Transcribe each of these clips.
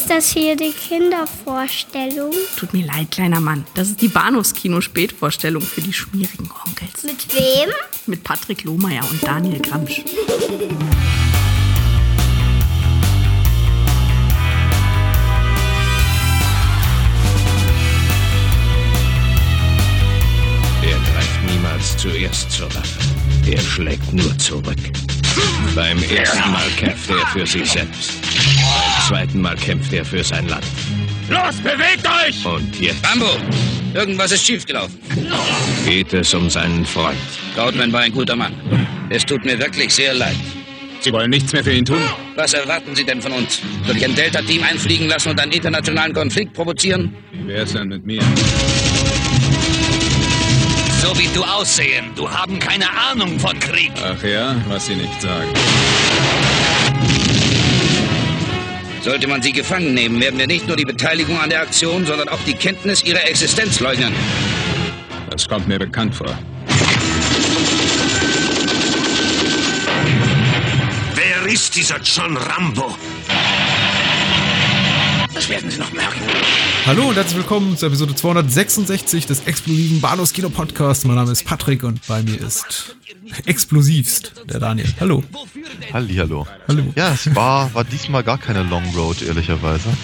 Ist das hier die Kindervorstellung? Tut mir leid, kleiner Mann. Das ist die Bahnhofskino-Spätvorstellung für die schmierigen Onkels. Mit wem? Mit Patrick Lohmeier und Daniel Gramsch. Er greift niemals zuerst zur Waffe. Er schlägt nur zurück. Beim ersten Mal kämpft er für sich selbst. Zweiten Mal kämpft er für sein Land. Los, bewegt euch! Und jetzt Rambo, irgendwas ist schiefgelaufen. geht es um seinen Freund. Goldman war ein guter Mann. Es tut mir wirklich sehr leid. Sie wollen nichts mehr für ihn tun? Was erwarten Sie denn von uns? Soll ich ein Delta-Team einfliegen lassen und einen internationalen Konflikt provozieren? Wie wär's denn mit mir? So wie du aussehen. Du haben keine Ahnung von Krieg. Ach ja, was Sie nicht sagen. Sollte man sie gefangen nehmen, werden wir nicht nur die Beteiligung an der Aktion, sondern auch die Kenntnis ihrer Existenz leugnen. Das kommt mir bekannt vor. Wer ist dieser John Rambo? Das werden Sie noch merken. Hallo und herzlich willkommen zur Episode 266 des explosiven Bahnhofs Kino Podcasts. Mein Name ist Patrick und bei mir ist explosivst der Daniel. Hallo. Hallihallo. Hallo. Ja, es war, war diesmal gar keine Long Road, ehrlicherweise.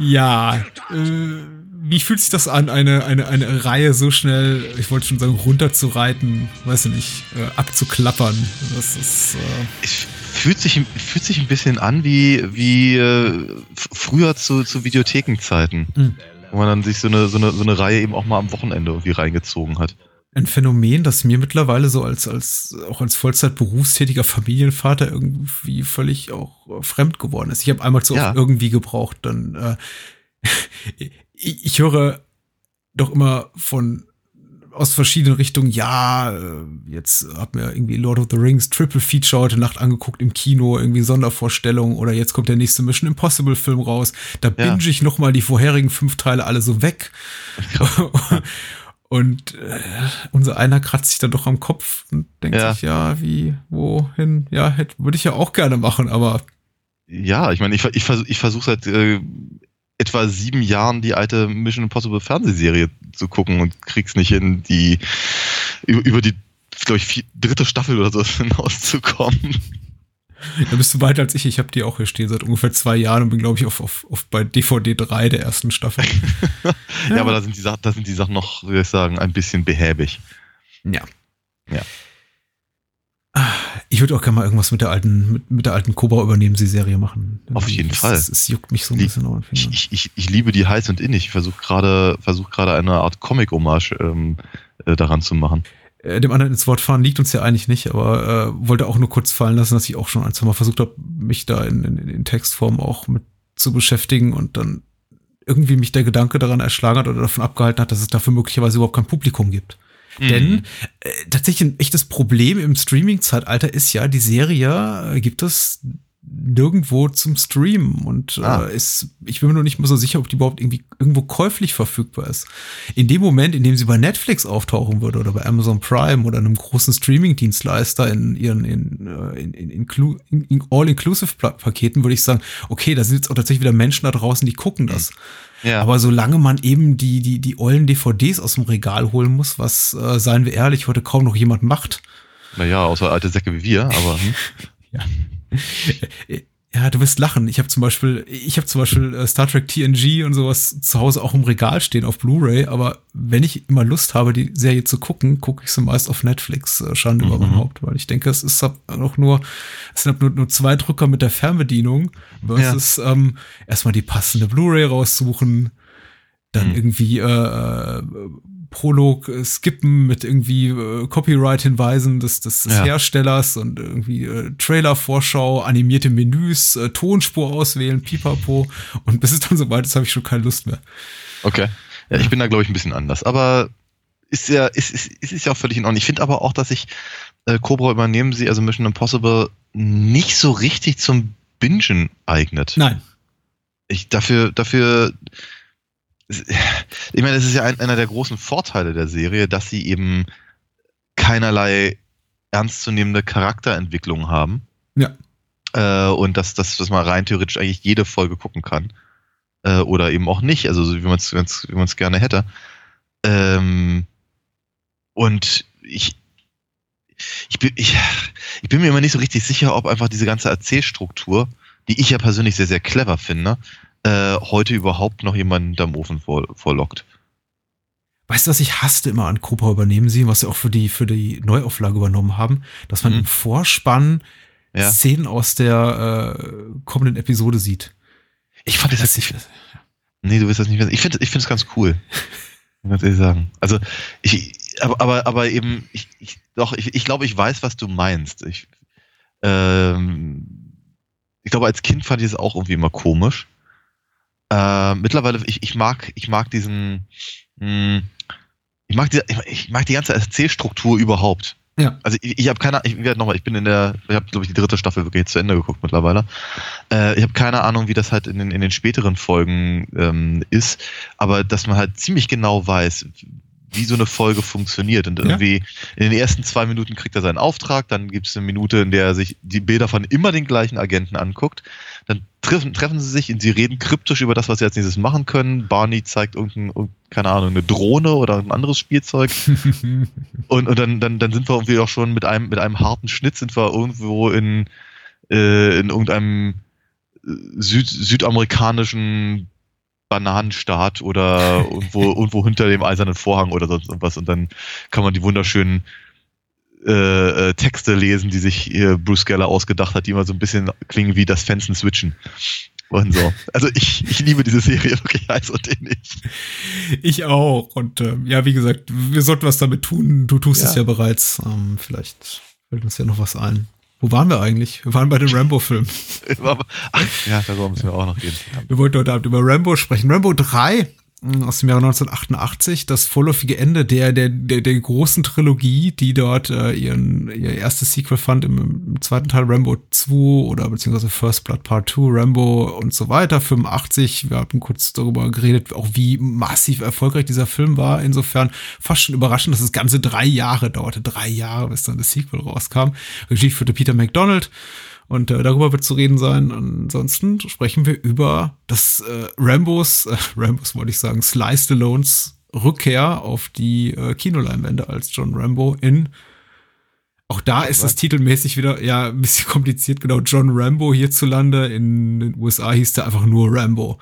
Ja, äh, wie fühlt sich das an, eine, eine, eine Reihe so schnell, ich wollte schon sagen, runterzureiten, weiß ich nicht, äh, abzuklappern? Das ist, äh, Es fühlt sich, fühlt sich ein bisschen an wie, wie äh, früher zu, zu Videothekenzeiten. Mhm. Wo man dann sich so eine, so, eine, so eine Reihe eben auch mal am Wochenende irgendwie reingezogen hat. ein Phänomen, das mir mittlerweile so als, als, auch als Vollzeit berufstätiger Familienvater irgendwie völlig auch äh, fremd geworden ist. Ich habe einmal zu Ja. oft irgendwie gebraucht, dann, äh, ich, ich höre doch immer von, aus verschiedenen Richtungen, ja, äh, jetzt hab mir irgendwie Lord of the Rings Triple Feature heute Nacht angeguckt im Kino, irgendwie Sondervorstellung oder jetzt kommt der nächste Mission Impossible Film raus. Da Ja. binge ich noch mal die vorherigen fünf Teile alle so weg. Und äh, unser einer kratzt sich dann doch am Kopf und denkt Ja. sich, ja, wie, wohin? Ja, hätte, würde ich ja auch gerne machen, aber Ja, ich meine, ich, ich, ich versuche seit äh, etwa sieben Jahren die alte Mission Impossible Fernsehserie zu gucken und krieg's nicht hin, die über, über die, glaube ich, vier, dritte Staffel oder so hinauszukommen. da bist du weiter als ich. Ich habe die auch hier stehen seit ungefähr zwei Jahren und bin, glaube ich, auf, auf, auf bei DVD 3 der ersten Staffel. Ja, aber da sind die Sachen, da sind die Sachen noch, soll ich sagen, ein bisschen behäbig. Ja. Ja. Ich würde auch gerne mal irgendwas mit der alten, mit, mit der alten Cobra übernehmen, die Serie machen. Auf jeden es, Fall. Es, es juckt mich so ein bisschen auf den Ich, Fingern. ich, ich, ich liebe die heiß und innig. Ich versuche gerade versuch gerade eine Art Comic-Hommage ähm, äh, daran zu machen. Äh, dem anderen ins Wort fahren liegt uns ja eigentlich nicht, aber äh, wollte auch nur kurz fallen lassen, dass ich auch schon ein, zwei Mal versucht habe, mich da in, in, in Textform auch mit zu beschäftigen und dann irgendwie mich der Gedanke daran erschlagen hat oder davon abgehalten hat, dass es dafür möglicherweise überhaupt kein Publikum gibt. Mhm. Denn äh, tatsächlich ein echtes Problem im Streaming-Zeitalter ist ja, die Serie äh, gibt es nirgendwo zum Streamen und Ah. äh, ist, ich bin mir noch nicht mal so sicher, ob die überhaupt irgendwie irgendwo käuflich verfügbar ist. In dem Moment, in dem sie bei Netflix auftauchen würde oder bei Amazon Prime oder einem großen Streaming-Dienstleister in ihren in, äh, in, in, in, in All-Inclusive-Paketen, würde ich sagen, okay, da sind jetzt auch tatsächlich wieder Menschen da draußen, die gucken das. Ja. Aber solange man eben die, die, die ollen DVDs aus dem Regal holen muss, was, äh, seien wir ehrlich, heute kaum noch jemand macht. naja, außer alte Säcke wie wir, aber hm. Ja, du wirst lachen. Ich habe zum Beispiel, ich habe zum Beispiel äh, Star Trek TNG und sowas zu Hause auch im Regal stehen auf Blu-ray, aber wenn ich immer Lust habe, die Serie zu gucken, gucke ich sie meist auf Netflix, äh, Schande über mein Haupt, weil ich denke, es ist auch nur, es sind nur, nur zwei Drücker mit der Fernbedienung versus ähm, erstmal die passende Blu-ray raussuchen, dann Mhm. irgendwie äh, äh, Prolog äh, skippen mit irgendwie äh, Copyright-Hinweisen des, des, des Ja. Herstellers und irgendwie äh, Trailer-Vorschau, animierte Menüs, äh, Tonspur auswählen, pipapo. Und bis es dann soweit ist, habe ich schon keine Lust mehr. okay. Ja, ich bin da, glaube ich, ein bisschen anders. Aber ist ja, ist, ist, ist, ist ja auch völlig in Ordnung. Ich finde aber auch, dass sich äh, Cobra übernehmen sie, also Mission Impossible, nicht so richtig zum Bingen eignet. Nein. Ich dafür, dafür, ich meine, es ist ja ein, einer der großen Vorteile der Serie, dass sie eben keinerlei ernstzunehmende Charakterentwicklung haben. Ja. Äh, und dass, dass, dass man rein theoretisch eigentlich jede Folge gucken kann. Äh, oder eben auch nicht, also so wie man es gerne hätte. Ähm, und ich, ich, bin, ich, ich bin mir immer nicht so richtig sicher, ob einfach diese ganze Erzählstruktur, die ich ja persönlich sehr, sehr clever finde, äh, heute überhaupt noch jemanden am Ofen vor, vorlockt. Weißt du, was ich hasste immer an Cobra übernehmen sie, was sie auch für die, für die Neuauflage übernommen haben, dass man Mhm. im Vorspann Ja. Szenen aus der äh, kommenden Episode sieht. Ich fand das jetzt nicht. Nee, du willst das nicht wissen. Ich finde ich finde es ganz cool. Ganz ehrlich sagen. Also, ich, aber, aber, aber eben, ich, ich, doch, ich, ich glaube, ich weiß, was du meinst. Ich, ähm, ich glaube, als Kind fand ich es auch irgendwie immer komisch. Äh, mittlerweile, ich, ich mag, ich mag diesen, mh, ich mag die, ich mag die ganze Erzählstruktur überhaupt. Ja. Also ich, ich habe keine, ich werde nochmal, ich bin in der, ich habe glaube ich die dritte Staffel wirklich zu Ende geguckt mittlerweile. Äh, ich habe keine Ahnung, wie das halt in den, in den späteren Folgen ähm, ist, aber dass man halt ziemlich genau weiß, wie so eine Folge funktioniert. Und Ja. irgendwie in den ersten zwei Minuten kriegt er seinen Auftrag, dann gibt es eine Minute, in der er sich die Bilder von immer den gleichen Agenten anguckt. Dann treffen, treffen sie sich und sie reden kryptisch über das, was sie als nächstes machen können. Barney zeigt irgendein, irgendein- keine Ahnung, eine Drohne oder ein anderes Spielzeug. Und, und dann, dann, dann sind wir irgendwie auch schon mit einem, mit einem harten Schnitt sind wir irgendwo in, äh, in irgendeinem äh, Süd, südamerikanischen Bananenstaat oder irgendwo, irgendwo hinter dem eisernen Vorhang oder sonst irgendwas. Und dann kann man die wunderschönen äh, äh, Texte lesen, die sich äh, Bruce Geller ausgedacht hat, die immer so ein bisschen klingen wie das Fenster switchen. Und so. Also ich, ich liebe diese Serie wirklich heiß und innig. Ich auch. Und ähm, ja, wie gesagt, wir sollten was damit tun. Du tust Ja. es ja bereits. Ähm, vielleicht fällt uns ja noch was ein. Wo waren wir eigentlich? Wir waren bei den Rambo-Filmen. Ach, ja, darüber müssen wir auch noch reden. Wir wollten heute Abend über Rambo sprechen. Rambo 3 mh, aus dem Jahre 1988, das vorläufige Ende der, der, der, der großen Trilogie, die dort äh, ihren, ihr erstes Sequel fand im, im zweiten Teil Rambo 2 oder beziehungsweise First Blood Part 2, Rambo und so weiter, 85. Wir hatten kurz darüber geredet, auch wie massiv erfolgreich dieser Film war. Insofern fast schon überraschend, dass es ganze drei Jahre dauerte. Drei Jahre, bis dann das Sequel rauskam. Regie führte Peter McDonald. Und äh, darüber wird zu reden sein. Ansonsten sprechen wir über das äh, Rambos, äh, Rambos wollte ich sagen, Sly Stallones Rückkehr auf die äh, Kinoleinwände als John Rambo in auch da ist es titelmäßig wieder ja ein bisschen kompliziert, genau. John Rambo hierzulande. In den USA hieß der einfach nur Rambo.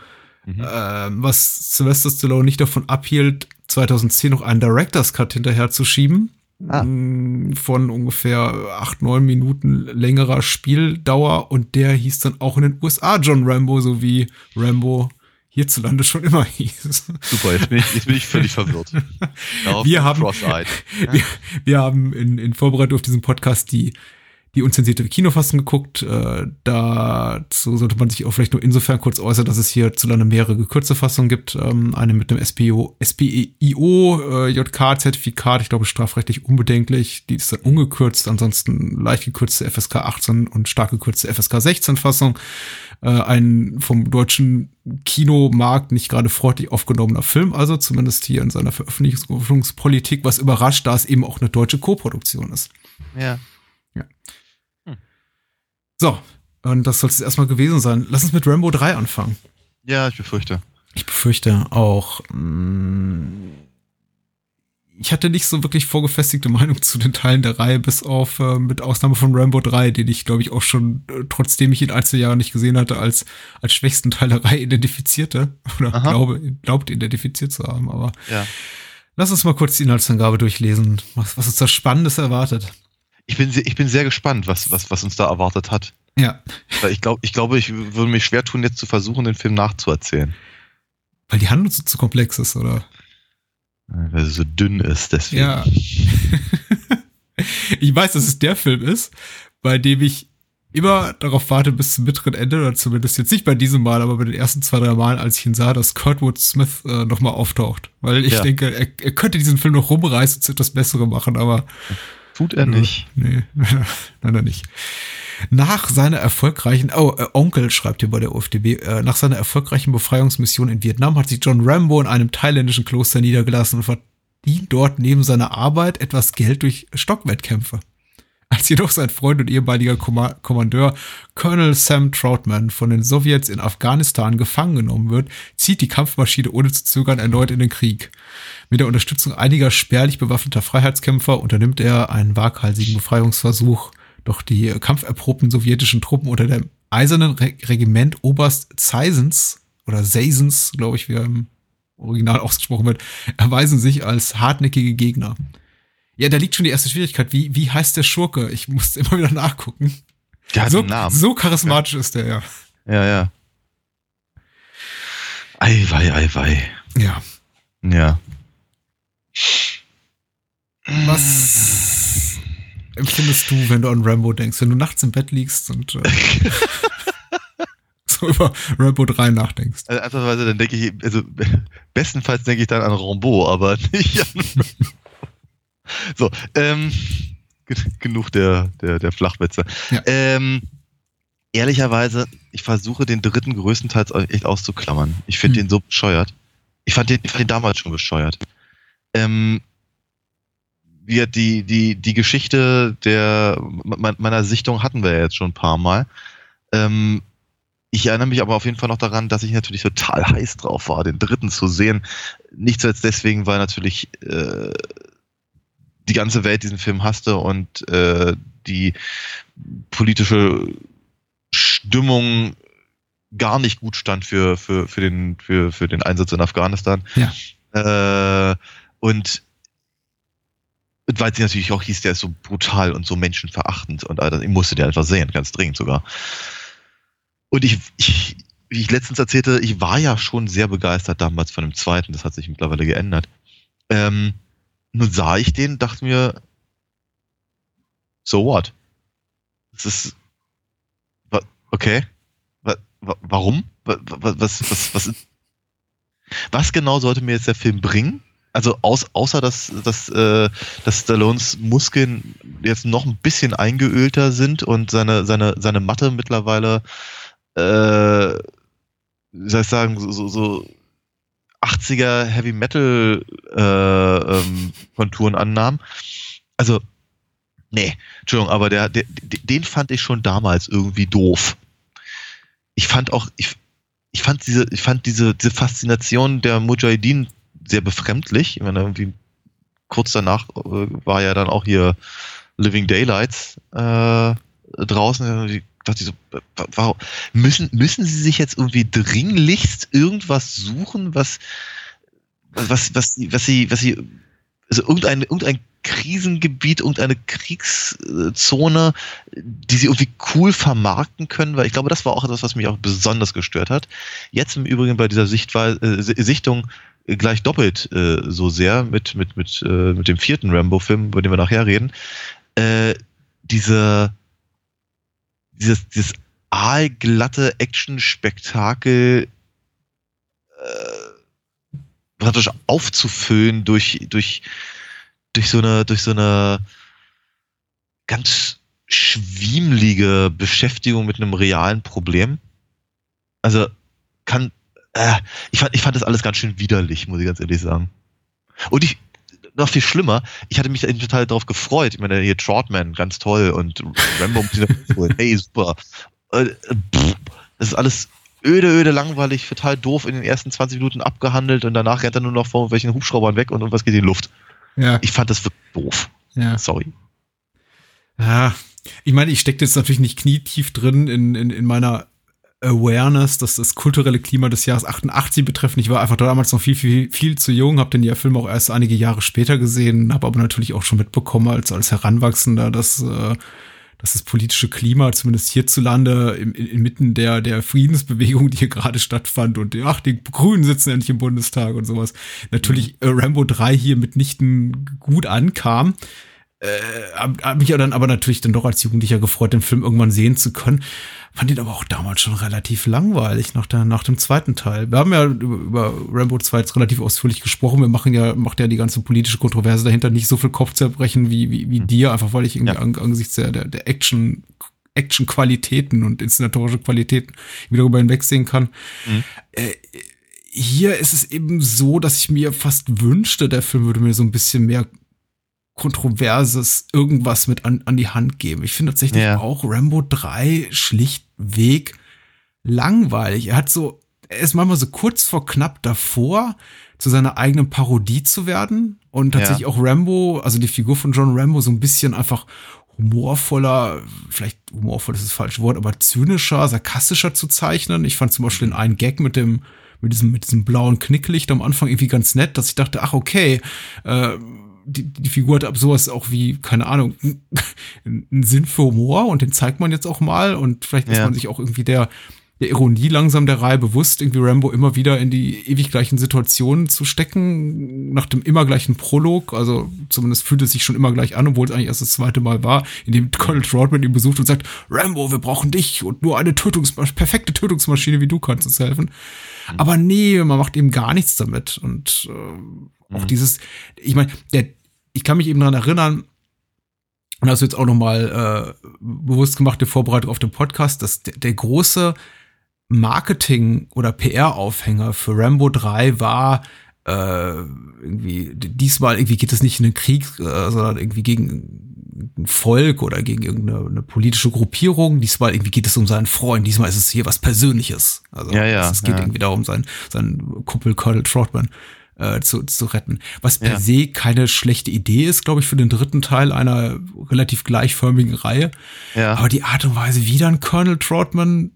Ähm, was Sylvester Stallone nicht davon abhielt, 2010 noch einen Director's Cut hinterher zu schieben. Ah. Mm, Von ungefähr acht, neun Minuten längerer Spieldauer. Und der hieß dann auch in den USA John Rambo, so wie Rambo hierzulande schon immer hieß. Super, jetzt bin ich, jetzt bin ich völlig verwirrt. Darauf Wir haben-. Wir, wir haben in, in Vorbereitung auf diesen Podcast die, die unzensierte Kinofassung geguckt. Äh, dazu sollte man sich auch vielleicht nur insofern kurz äußern, dass es hierzulande mehrere gekürzte Fassungen gibt. Ähm, eine mit dem SPO, SPEIO, äh, JK-Zertifikat, ich glaube strafrechtlich unbedenklich. Die ist dann ungekürzt, ansonsten leicht gekürzte FSK 18 und stark gekürzte FSK 16 Fassung. Äh, ein vom deutschen Kinomarkt nicht gerade freundlich aufgenommener Film, also zumindest hier in seiner Veröffentlichungspolitik, was überrascht, da es eben auch eine deutsche Koproduktion ist. Ja. So, und das soll es erstmal gewesen sein. Lass uns mit Rambo 3 anfangen. ja, ich befürchte. Ich befürchte auch. mh, Ich hatte nicht so wirklich vorgefestigte Meinung zu den Teilen der Reihe, bis auf äh, mit Ausnahme von Rambo 3, den ich, glaube ich, auch schon, äh, trotzdem ich ihn ein, zwei Jahre nicht gesehen hatte, als, als schwächsten Teil der Reihe identifizierte. Oder Aha. glaube, glaubt identifiziert zu haben. Aber Ja. lass uns mal kurz die Inhaltsangabe durchlesen, was, was uns da Spannendes erwartet. Ich bin, sehr, ich bin sehr gespannt, was, was, was uns da erwartet hat. Ja, Weil ich glaube, ich, glaube, ich würde mich schwer tun, jetzt zu versuchen, den Film nachzuerzählen. weil die Handlung so zu komplex ist, oder? Weil er so dünn ist, deswegen. Ja. ich weiß, dass es der Film ist, bei dem ich immer darauf warte bis zum mittleren Ende, oder zumindest jetzt nicht bei diesem Mal, aber bei den ersten zwei, drei Malen, als ich ihn sah, dass Kurtwood Smith äh, nochmal auftaucht. Weil ich Ja. denke, er, er könnte diesen Film noch rumreißen und etwas Bessere machen, aber Tut er nicht. Nee, leider nicht. Nach seiner erfolgreichen, oh, äh, Onkel schreibt hier bei der UFDB, äh, nach seiner erfolgreichen Befreiungsmission in Vietnam hat sich John Rambo in einem thailändischen Kloster niedergelassen und verdient dort neben seiner Arbeit etwas Geld durch Stockwettkämpfe. Als jedoch sein Freund und ehemaliger Komma Kommandeur Colonel Sam Troutman von den Sowjets in Afghanistan gefangen genommen wird, zieht die Kampfmaschine ohne zu zögern erneut in den Krieg. Mit der Unterstützung einiger spärlich bewaffneter Freiheitskämpfer unternimmt er einen waghalsigen Befreiungsversuch. Doch die kampferprobten sowjetischen Truppen unter dem eisernen Re Regiment Oberst Zeisens oder Seisens, glaube ich, wie er im Original ausgesprochen wird, erweisen sich als hartnäckige Gegner. Ja, da liegt schon die erste Schwierigkeit. Wie, wie heißt der Schurke? Ich musste immer wieder nachgucken. Der hat so, einen Namen. so charismatisch ist der, ja. Ja, ja. Ei, wei, ei, wei. Ja. Ja. Was empfindest du, wenn du an Rambo denkst? Wenn du nachts im Bett liegst und äh, so über Rambo 3 nachdenkst. Also einfachweise, dann denke ich, also bestenfalls denke ich dann an Rambo, aber nicht an. so, ähm, gen- genug der, der, der Flachwitze. Ja. Ähm, ehrlicherweise, ich versuche den dritten größtenteils echt auszuklammern. Ich finde Hm. den so bescheuert. Ich fand den, ich fand den damals schon bescheuert. Ähm, wir, die, die, die Geschichte der me- meiner Sichtung hatten wir ja jetzt schon ein paar Mal. Ähm, ich erinnere mich aber auf jeden Fall noch daran, dass ich natürlich total heiß drauf war, den dritten zu sehen. Nicht zuletzt deswegen, weil natürlich äh, die ganze Welt diesen Film hasste und äh, die politische Stimmung gar nicht gut stand für, für, für, den, für, für den Einsatz in Afghanistan. Ja. Äh, und weil sie natürlich auch hieß, der ist so brutal und so menschenverachtend und all das. ich musste den einfach sehen, ganz dringend sogar. Und ich, ich, wie ich letztens erzählte, ich war ja schon sehr begeistert damals von dem zweiten, das hat sich mittlerweile geändert. Ähm, nun sah ich den, dachte mir, so what? Das ist, okay, wa- wa- warum? Wa- wa- Was, was, was, was genau sollte mir jetzt der Film bringen? Also aus, außer dass, dass, äh, dass Stallones Muskeln jetzt noch ein bisschen eingeölter sind und seine, seine, seine Matte mittlerweile, äh, wie soll ich sagen, so, so 80er Heavy Metal äh, ähm, Konturen annahm. Also, nee, Entschuldigung, aber der, der, den fand ich schon damals irgendwie doof. Ich fand auch, ich, ich fand diese, ich fand diese, diese Faszination der Mujahideen sehr befremdlich. Ich meine, irgendwie kurz danach äh, war ja dann auch hier Living Daylights äh, draußen. Ich dachte ich so, warum müssen, müssen sie sich jetzt irgendwie dringlichst irgendwas suchen, was, was, was, sie- was sie, was sie, also irgendein, irgendein Krisengebiet, irgendeine Kriegszone, die sie irgendwie cool vermarkten können, weil ich glaube, das war auch etwas, was mich auch besonders gestört hat. Jetzt im Übrigen bei dieser Sichtweise, äh, Sichtung gleich doppelt äh, so sehr mit, mit, mit, äh, mit dem vierten Rambo-Film, über den wir nachher reden, äh, diese, dieses, dieses aalglatte Action-Spektakel äh, praktisch aufzufüllen durch, durch, durch so eine, durch so eine ganz schwiemlige Beschäftigung mit einem realen Problem. Also kann, äh, ich fand, ich fand das alles ganz schön widerlich, muss ich ganz ehrlich sagen. Und ich, noch viel schlimmer, ich hatte mich da total darauf gefreut. Ich meine, hier Troutman, ganz toll und Rambo, hey, super. Äh, pff, das ist alles öde, öde, langweilig, total doof in den ersten 20 Minuten abgehandelt und danach rennt er nur noch vor welchen Hubschraubern weg und irgendwas geht in die Luft. Ja. Ich fand das wirklich doof. Ja. Sorry. Ja, ich meine, ich stecke jetzt natürlich nicht knietief drin in, in, in meiner Awareness, dass das kulturelle Klima des Jahres 88 betreffend. Ich war einfach damals noch viel, viel, viel zu jung, habe den ja Film auch erst einige Jahre später gesehen, habe aber natürlich auch schon mitbekommen als, als Heranwachsender, dass, äh, dass das politische Klima, zumindest hierzulande, im, in, inmitten der, der Friedensbewegung, die hier gerade stattfand und ach, die Grünen sitzen endlich im Bundestag und sowas, natürlich äh, Rambo 3 hier mitnichten gut ankam äh, hab, hab mich ja dann aber natürlich dann doch als Jugendlicher gefreut, den Film irgendwann sehen zu können. Fand ihn aber auch damals schon relativ langweilig nach, der, nach dem zweiten Teil. Wir haben ja über, über Rambo 2 jetzt relativ ausführlich gesprochen. Wir machen ja, macht ja die ganze politische Kontroverse dahinter nicht so viel Kopfzerbrechen wie, wie, wie dir, einfach weil ich irgendwie Ja. an, angesichts der, der, der Action, Action-Qualitäten und inszenatorische Qualitäten wieder darüber hinwegsehen kann. Mhm. Äh, hier ist es eben so, dass ich mir fast wünschte, der Film würde mir so ein bisschen mehr kontroverses irgendwas mit an, an die Hand geben. Ich finde tatsächlich Ja. auch Rambo 3 schlichtweg langweilig. Er hat so, er ist manchmal so kurz vor knapp davor, zu seiner eigenen Parodie zu werden. Und tatsächlich Ja. auch Rambo, also die Figur von John Rambo, so ein bisschen einfach humorvoller, vielleicht humorvoll ist das falsche Wort, aber zynischer, sarkastischer zu zeichnen. Ich fand zum Beispiel den einen Gag mit dem, mit diesem, mit diesem blauen Knicklicht am Anfang irgendwie ganz nett, dass ich dachte, ach okay, äh, die, die Figur hat ab sowas auch wie, keine Ahnung, einen Sinn für Humor und den zeigt man jetzt auch mal und vielleicht ist Ja. man sich auch irgendwie der, der Ironie langsam der Reihe bewusst, irgendwie Rambo immer wieder in die ewig gleichen Situationen zu stecken, nach dem immer gleichen Prolog, also zumindest fühlt es sich schon immer gleich an, obwohl es eigentlich erst das zweite Mal war, in dem Colonel Troutman ihn besucht und sagt, Rambo, wir brauchen dich und nur eine Tötungsmaschine, perfekte Tötungsmaschine wie du kannst uns helfen. Aber nee, man macht eben gar nichts damit und äh, auch dieses, ich meine, der, ich kann mich eben daran erinnern, und hast du jetzt auch nochmal äh, bewusst gemacht, die Vorbereitung auf den Podcast, dass der, der große Marketing- oder PR-Aufhänger für Rambo 3 war, äh, irgendwie, diesmal irgendwie geht es nicht in den Krieg, äh, sondern irgendwie gegen ein Volk oder gegen irgendeine eine politische Gruppierung. Diesmal irgendwie geht es um seinen Freund. Diesmal ist es hier was Persönliches. Also Ja, ja, es geht ja. irgendwie darum, seinen, seinen Kumpel Colonel Troutman äh, zu, zu retten. Was per Ja. se keine schlechte Idee ist, glaube ich, für den dritten Teil einer relativ gleichförmigen Reihe. Ja. Aber die Art und Weise, wie dann Colonel Troutman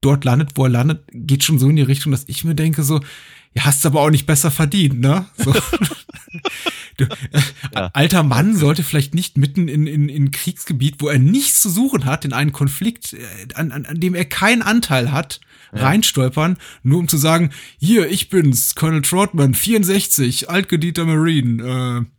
dort landet, wo er landet, geht schon so in die Richtung, dass ich mir denke, so, ja, hast aber auch nicht besser verdient, ne? So. du, äh, Ja. Alter Mann sollte vielleicht nicht mitten in, in, in Kriegsgebiet, wo er nichts zu suchen hat, in einen Konflikt, äh, an, an, an dem er keinen Anteil hat, reinstolpern, nur um zu sagen, hier, ich bin's, Colonel Troutman, 64, altgedienter Marine, äh,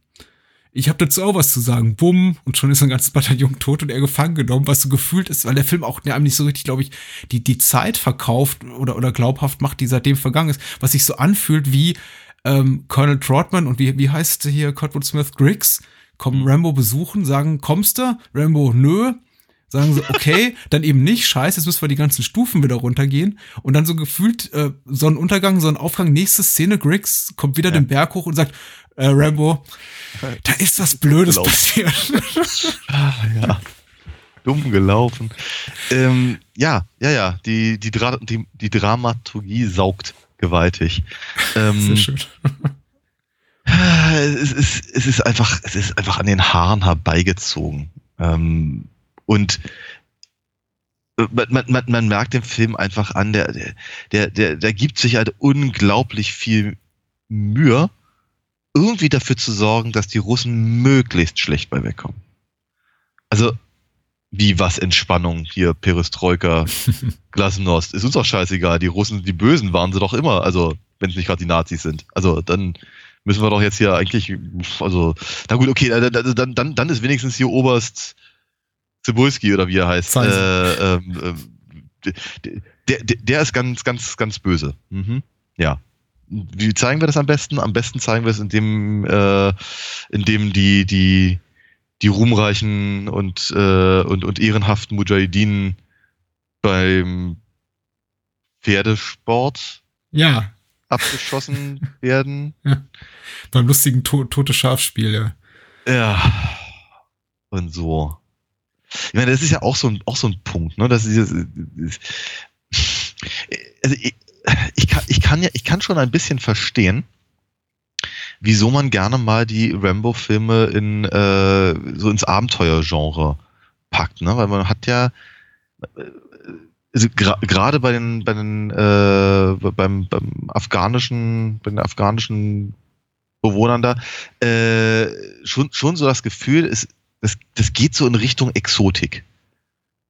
ich habe dazu auch was zu sagen. Bumm. Und schon ist ein ganzes Bataillon tot und er gefangen genommen, was so gefühlt ist, weil der Film auch einem nicht so richtig, glaube ich, die, die Zeit verkauft oder, oder glaubhaft macht, die seitdem vergangen ist, was sich so anfühlt wie ähm, Colonel Troutman und wie, wie heißt hier Kurtwood Smith Griggs, kommen Rambo besuchen, sagen, kommst du? Rambo, nö. Sagen sie, okay, dann eben nicht, scheiße, jetzt müssen wir die ganzen Stufen wieder runtergehen. Und dann so gefühlt äh, Sonnenuntergang, Sonnenaufgang, nächste Szene, Griggs kommt wieder den Berg hoch und sagt, äh, Rambo, da ist was Blödes Lauf. passiert. ja. Dumm gelaufen. Ähm, ja, ja, ja. Die, die, Dra die, die Dramaturgie saugt gewaltig. Ähm, Sehr schön. es ist, es ist einfach, es ist einfach an den Haaren herbeigezogen. Ähm, und man, man, man, man merkt dem Film einfach an, der, der, der, der gibt sich halt unglaublich viel Mühe, irgendwie dafür zu sorgen, dass die Russen möglichst schlecht bei wegkommen. Also, wie was Entspannung hier, Perestroika, Glasnost, ist uns auch scheißegal. Die Russen, die Bösen waren sie doch immer, also, wenn es nicht gerade die Nazis sind. Also, dann müssen wir doch jetzt hier eigentlich, also, na gut, okay, dann, dann, dann, dann ist wenigstens hier Oberst Zibulski oder wie er heißt. Äh, ähm, ähm, der, der, der ist ganz, ganz, ganz böse. Mhm. Ja. Wie zeigen wir das am besten? Am besten zeigen wir es, indem, äh, indem die, die, die ruhmreichen und, äh, und, und ehrenhaften Mujahideen beim Pferdesport Ja, abgeschossen werden. beim lustigen to tote Schafspiel, ja. Ja. Und so. Ich meine, das ist ja auch so ein, auch so ein Punkt, ne? Das ist, also ich, ich, kann, ich, kann ja, ich kann schon ein bisschen verstehen, wieso man gerne mal die Rambo-Filme in äh, so ins Abenteuergenre packt, ne? Weil man hat ja also gerade bei den bei den äh, beim, beim afghanischen bei den afghanischen Bewohnern da äh, schon schon so das Gefühl, es, das, das geht so in Richtung Exotik.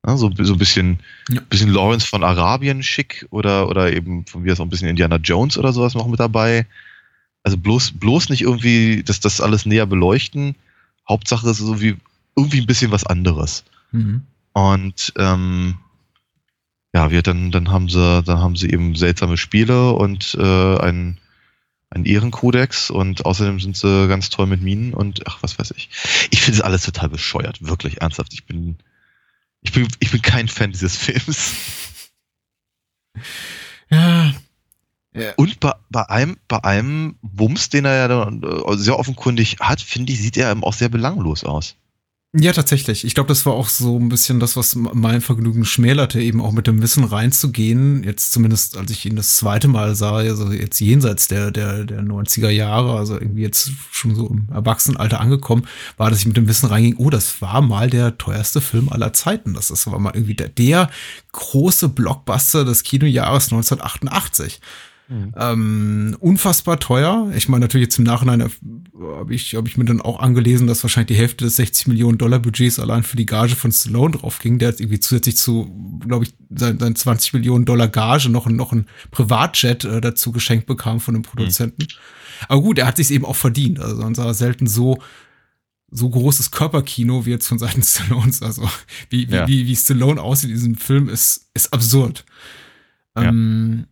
Ja, so, so ein bisschen, Ja. bisschen Lawrence von Arabien schick oder, oder eben von mir aus auch ein bisschen Indiana Jones oder sowas noch mit dabei. Also bloß, bloß nicht irgendwie das, das alles näher beleuchten. Hauptsache ist so wie irgendwie ein bisschen was anderes. Mhm. Und ähm, ja, wir dann, dann haben sie, dann haben sie eben seltsame Spiele und äh, ein, ein Ehrenkodex und außerdem sind sie ganz toll mit Minen und ach, was weiß ich. Ich finde es alles total bescheuert, wirklich ernsthaft. Ich bin, ich bin, ich bin kein Fan dieses Films. Ja, Ja. Und bei, bei einem, bei einem Wumms, den er ja dann, äh, sehr offenkundig hat, finde ich, sieht er eben auch sehr belanglos aus. Ja, tatsächlich. Ich glaube, das war auch so ein bisschen das, was mein Vergnügen schmälerte, eben auch mit dem Wissen reinzugehen. Jetzt zumindest, als ich ihn das zweite Mal sah, also jetzt jenseits der, der, der 90er Jahre, also irgendwie jetzt schon so im Erwachsenenalter angekommen, war, dass ich mit dem Wissen reinging, oh, das war mal der teuerste Film aller Zeiten. Das ist, war mal irgendwie der, der große Blockbuster des Kinojahres 1988. Ähm, unfassbar teuer. Ich meine, natürlich jetzt im Nachhinein äh, habe ich, hab ich mir dann auch angelesen, dass wahrscheinlich die Hälfte des 60 Millionen Dollar Budgets allein für die Gage von Stallone drauf ging. Der hat irgendwie zusätzlich zu, glaube ich, sein, sein 20 Millionen Dollar Gage noch, noch ein Privatjet äh, dazu geschenkt bekam von dem Produzenten. Aber gut, er hat sich eben auch verdient. Also man sah selten so so großes Körperkino wie jetzt von Seiten Stallones. Also wie, wie, Ja. wie, wie Stallone aussieht in diesem Film ist, ist absurd. Ja. Ähm,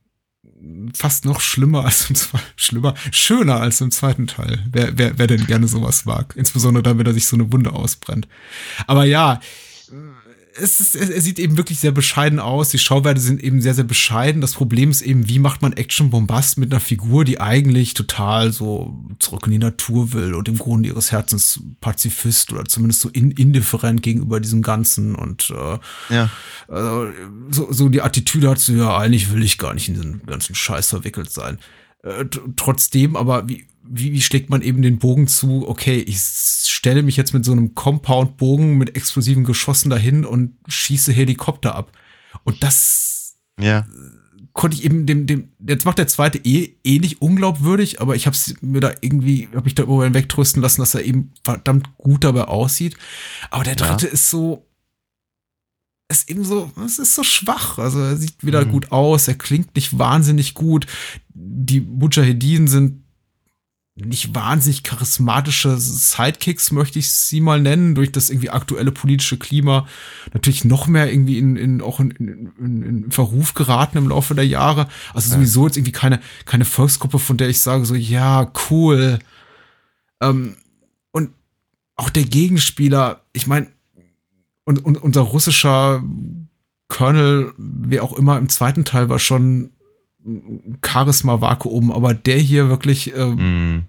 fast noch schlimmer als im zweiten, schlimmer, schöner als im zweiten Teil. Wer, wer, wer denn gerne sowas mag. Insbesondere dann, wenn er sich so eine Wunde ausbrennt. Aber ja, es ist, er sieht eben wirklich sehr bescheiden aus. Die Schauwerte sind eben sehr, sehr bescheiden. Das Problem ist eben, wie macht man Action-Bombast mit einer Figur, die eigentlich total so zurück in die Natur will und im Grunde ihres Herzens Pazifist oder zumindest so in, indifferent gegenüber diesem Ganzen und äh, Ja. also, so, so die Attitüde hat so, ja, eigentlich will ich gar nicht in diesen ganzen Scheiß verwickelt sein. Äh, trotzdem, aber wie, wie, wie schlägt man eben den Bogen zu, okay, ich stelle mich jetzt mit so einem Compound-Bogen mit explosiven Geschossen dahin und schieße Helikopter ab. Und das Ja. konnte ich eben dem, dem, jetzt macht der zweite eh, eh nicht unglaubwürdig, aber ich habe mir da irgendwie, habe ich da über wegtrösten lassen, dass er eben verdammt gut dabei aussieht. Aber der Ja. dritte ist so, ist eben so, es ist so schwach. Also er sieht wieder Mhm. gut aus, er klingt nicht wahnsinnig gut. Die Mujahedin sind nicht wahnsinnig charismatische Sidekicks, möchte ich sie mal nennen, durch das irgendwie aktuelle politische Klima natürlich noch mehr irgendwie in, in auch in, in, in, Verruf geraten im Laufe der Jahre. Also sowieso jetzt irgendwie keine, keine Volksgruppe, von der ich sage so, ja, cool. Ähm, und auch der Gegenspieler, ich meine, und, und unser russischer Colonel, wer auch immer im zweiten Teil war schon ein Charisma-Vakuum, aber der hier wirklich äh, Mhm.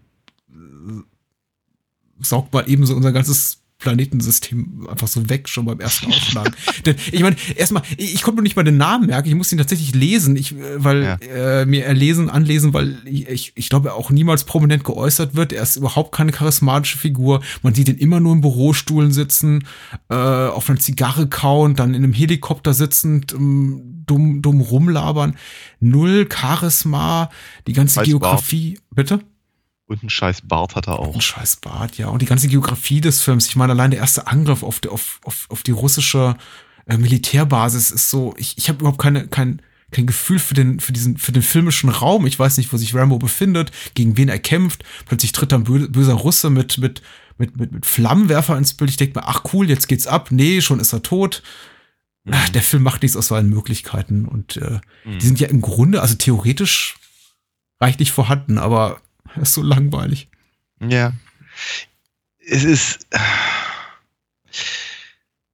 saugt mal eben so unser ganzes Planetensystem einfach so weg, schon beim ersten Aufschlagen. Denn ich meine, erstmal, ich, ich konnte mir nicht mal den Namen merken, ich musste ihn tatsächlich lesen, ich, äh, weil Ja. äh, mir erlesen, anlesen, weil ich, ich, ich glaube, er auch niemals prominent geäußert wird. Er ist überhaupt keine charismatische Figur. Man sieht ihn immer nur in Bürostuhlen sitzen, äh, auf einer Zigarre kauen, dann in einem Helikopter sitzend, ähm, dumm, dumm rumlabern. Null Charisma, die ganze Weiß Geografie. Bitte? Und einen scheiß Bart hat er auch. Ein scheiß Bart, ja. Und die ganze Geografie des Films. Ich meine, allein der erste Angriff auf, die- auf, auf, auf die russische äh, Militärbasis ist so, ich, ich habe überhaupt keine, kein, kein Gefühl für den, für diesen, für den filmischen Raum. Ich weiß nicht, wo sich Rambo befindet, gegen wen er kämpft. Plötzlich tritt dann bö böser Russe mit, mit, mit, mit, mit Flammenwerfer ins Bild. Ich denke mir, ach cool, jetzt geht's ab. Nee, schon ist er tot. Ach, der Film macht nichts aus seinen Möglichkeiten. Und äh, die sind ja im Grunde, also theoretisch reichlich vorhanden, aber er ist so langweilig. Ja. Es ist.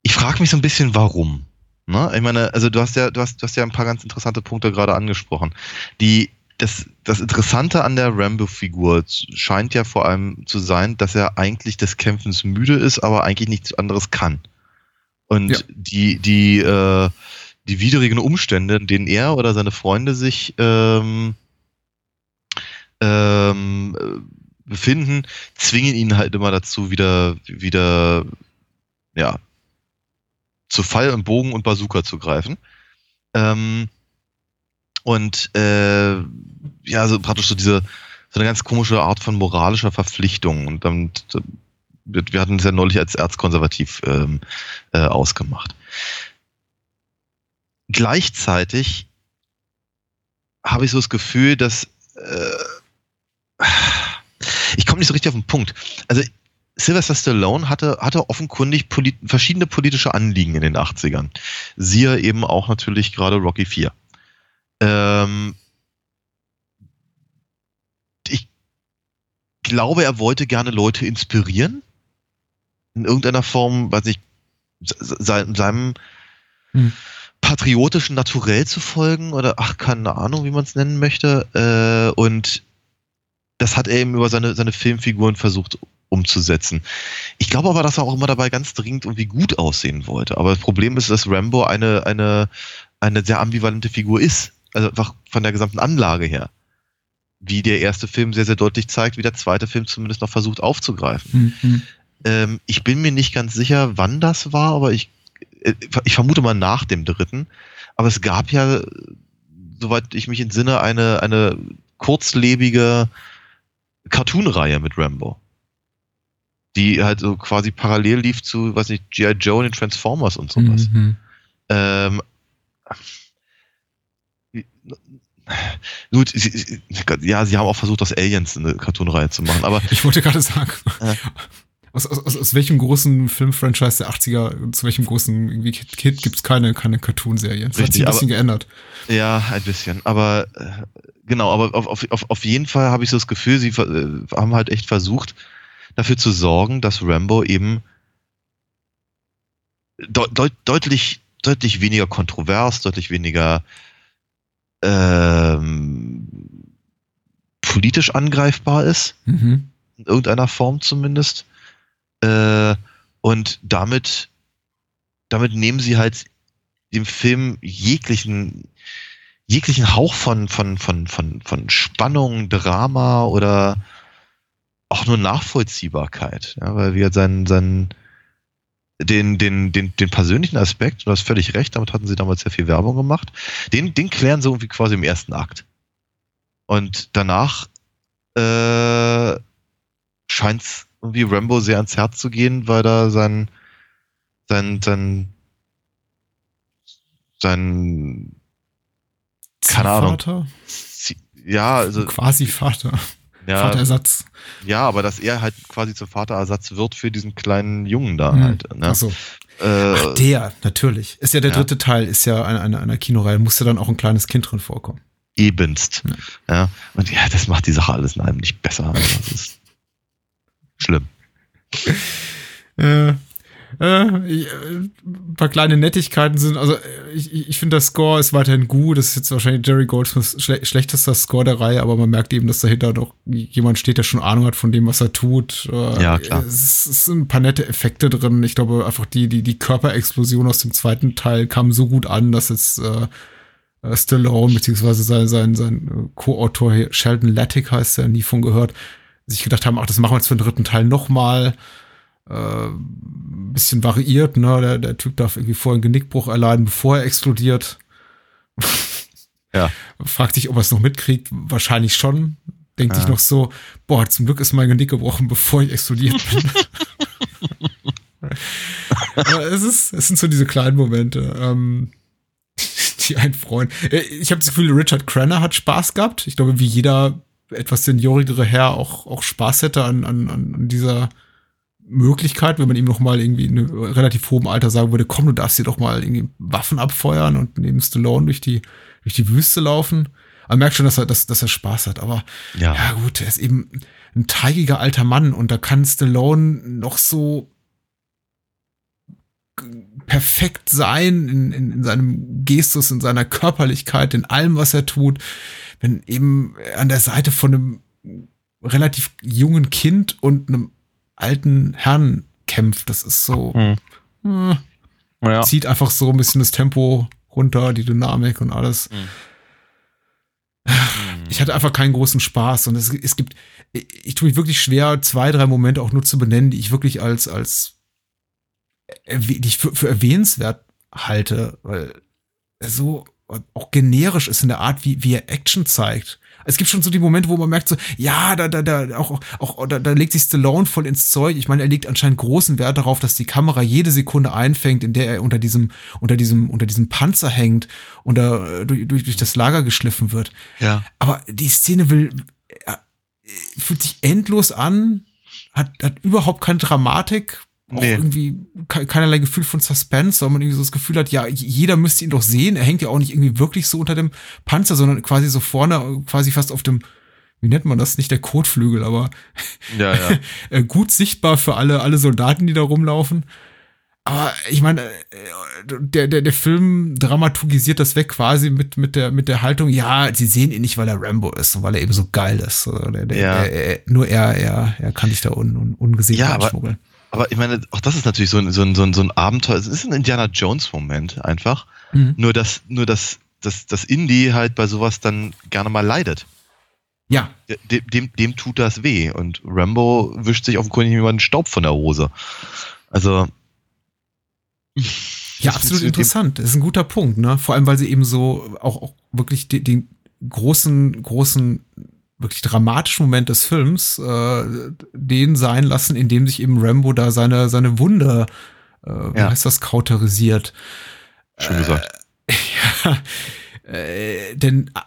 Ich frage mich so ein bisschen, warum. Ne? Ich meine, also du hast ja, du hast, du hast ja ein paar ganz interessante Punkte gerade angesprochen. Die, das, das Interessante an der Rambo-Figur scheint ja vor allem zu sein, dass er eigentlich des Kämpfens müde ist, aber eigentlich nichts anderes kann. Und Ja. die, die, äh, die widrigen Umstände, in denen er oder seine Freunde sich ähm, ähm, äh, befinden, zwingen ihn halt immer dazu, wieder, wieder, ja, zu Pfeil und Bogen und Bazooka zu greifen. Ähm, und äh, ja, so praktisch so diese, so eine ganz komische Art von moralischer Verpflichtung. Und dann, wir hatten es ja neulich als erzkonservativ ähm, äh, ausgemacht. Gleichzeitig habe ich so das Gefühl, dass äh, ich komme nicht so richtig auf den Punkt. Also Sylvester Stallone hatte, hatte offenkundig polit verschiedene politische Anliegen in den 80ern. Siehe eben auch natürlich gerade Rocky 4. Ähm, ich glaube, er wollte gerne Leute inspirieren. In irgendeiner Form, weiß ich, se- se- seinem Hm. patriotischen Naturell zu folgen oder ach, keine Ahnung, wie man es nennen möchte. Äh, und das hat er eben über seine, seine Filmfiguren versucht umzusetzen. Ich glaube aber, dass er auch immer dabei ganz dringend irgendwie gut aussehen wollte. Aber das Problem ist, dass Rambo eine, eine, eine sehr ambivalente Figur ist. Also einfach von der gesamten Anlage her. Wie der erste Film sehr, sehr deutlich zeigt, wie der zweite Film zumindest noch versucht aufzugreifen. Mhm. Ähm, ich bin mir nicht ganz sicher, wann das war, aber ich, äh, ich vermute mal nach dem dritten. Aber es gab ja, soweit ich mich entsinne, eine, eine kurzlebige Cartoon-Reihe mit Rambo. Die halt so quasi parallel lief zu, weiß nicht, G.I. Joe und den Transformers und sowas. Mhm. Ähm, gut, sie, sie, ja, sie haben auch versucht, aus Aliens eine Cartoon-Reihe zu machen, aber Ich wollte gerade sagen, Ja. aus, aus, aus, welchem großen Filmfranchise der 80er, zu welchem großen irgendwie Kid, Kid gibt es keine, keine Cartoon-Serie. Das hat Richtig, sich ein bisschen aber- geändert. Ja, ein bisschen. Aber äh, genau, aber auf, auf, auf, jeden Fall habe ich so das Gefühl, sie äh, haben halt echt versucht, dafür zu sorgen, dass Rambo eben deut, deut, deutlich, deutlich weniger kontrovers, deutlich weniger ähm, politisch angreifbar ist, Mhm. in irgendeiner Form zumindest. Äh, und damit, damit nehmen sie halt dem Film jeglichen, jeglichen Hauch von, von, von, von, von Spannung, Drama oder auch nur Nachvollziehbarkeit. Ja, weil wir sein, sein, den, den, den, den persönlichen Aspekt, du hast völlig recht, damit hatten sie damals sehr viel Werbung gemacht, den, den klären sie irgendwie quasi im ersten Akt. Und danach äh, scheint es irgendwie Rambo sehr ans Herz zu gehen, weil da sein, sein, sein, sein, keine Ahnung. Vater? Ja, also, Quasi Vater. ja, Vaterersatz. ja, aber dass er halt quasi zum Vaterersatz wird für diesen kleinen Jungen da Mhm. halt. Ne? Achso. Äh, Ach, der, natürlich. Ist ja der Ja. dritte Teil, ist ja eine, eine, einer Kinoreihe, muss ja dann auch ein kleines Kind drin vorkommen. ebenst. Ja. Und ja, das macht die Sache alles in einem nicht besser. Das ist schlimm. Äh, äh, äh, ein paar kleine Nettigkeiten sind, also äh, ich, ich finde, der Score ist weiterhin gut. Das ist jetzt wahrscheinlich Jerry Goldsmiths schle schlechtester Score der Reihe, aber man merkt eben, dass dahinter doch jemand steht, der schon Ahnung hat von dem, was er tut. Äh, Ja, klar. Es, es sind ein paar nette Effekte drin. Ich glaube, einfach die, die, die Körperexplosion aus dem zweiten Teil kam so gut an, dass jetzt äh, äh, Stallone, beziehungsweise sein, sein, sein Co-Autor hier, Sheldon Lattick heißt er, nie von gehört, sich gedacht haben, ach, das machen wir jetzt für den dritten Teil nochmal. Äh, ein bisschen variiert, ne? Der, der Typ darf irgendwie vorher einen Genickbruch erleiden, bevor er explodiert. Ja. Fragt sich, ob er es noch mitkriegt. Wahrscheinlich schon. Denkt Ja. sich noch so, boah, zum Glück ist mein Genick gebrochen, bevor ich explodiert bin. Aber es, ist, es sind so diese kleinen Momente, ähm, die einen freuen. Äh, Ich habe das Gefühl, Richard Crenner hat Spaß gehabt. Ich glaube, wie jeder etwas seniorigere Herr auch, auch Spaß hätte an, an, an dieser Möglichkeit, wenn man ihm noch mal irgendwie in einem relativ hohem Alter sagen würde, komm, du darfst dir doch mal irgendwie Waffen abfeuern und neben Stallone durch die, durch die Wüste laufen. Man merkt schon, dass er, dass, dass er Spaß hat, aber Ja. ja gut, er ist eben ein teigiger alter Mann und da kann Stallone noch so perfekt sein in, in, in seinem Gestus, in seiner Körperlichkeit, in allem, was er tut, wenn eben an der Seite von einem relativ jungen Kind und einem alten Herrn kämpft. Das ist so, Hm. äh, Ja. zieht einfach so ein bisschen das Tempo runter, die Dynamik und alles. Ich hatte einfach keinen großen Spaß und es, es gibt, ich, ich tue mich wirklich schwer, zwei, drei Momente auch nur zu benennen, die ich wirklich als, als, die ich für, für erwähnenswert halte, weil er so auch generisch ist in der Art, wie, wie er Action zeigt. Es gibt schon so die Momente, wo man merkt so, ja, da, da, da, auch, auch, da, da legt sich Stallone voll ins Zeug. Ich meine, er legt anscheinend großen Wert darauf, dass die Kamera jede Sekunde einfängt, in der er unter diesem, unter diesem, unter diesem Panzer hängt und da durch, durch, durch das Lager geschliffen wird. Ja. Aber die Szene will, äh, fühlt sich endlos an, hat, hat überhaupt keine Dramatik, auch Nee. irgendwie ke- keinerlei Gefühl von Suspense, weil man irgendwie so das Gefühl hat, ja, jeder müsste ihn doch sehen. Er hängt ja auch nicht irgendwie wirklich so unter dem Panzer, sondern quasi so vorne, quasi fast auf dem, wie nennt man das? Nicht der Kotflügel, aber Ja, ja. äh, gut sichtbar für alle, alle Soldaten, die da rumlaufen. Aber ich meine, äh, der, der, der Film dramaturgisiert das weg quasi mit, mit, der, mit der Haltung, ja, sie sehen ihn nicht, weil er Rambo ist und weil er eben so geil ist. Also der, der, Ja. der, er, nur er, er, er kann sich da un, un, ungesehen Ja, aber- reinschmuggeln. Aber ich meine, auch das ist natürlich so ein, so ein, so ein, so ein Abenteuer. Es ist ein Indiana Jones-Moment einfach. Mhm. Nur, dass, nur dass, dass, dass Indie halt bei sowas dann gerne mal leidet. Ja, Dem, dem, dem tut das weh. Und Rambo wischt sich offenkundig jemanden Staub von der Hose. Also. Ja, absolut interessant. Das ist ein guter Punkt, ne? Vor allem, weil sie eben so auch, auch wirklich den, den großen, großen, wirklich dramatischen Moment des Films äh, den sein lassen, in dem sich eben Rambo da seine, seine Wunde, äh, wie Ja. heißt das, kauterisiert. Schön gesagt. ja, äh, denn äh,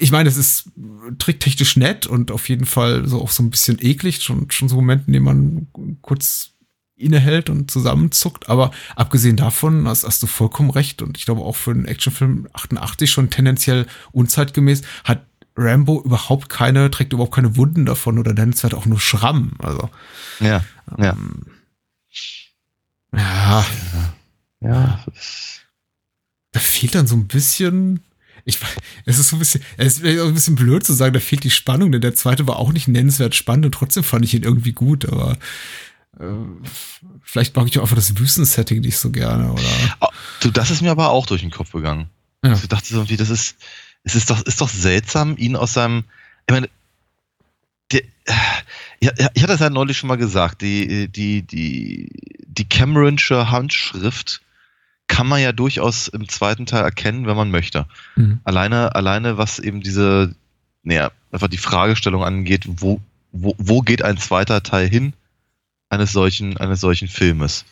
ich meine, es ist tricktechnisch nett und auf jeden Fall so auch so ein bisschen eklig, schon, schon so Momente, in denen man kurz innehält und zusammenzuckt. Aber abgesehen davon hast, hast du vollkommen recht und ich glaube auch für einen Actionfilm 88 schon tendenziell unzeitgemäß hat Rambo überhaupt keine, trägt überhaupt keine Wunden davon oder nennenswert auch nur Schramm. Also, Ja, ja. ähm, ja, Ja, ist- da fehlt dann so ein bisschen. Ich weiß, es ist so ein bisschen, es ist ein bisschen blöd zu sagen, da fehlt die Spannung, denn der zweite war auch nicht nennenswert spannend und trotzdem fand ich ihn irgendwie gut, aber äh, vielleicht mag ich auch einfach das Wüstensetting nicht so gerne, oder? Oh, du, das ist mir aber auch durch den Kopf gegangen. Ja. Ich dachte so irgendwie, das ist, es ist doch, ist doch seltsam, ihn aus seinem, ich meine, der, ja, ich hatte es ja neulich schon mal gesagt, die, die, die, die Cameronsche Handschrift kann man ja durchaus im zweiten Teil erkennen, wenn man möchte. Mhm. Alleine, alleine was eben diese, naja, einfach die Fragestellung angeht, wo, wo, wo geht ein zweiter Teil hin eines solchen, eines solchen Filmes?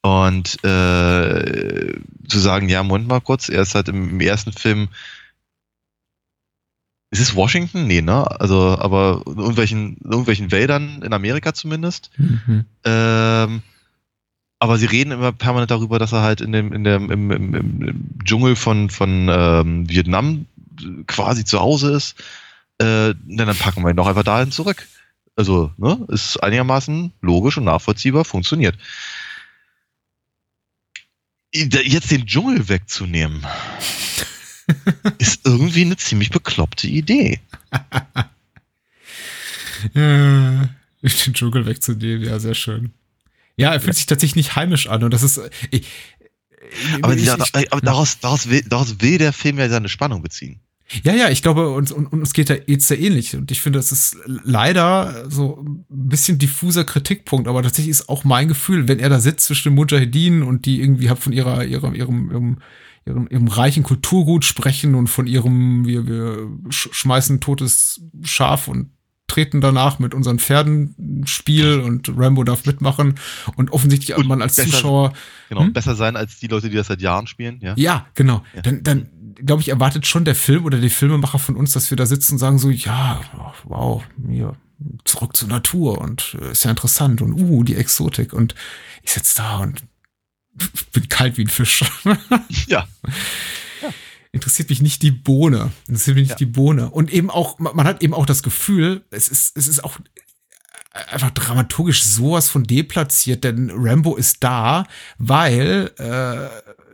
Und äh, zu sagen, ja, Moment mal kurz, er ist halt im, im ersten Film. Ist es Washington? Nee, ne? Also, aber in irgendwelchen, in irgendwelchen Wäldern in Amerika zumindest. Mhm. Ähm, aber sie reden immer permanent darüber, dass er halt in dem, in dem, im, im, im Dschungel von, von ähm, Vietnam quasi zu Hause ist. Äh, dann packen wir ihn doch einfach dahin zurück. Also, ne, ist einigermaßen logisch und nachvollziehbar, funktioniert. Jetzt den Dschungel wegzunehmen, ist irgendwie eine ziemlich bekloppte Idee. Ja, den Dschungel wegzunehmen, ja, sehr schön. Ja, er fühlt sich tatsächlich nicht heimisch an und das ist. äh, Ich, Aber, ich, dieser, ich, aber daraus, daraus, will, daraus will der Film ja seine Spannung beziehen. Ja, ja, ich glaube, uns, uns, uns geht da jetzt sehr ähnlich. Und ich finde, das ist leider so ein bisschen diffuser Kritikpunkt, aber tatsächlich ist auch mein Gefühl, wenn er da sitzt zwischen den Mujahedin und die irgendwie halt von ihrer, ihrem, ihrem, ihrem, ihrem, ihrem reichen Kulturgut sprechen und von ihrem, wir, wir sch schmeißen totes Schaf und treten danach mit unseren Pferden Spiel und Rambo darf mitmachen und offensichtlich Und man als besser- Zuschauer Genau, Hm? besser sein als die Leute, die das seit Jahren spielen. Ja, Ja, genau. Ja. Dann, dann glaube ich, erwartet schon der Film oder die Filmemacher von uns, dass wir da sitzen und sagen so, ja, wow, mir zurück zur Natur und äh, ist ja interessant und uh, die Exotik und ich sitze da und bin kalt wie ein Fisch. ja. Interessiert mich nicht die Bohne. Interessiert mich nicht Ja. die Bohne. Und eben auch, man hat eben auch das Gefühl, es ist, es ist auch einfach dramaturgisch sowas von deplatziert, denn Rambo ist da, weil, äh,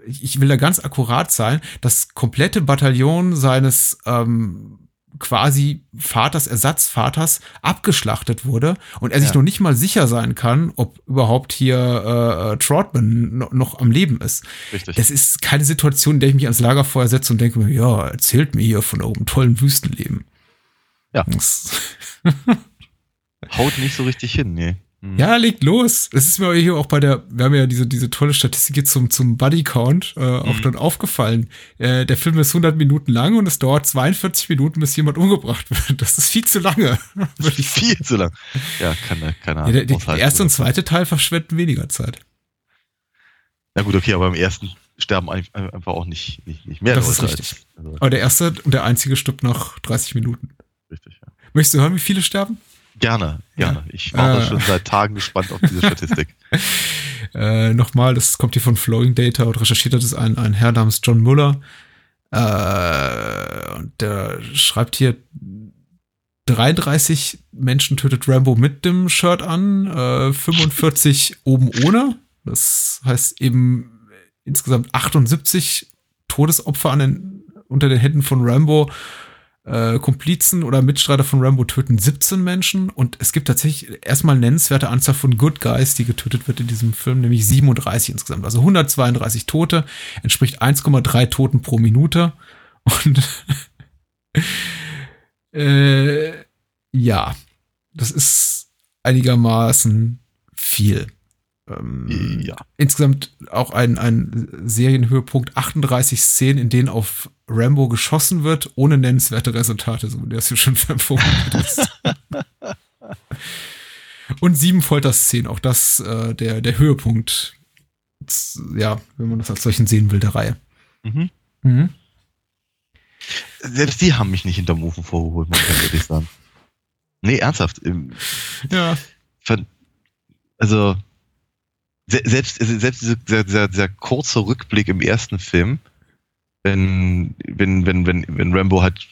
ich ich will da ganz akkurat sein, das komplette Bataillon seines ähm, quasi Vaters, Ersatzvaters abgeschlachtet wurde und er sich Ja. noch nicht mal sicher sein kann, ob überhaupt hier äh, Trotman no, noch am Leben ist. Richtig. Das ist keine Situation, in der ich mich ans Lagerfeuer setze und denke mir, ja, erzählt mir hier von eurem tollen Wüstenleben. Ja. Haut nicht so richtig hin, nee. Ja, legt los. Das ist mir hier auch bei der, wir haben ja diese, diese tolle Statistik zum, zum Buddy Count äh, auch Mhm. dann aufgefallen. Äh, der Film ist 100 Minuten lang und es dauert 42 Minuten, bis jemand umgebracht wird. Das ist viel zu lange. Viel zu lang. Ja, keine, keine Ja, Ahnung. der, der aushalten. erste und zweite Teil verschwenden weniger Zeit. Ja gut, okay, aber im ersten sterben ein- einfach auch nicht, nicht, nicht mehr Das ist Leute richtig. Als, also, Aber der erste und der einzige stirbt nach 30 Minuten. richtig, ja. Möchtest du hören, wie viele sterben? Gerne, Ja. gerne. Ich warte Ah. schon seit Tagen gespannt auf diese Statistik. Äh, Nochmal, das kommt hier von Flowing Data und recherchiert hat es ein, ein Herr namens John Muller. Äh, und der schreibt hier 33 Menschen tötet Rambo mit dem Shirt an, äh, 45 oben ohne. Das heißt eben insgesamt 78 Todesopfer an den, unter den Händen von Rambo. Äh, Komplizen oder Mitstreiter von Rambo töten 17 Menschen und es gibt tatsächlich erstmal nennenswerte Anzahl von Good Guys, die getötet wird in diesem Film, nämlich 37 insgesamt. Also 132 Tote, entspricht 1,3 Toten pro Minute. Und äh, ja, das ist einigermaßen viel. Ähm, Ja. Insgesamt auch ein, ein Serienhöhepunkt, 38 Szenen, in denen auf Rambo geschossen wird, ohne nennenswerte Resultate, so wie das hier schon vermutet ist. Und sieben Folterszenen, auch das äh, der, der Höhepunkt, z- ja, wenn man das als solchen sehen will, der Reihe. Mhm. Mhm. Selbst die haben mich nicht hinterm Ofen vorgeholt, muss ich ehrlich sagen. Nee, ernsthaft. Ja, Also, selbst, selbst dieser, dieser, dieser, kurze Rückblick im ersten Film, wenn, wenn, wenn, wenn, wenn Rambo halt,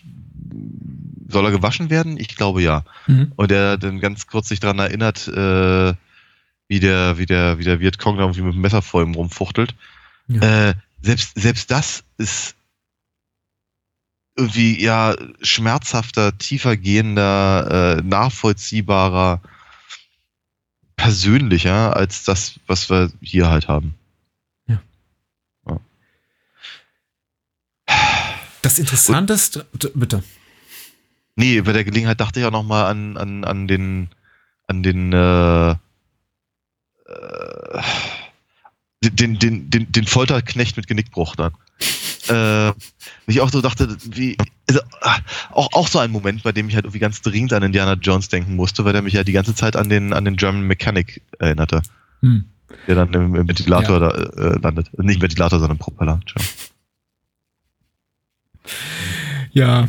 soll er gewaschen werden? Ich glaube ja. Mhm. Und er dann ganz kurz sich daran erinnert, äh, wie der, wie der, wie der Vietcong da irgendwie mit dem Messer vor ihm rumfuchtelt. Ja. Äh, selbst, selbst das ist irgendwie ja schmerzhafter, tiefer gehender, äh, nachvollziehbarer, persönlicher als das, was wir hier halt haben. das Interessanteste, bitte. Nee, bei der Gelegenheit dachte ich auch noch mal an, an, an den, an den, äh, äh, den, den, den, den Folterknecht mit Genickbruch dann. äh, ich auch so dachte, wie, also, ah, auch, auch so ein Moment, bei dem ich halt irgendwie ganz dringend an Indiana Jones denken musste, weil der mich ja die ganze Zeit an den, an den German Mechanic erinnerte, Hm. der dann im, im Ventilator da, äh, landet. Nicht im Ventilator, sondern im Propeller. Ja,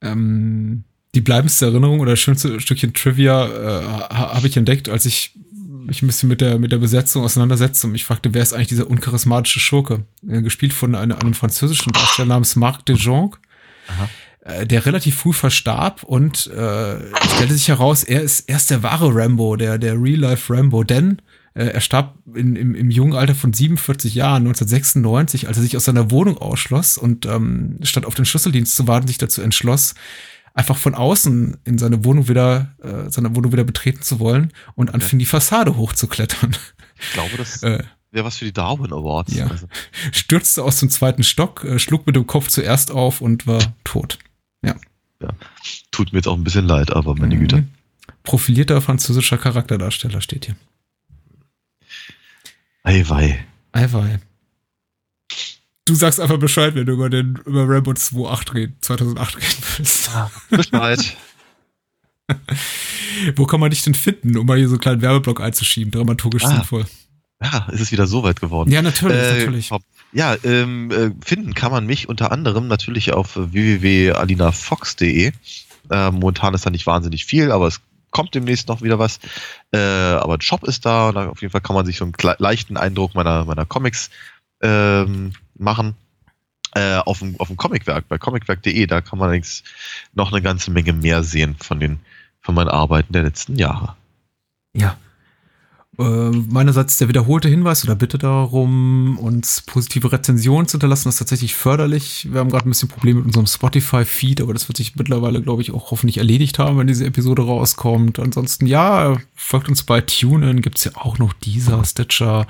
ähm, die bleibendste Erinnerung oder das schönste Stückchen Trivia äh, ha- habe ich entdeckt, als ich mich ein bisschen mit der, mit der Besetzung auseinandersetzte und mich fragte, wer ist eigentlich dieser uncharismatische Schurke? Äh, gespielt von einem, einem französischen Darsteller namens Marc de Jong, äh, der relativ früh verstarb und äh, stellte sich heraus, er ist, er ist der wahre Rambo, der, der Real-Life Rambo, denn äh, er starb in, im, im jungen Alter von 47 Jahren, 1996, als er sich aus seiner Wohnung ausschloss und ähm, statt auf den Schlüsseldienst zu warten, sich dazu entschloss, einfach von außen in seine Wohnung wieder, äh, seine Wohnung wieder betreten zu wollen und anfing die Fassade hochzuklettern. Ich glaube, das Äh, wäre was für die Darwin Awards. Ja. Also, stürzte aus dem zweiten Stock, äh, schlug mit dem Kopf zuerst auf und war tot. tut mir jetzt auch ein bisschen leid, aber meine Güte. Mhm. Profilierter französischer Charakterdarsteller steht hier. Eiwei. Eiwei. Du sagst einfach Bescheid, wenn du über den über Rambo 2.8 reden, 2008 reden willst. Bescheid. Wo kann man dich denn finden, um mal hier so einen kleinen Werbeblock einzuschieben, dramaturgisch Ah. sinnvoll? Ja, ist es wieder so weit geworden. Ja, natürlich, Äh, natürlich. Ja, ähm, äh, finden kann man mich unter anderem natürlich auf www.alinafox.de. Äh, momentan ist da nicht wahnsinnig viel, aber es kommt demnächst noch wieder was. Äh, aber ein Shop ist da und auf jeden Fall kann man sich so einen leichten Eindruck meiner, meiner Comics ähm, machen. Äh, auf dem, auf dem Comicwerk, bei comicwerk.de, da kann man allerdings noch eine ganze Menge mehr sehen von den, von meinen Arbeiten der letzten Jahre. Ja. Äh, meinerseits der wiederholte Hinweis oder Bitte darum, uns positive Rezensionen zu hinterlassen, ist tatsächlich förderlich. Wir haben gerade ein bisschen Probleme mit unserem Spotify-Feed, aber das wird sich mittlerweile, glaube ich, auch hoffentlich erledigt haben, wenn diese Episode rauskommt. Ansonsten, ja, folgt uns bei TuneIn, gibt's ja auch noch dieser Stitcher,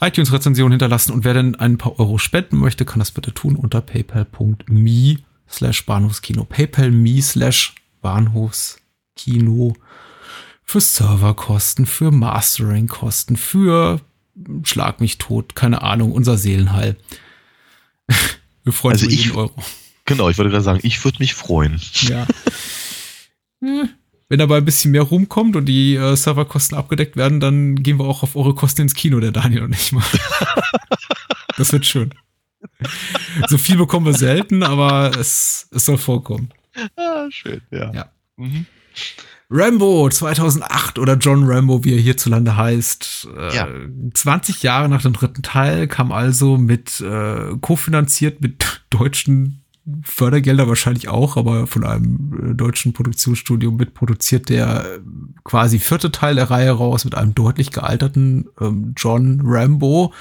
iTunes-Rezension hinterlassen und wer denn ein paar Euro spenden möchte, kann das bitte tun unter paypal.me slash Bahnhofskino. paypal.me slash Bahnhofskino für Serverkosten, für Masteringkosten, für Schlag mich tot, keine Ahnung, unser Seelenheil. Wir freuen uns Also ich- Euro. Genau, ich wollte gerade sagen, ich würde mich freuen. Ja. Hm. Wenn dabei ein bisschen mehr rumkommt und die äh, Serverkosten abgedeckt werden, dann gehen wir auch auf eure Kosten ins Kino, der Daniel und ich mal. Das wird schön. So viel bekommen wir selten, aber es, es soll vorkommen. Ah, schön, ja. Ja. Mhm. Rambo 2008 oder John Rambo, wie er hierzulande heißt. Äh, Ja. 20 Jahre nach dem dritten Teil kam also mit, äh, kofinanziert mit deutschen Fördergelder wahrscheinlich auch, aber von einem äh, deutschen Produktionsstudio mitproduziert der äh, quasi vierte Teil der Reihe raus mit einem deutlich gealterten ähm, John Rambo.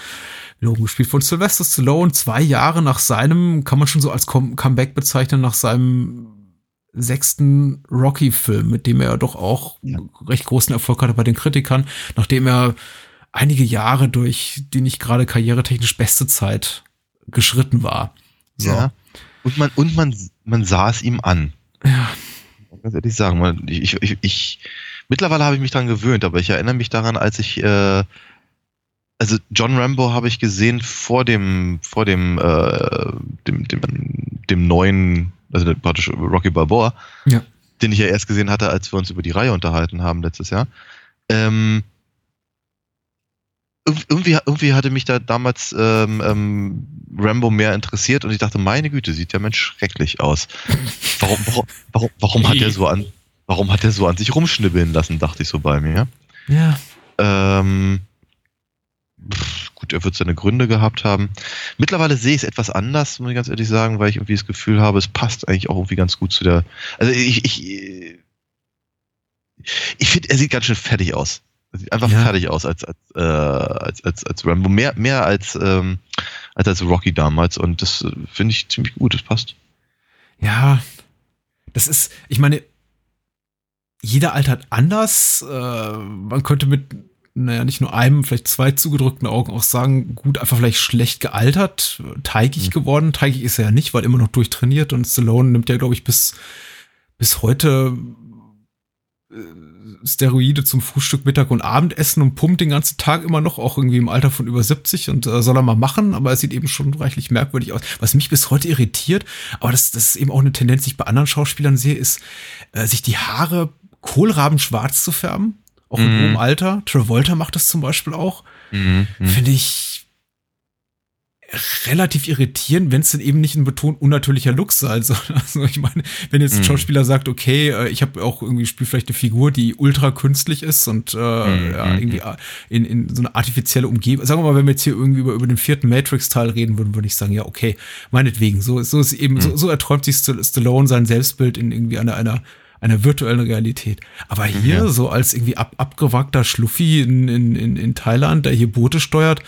Wiederum gespielt von Sylvester Stallone, zwei Jahre nach seinem, kann man schon so als Com Comeback bezeichnen, nach seinem sechsten Rocky-Film, mit dem er doch auch Ja. recht großen Erfolg hatte bei den Kritikern, nachdem er einige Jahre durch die nicht gerade karrieretechnisch beste Zeit geschritten war. So. Ja. Und man, und man, man sah es ihm an. Ja. Ganz ehrlich sagen, man, ich, ich, ich, mittlerweile habe ich mich daran gewöhnt, aber ich erinnere mich daran, als ich, äh, also John Rambo habe ich gesehen vor dem, vor dem, äh, dem, dem, dem neuen, also praktisch Rocky Balboa, Ja. den ich ja erst gesehen hatte, als wir uns über die Reihe unterhalten haben letztes Jahr. Ähm, irg- irgendwie, irgendwie hatte mich da damals ähm, ähm, Rambo mehr interessiert und ich dachte, meine Güte, sieht der Mensch schrecklich aus. Warum, warum, warum, warum hat er so an, warum hat er so an sich rumschnibbeln lassen, dachte ich so bei mir. Ja. Ähm, pff, gut, er wird seine Gründe gehabt haben. Mittlerweile sehe ich es etwas anders, muss ich ganz ehrlich sagen, weil ich irgendwie das Gefühl habe, es passt eigentlich auch irgendwie ganz gut zu der. Also ich, ich, ich finde, er sieht ganz schön fertig aus. Er sieht einfach Ja. fertig aus als, als, äh, als, als, als Rambo. Mehr, mehr als, ähm, als als Rocky damals. Und das äh, finde ich ziemlich gut, das passt. Ja. Das ist, ich meine, jeder altert anders. Äh, man könnte mit, naja, nicht nur einem, vielleicht zwei zugedrückten Augen auch sagen, gut, einfach vielleicht schlecht gealtert, teigig Mhm. geworden. Teigig ist er ja nicht, weil immer noch durchtrainiert und Stallone nimmt ja, glaube ich, bis, bis heute äh, Steroide zum Frühstück, Mittag und Abendessen und pumpt den ganzen Tag immer noch, auch irgendwie im Alter von über 70 und äh, soll er mal machen, aber es sieht eben schon reichlich merkwürdig aus. Was mich bis heute irritiert, aber das, das ist eben auch eine Tendenz, die ich bei anderen Schauspielern sehe, ist, äh, sich die Haare kohlrabenschwarz zu färben, auch im Mhm. hohen Alter. Travolta macht das zum Beispiel auch. Finde ich relativ irritierend, wenn es denn eben nicht ein betont unnatürlicher Look sein soll. Also ich meine, wenn jetzt ein Mhm. Schauspieler sagt, okay, äh, ich habe auch irgendwie spiele vielleicht eine Figur, die ultra künstlich ist und äh, Mhm, ja, mhm. irgendwie in, in so eine artifizielle Umgebung. Sagen wir mal, wenn wir jetzt hier irgendwie über, über den vierten Matrix-Teil reden würden, würde ich sagen, ja, okay, meinetwegen. So, so ist eben, so, Mhm. so erträumt sich St- Stallone sein Selbstbild in irgendwie einer, einer einer virtuellen Realität. Aber hier, Ja. so als irgendwie ab, abgewrackter Schluffi in, in, in, in Thailand, der hier Boote steuert,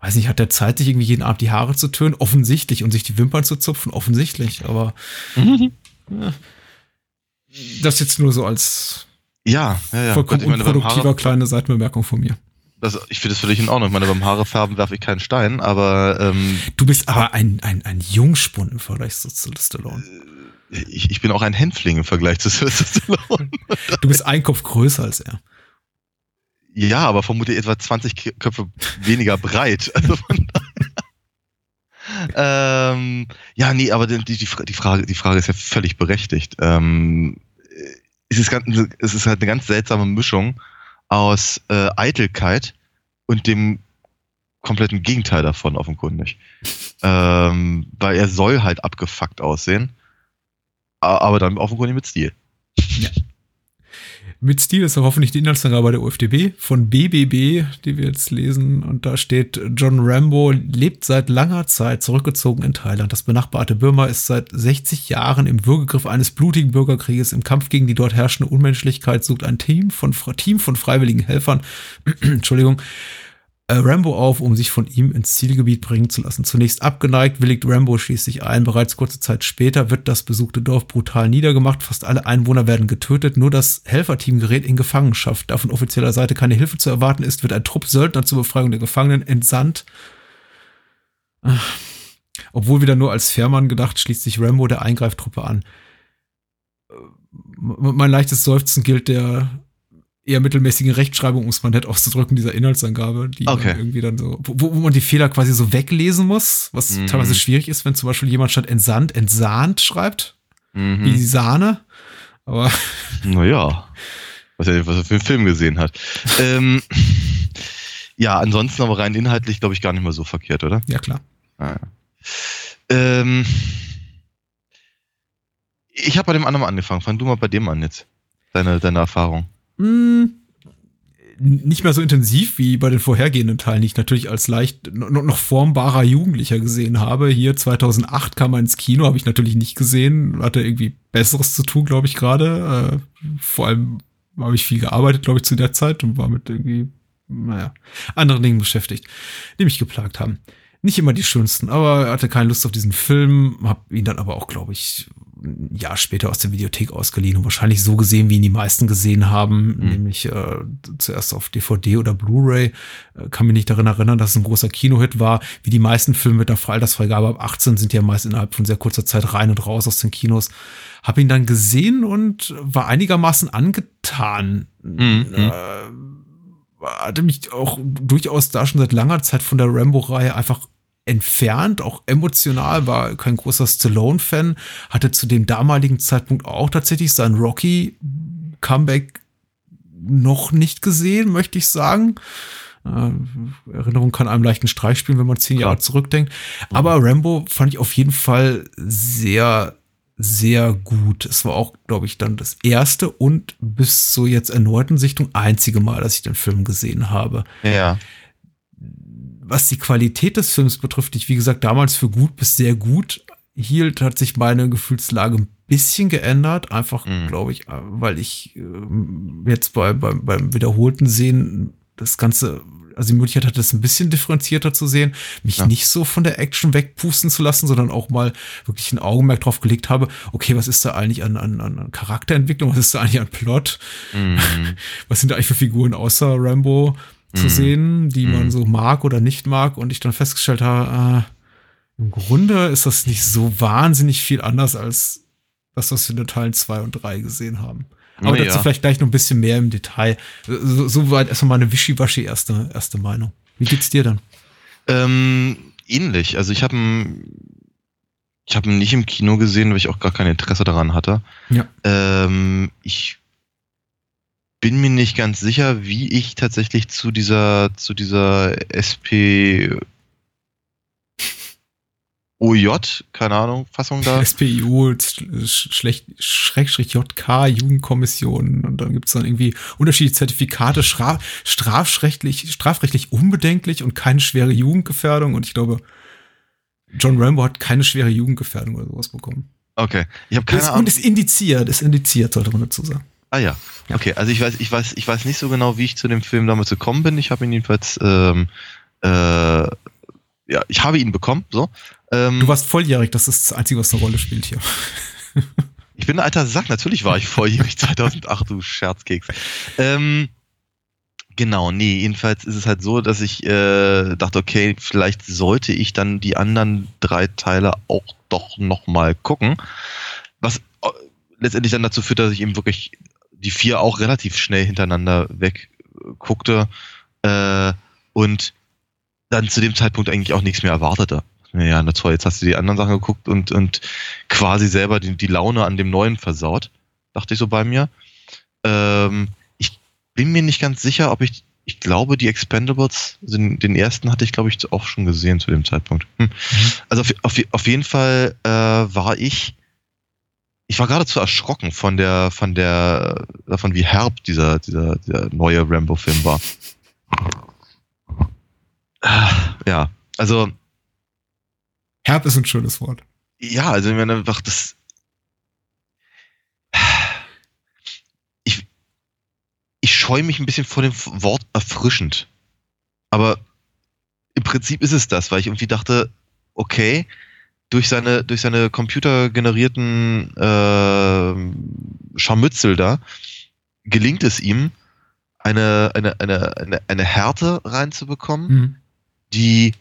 weiß nicht, hat der Zeit, sich irgendwie jeden Abend die Haare zu tönen? Offensichtlich. Und sich die Wimpern zu zupfen? Offensichtlich. Aber ja. das jetzt nur so als Ja, ja, ja. vollkommen meine, unproduktiver Haare, kleine Seitenbemerkung von mir. das, ich finde das völlig in Ordnung. Ich meine, beim Haarefärben werfe ich keinen Stein, aber ähm, Du bist aber ein, ein, ein Jungspund im Vergleich zu zu Stallone. Ich, ich bin auch ein Hänfling im Vergleich zu Sylvester Stallone. Du bist ein Kopf größer als er. Ja, aber vermutlich etwa 20 K- Köpfe weniger breit. Also von daher. ähm, ja, nee, aber die, die, die Fra- die, Frage, die Frage ist ja völlig berechtigt. Ähm, es, ist ganz, es ist halt eine ganz seltsame Mischung aus äh, Eitelkeit und dem kompletten Gegenteil davon offenkundig. ähm, weil er soll halt abgefuckt aussehen, aber dann offenkundig mit Stil. Mit Stil ist auch hoffentlich die Inhaltsangabe der UFDB von BBB, die wir jetzt lesen. Und da steht, John Rambo lebt seit langer Zeit zurückgezogen in Thailand. Das benachbarte Burma ist seit 60 Jahren im Würgegriff eines blutigen Bürgerkrieges. Im Kampf gegen die dort herrschende Unmenschlichkeit sucht ein Team von, Team von freiwilligen Helfern, Entschuldigung, Rambo auf, um sich von ihm ins Zielgebiet bringen zu lassen. Zunächst abgeneigt, willigt Rambo schließlich ein. Bereits kurze Zeit später wird das besuchte Dorf brutal niedergemacht. Fast alle Einwohner werden getötet. Nur das Helferteam gerät in Gefangenschaft. Da von offizieller Seite keine Hilfe zu erwarten ist, wird ein Trupp Söldner zur Befreiung der Gefangenen entsandt. Obwohl wieder nur als Fährmann gedacht, schließt sich Rambo der Eingreiftruppe an. Äh, Mein leichtes Seufzen gilt der eher mittelmäßigen Rechtschreibung, um es mal nett auszudrücken, dieser Inhaltsangabe, die Okay. dann irgendwie dann so, wo, wo man die Fehler quasi so weglesen muss, was Mhm. teilweise schwierig ist, wenn zum Beispiel jemand statt entsandt, entsahnt schreibt, wie Mhm. die Sahne. Aber Naja, was er, was er für einen Film gesehen hat. ähm, ja, ansonsten aber rein inhaltlich, glaube ich, gar nicht mal so verkehrt, oder? ja klar. Ah, ja. ähm, ich habe bei dem anderen angefangen. Fang du mal bei dem an jetzt. Deine, deine Erfahrung. Hm, nicht mehr so intensiv wie bei den vorhergehenden Teilen, die ich natürlich als leicht noch formbarer Jugendlicher gesehen habe. Hier 2008 kam er ins Kino, habe ich natürlich nicht gesehen, hatte irgendwie Besseres zu tun, glaube ich gerade. Äh, vor allem habe ich viel gearbeitet, glaube ich, zu der Zeit und war mit irgendwie, naja, anderen Dingen beschäftigt, die mich geplagt haben. Nicht immer die schönsten, aber hatte keine Lust auf diesen Film, habe ihn dann aber auch, glaube ich, ein Jahr später aus der Videothek ausgeliehen und wahrscheinlich so gesehen, wie ihn die meisten gesehen haben, mhm. nämlich äh, zuerst auf DVD oder Blu-ray. Äh, kann mich nicht daran erinnern, dass es ein großer Kinohit war. Wie die meisten Filme mit einer Altersfreigabe ab 18 sind ja meist innerhalb von sehr kurzer Zeit rein und raus aus den Kinos. Hab ihn dann gesehen und war einigermaßen angetan. Mhm. Äh, hatte mich auch durchaus da schon seit langer Zeit von der Rambo-Reihe einfach entfernt, auch emotional, war kein großer Stallone-Fan, hatte zu dem damaligen Zeitpunkt auch tatsächlich sein Rocky-Comeback noch nicht gesehen, möchte ich sagen. Äh, Erinnerung kann einem leichten Streich spielen, wenn man zehn Jahre zurückdenkt. Aber Rambo fand ich auf jeden Fall sehr, sehr gut. Es war auch, glaube ich, dann das erste und bis zur jetzt erneuten Sichtung einzige Mal, dass ich den Film gesehen habe. Ja was die Qualität des Films betrifft, die ich wie gesagt damals für gut bis sehr gut hielt, hat sich meine Gefühlslage ein bisschen geändert. Einfach, mhm. glaube ich, weil ich äh, jetzt bei, bei, beim wiederholten Sehen das Ganze, also die Möglichkeit hatte, das ein bisschen differenzierter zu sehen, mich ja. nicht so von der Action wegpusten zu lassen, sondern auch mal wirklich ein Augenmerk drauf gelegt habe, okay, was ist da eigentlich an, an, an Charakterentwicklung, was ist da eigentlich an Plot, mhm. was sind da eigentlich für Figuren außer Rambo? Zu mhm. sehen, die man mhm. so mag oder nicht mag. Und ich dann festgestellt habe, äh, im Grunde ist das nicht so wahnsinnig viel anders als das, was wir in den Teilen 2 und 3 gesehen haben. Aber dazu ja. vielleicht gleich noch ein bisschen mehr im Detail. So, so erstmal meine wischiwaschi erste, erste Meinung. Wie geht's dir dann? Ähm, ähnlich. Also ich habe ich habe ihn nicht im Kino gesehen, weil ich auch gar kein Interesse daran hatte. Ja. Ähm, ich bin mir nicht ganz sicher, wie ich tatsächlich zu dieser, zu dieser SP OJ, keine Ahnung, Fassung da. Schlecht, Schrägstrich JK, Jugendkommission und dann gibt's dann irgendwie unterschiedliche Zertifikate, straf, strafrechtlich, strafrechtlich unbedenklich und keine schwere Jugendgefährdung und ich glaube, John Rambo hat keine schwere Jugendgefährdung oder sowas bekommen. Okay, ich habe keine Ahnung. Und ist indiziert, ist indiziert, sollte man dazu sagen. Ah ja. ja. Okay, also ich weiß, ich weiß, ich weiß nicht so genau, wie ich zu dem Film damals gekommen bin. Ich habe ihn jedenfalls, ähm, äh, ja, ich habe ihn bekommen. So. Ähm, du warst volljährig, das ist das Einzige, was eine Rolle spielt hier. ich bin ein alter Sack, natürlich war ich volljährig 2008, du Scherzkeks. Ähm, Genau, nee, jedenfalls ist es halt so, dass ich äh, dachte, okay, vielleicht sollte ich dann die anderen drei Teile auch doch nochmal gucken. Was äh, letztendlich dann dazu führt, dass ich eben wirklich die vier auch relativ schnell hintereinander wegguckte äh, und dann zu dem Zeitpunkt eigentlich auch nichts mehr erwartete. Ja, na toll, jetzt hast du die anderen Sachen geguckt und, und quasi selber die, die Laune an dem Neuen versaut, dachte ich so bei mir. Ähm, ich bin mir nicht ganz sicher, ob ich, ich glaube, die Expendables, den, den ersten hatte ich, glaube ich, auch schon gesehen zu dem Zeitpunkt. Hm. Mhm. Also auf, auf, auf jeden Fall äh, war ich ich war geradezu erschrocken von der, von der, davon, wie herb dieser, dieser, dieser neue Rambo-Film war. Ja, also. Herb ist ein schönes Wort. Ja, also ich meine einfach, das. Ich, ich scheue mich ein bisschen vor dem Wort erfrischend. Aber im Prinzip ist es das, weil ich irgendwie dachte, okay, durch seine, durch seine computergenerierten äh, Scharmützel da gelingt es ihm, eine, eine, eine, eine, eine Härte reinzubekommen, mhm. die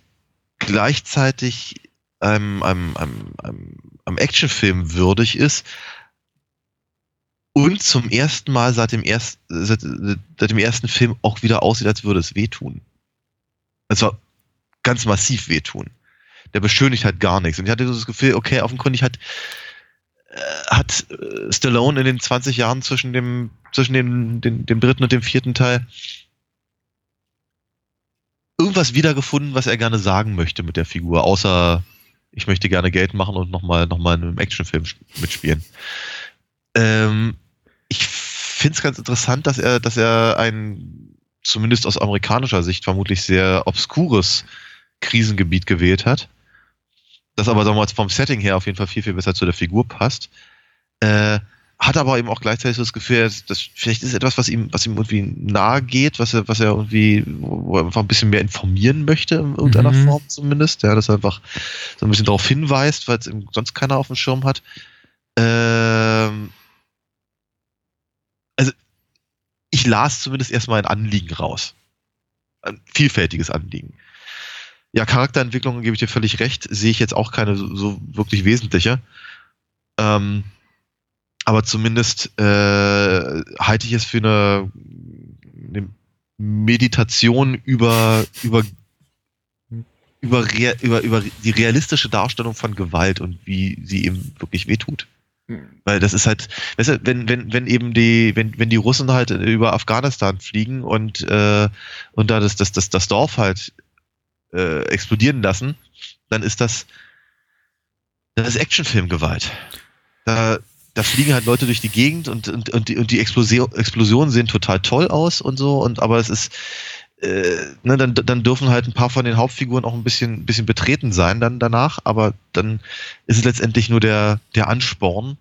gleichzeitig einem, einem, einem, einem, einem Actionfilm würdig ist und zum ersten Mal seit dem, erst, seit, seit dem ersten Film auch wieder aussieht, als würde es wehtun. Es war ganz massiv wehtun der beschönigt halt gar nichts. Und ich hatte so das Gefühl, okay, offenkundig hat, äh, hat äh, Stallone in den 20 Jahren zwischen dem, zwischen dem, dem, dem dritten und dem vierten Teil irgendwas wiedergefunden, was er gerne sagen möchte mit der Figur, außer ich möchte gerne Geld machen und nochmal noch mal in einem Actionfilm mitspielen. Ähm, ich finde es ganz interessant, dass er, dass er ein zumindest aus amerikanischer Sicht vermutlich sehr obskures Krisengebiet gewählt hat. Das aber mal, vom Setting her auf jeden Fall viel, viel besser zu der Figur passt. Äh, hat aber eben auch gleichzeitig so das Gefühl, dass, vielleicht ist etwas, was ihm, was ihm irgendwie nahe geht, was er, was er irgendwie, wo er einfach ein bisschen mehr informieren möchte, in irgendeiner Mhm. Form zumindest. Ja, dass er einfach so ein bisschen darauf hinweist, weil es eben sonst keiner auf dem Schirm hat. Ähm, also, ich las zumindest erstmal ein Anliegen raus. Ein vielfältiges Anliegen. Ja, Charakterentwicklung gebe ich dir völlig recht, sehe ich jetzt auch keine so, so wirklich wesentliche. Ähm, aber zumindest äh, halte ich es für eine, eine Meditation über, über, über, über, über die realistische Darstellung von Gewalt und wie sie eben wirklich wehtut. Weil das ist halt, wenn, wenn, wenn eben die, wenn, wenn die Russen halt über Afghanistan fliegen und, äh, und da das, das, das, das Dorf halt äh, explodieren lassen, dann ist das, das ist Actionfilmgewalt. Da, da fliegen halt Leute durch die Gegend und, und, und die, und die Explosion, Explosionen sehen total toll aus und so, und aber es ist, äh, ne, dann, dann dürfen halt ein paar von den Hauptfiguren auch ein bisschen, bisschen betreten sein dann danach, aber dann ist es letztendlich nur der, der Ansporn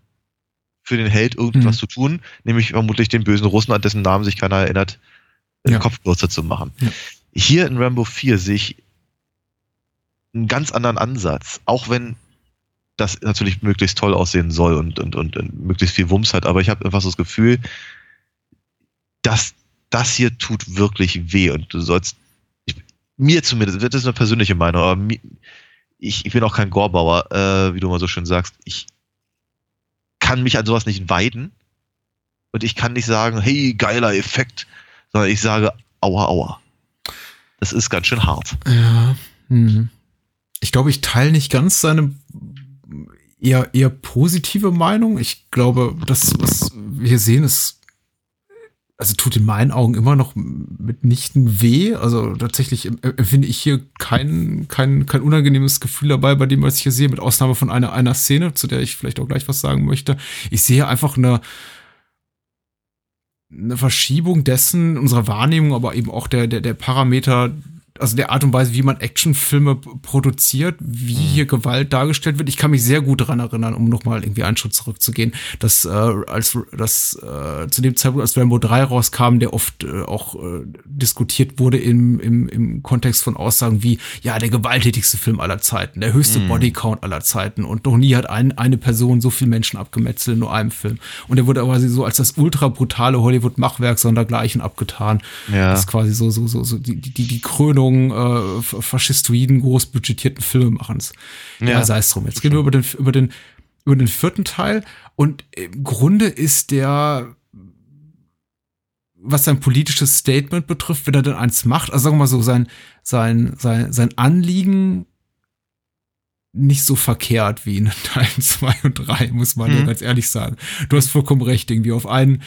für den Held, irgendwas Mhm. zu tun, nämlich vermutlich den bösen Russen, an dessen Namen sich keiner erinnert, den Ja. Kopf kürzer zu machen. Ja. Hier in Rambo 4 sehe ich einen ganz anderen Ansatz, auch wenn das natürlich möglichst toll aussehen soll und, und, und, und möglichst viel Wumms hat, aber ich habe einfach so das Gefühl, dass das hier tut wirklich weh und du sollst, ich, mir zumindest, das ist eine persönliche Meinung, aber mi, ich, ich bin auch kein Gorbauer, äh, wie du mal so schön sagst, ich kann mich an sowas nicht weiden und ich kann nicht sagen, hey, geiler Effekt, sondern ich sage, aua, aua. Das ist ganz schön hart. Ja. Hm. Ich glaube, ich teile nicht ganz seine eher, eher positive Meinung. Ich glaube, das, was wir hier sehen, ist, also tut in meinen Augen immer noch mitnichten weh. Also tatsächlich em- empfinde ich hier kein, kein, kein unangenehmes Gefühl dabei, bei dem, was ich hier sehe, mit Ausnahme von einer, einer Szene, zu der ich vielleicht auch gleich was sagen möchte. Ich sehe einfach eine, eine Verschiebung dessen, unserer Wahrnehmung, aber eben auch der, der, der Parameter, also der Art und Weise, wie man Actionfilme produziert, wie hier Gewalt dargestellt wird. Ich kann mich sehr gut daran erinnern, um nochmal irgendwie einen Schritt zurückzugehen, dass äh, als das äh, zu dem Zeitpunkt, als Rambo 3 rauskam, der oft äh, auch äh, diskutiert wurde im, im, im Kontext von Aussagen wie, ja, der gewalttätigste Film aller Zeiten, der höchste Bodycount aller Zeiten und noch nie hat ein, eine Person so viel Menschen abgemetzelt in nur einem Film. Und er wurde aber so als das ultra brutale Hollywood-Machwerk sondergleichen abgetan. Ja. Das ist quasi so, so, so, so die, die, die Krönung äh, f- faschistoiden, großbudgetierten Filmemachens. Ja, Ja. sei es drum. Jetzt reden wir über den, über den, über den vierten Teil. Und im Grunde ist der, was sein politisches Statement betrifft, wenn er denn eins macht, also sagen wir mal so, sein, sein, sein, sein Anliegen nicht so verkehrt wie in Teilen 2 und 3, muss man ja Mhm. ganz ehrlich sagen. Du hast vollkommen recht, irgendwie auf einen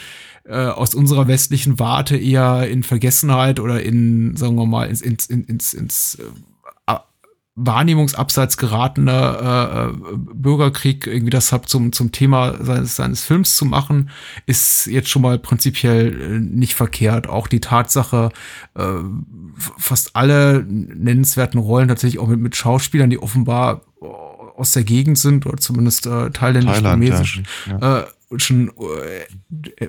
äh, aus unserer westlichen Warte eher in Vergessenheit oder in, sagen wir mal, ins, ins, ins, ins, äh, Wahrnehmungsabseits geratener äh, äh, Bürgerkrieg irgendwie das hab zum, zum Thema seines, seines Films zu machen, ist jetzt schon mal prinzipiell äh, nicht verkehrt. Auch die Tatsache, äh, fast alle nennenswerten Rollen tatsächlich auch mit, mit Schauspielern, die offenbar aus der Gegend sind oder zumindest äh, thailändisch Thailand, burmesisch ja. äh, schon äh, äh,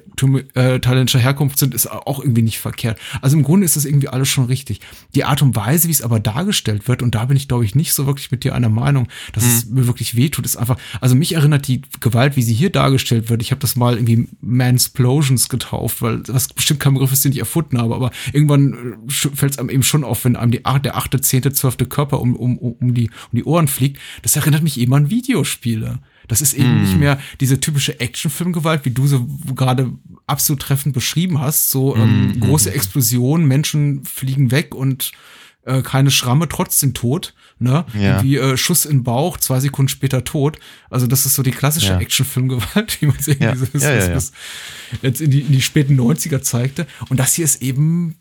äh, thailändischer Herkunft sind, ist auch irgendwie nicht verkehrt. Also im Grunde ist das irgendwie alles schon richtig. Die Art und Weise, wie es aber dargestellt wird, und da bin ich, glaube ich, nicht so wirklich mit dir einer Meinung, dass es mir wirklich wehtut, ist einfach, also mich erinnert die Gewalt, wie sie hier dargestellt wird. Ich habe das mal irgendwie Mansplosions getauft, weil das bestimmt kein Begriff ist, den ich erfunden habe, aber irgendwann fällt es einem eben schon auf, wenn einem die, der achte, zehnte, zwölfte Körper um, um, um, die, um die Ohren fliegt. Das erinnert mich eben an Videospiele. Das ist eben nicht mehr diese typische Actionfilmgewalt, wie du so gerade absolut treffend beschrieben hast. So ähm, große Explosionen, Menschen fliegen weg und äh, keine Schramme, trotzdem tot. Ne? Ja. Irgendwie äh, Schuss in Bauch, zwei Sekunden später tot. Also das ist so die klassische Ja. Actionfilmgewalt, wie man es irgendwie Ja. so Ja, ja, bis, ja. bis jetzt in die, in die späten 90er zeigte. Und das hier ist eben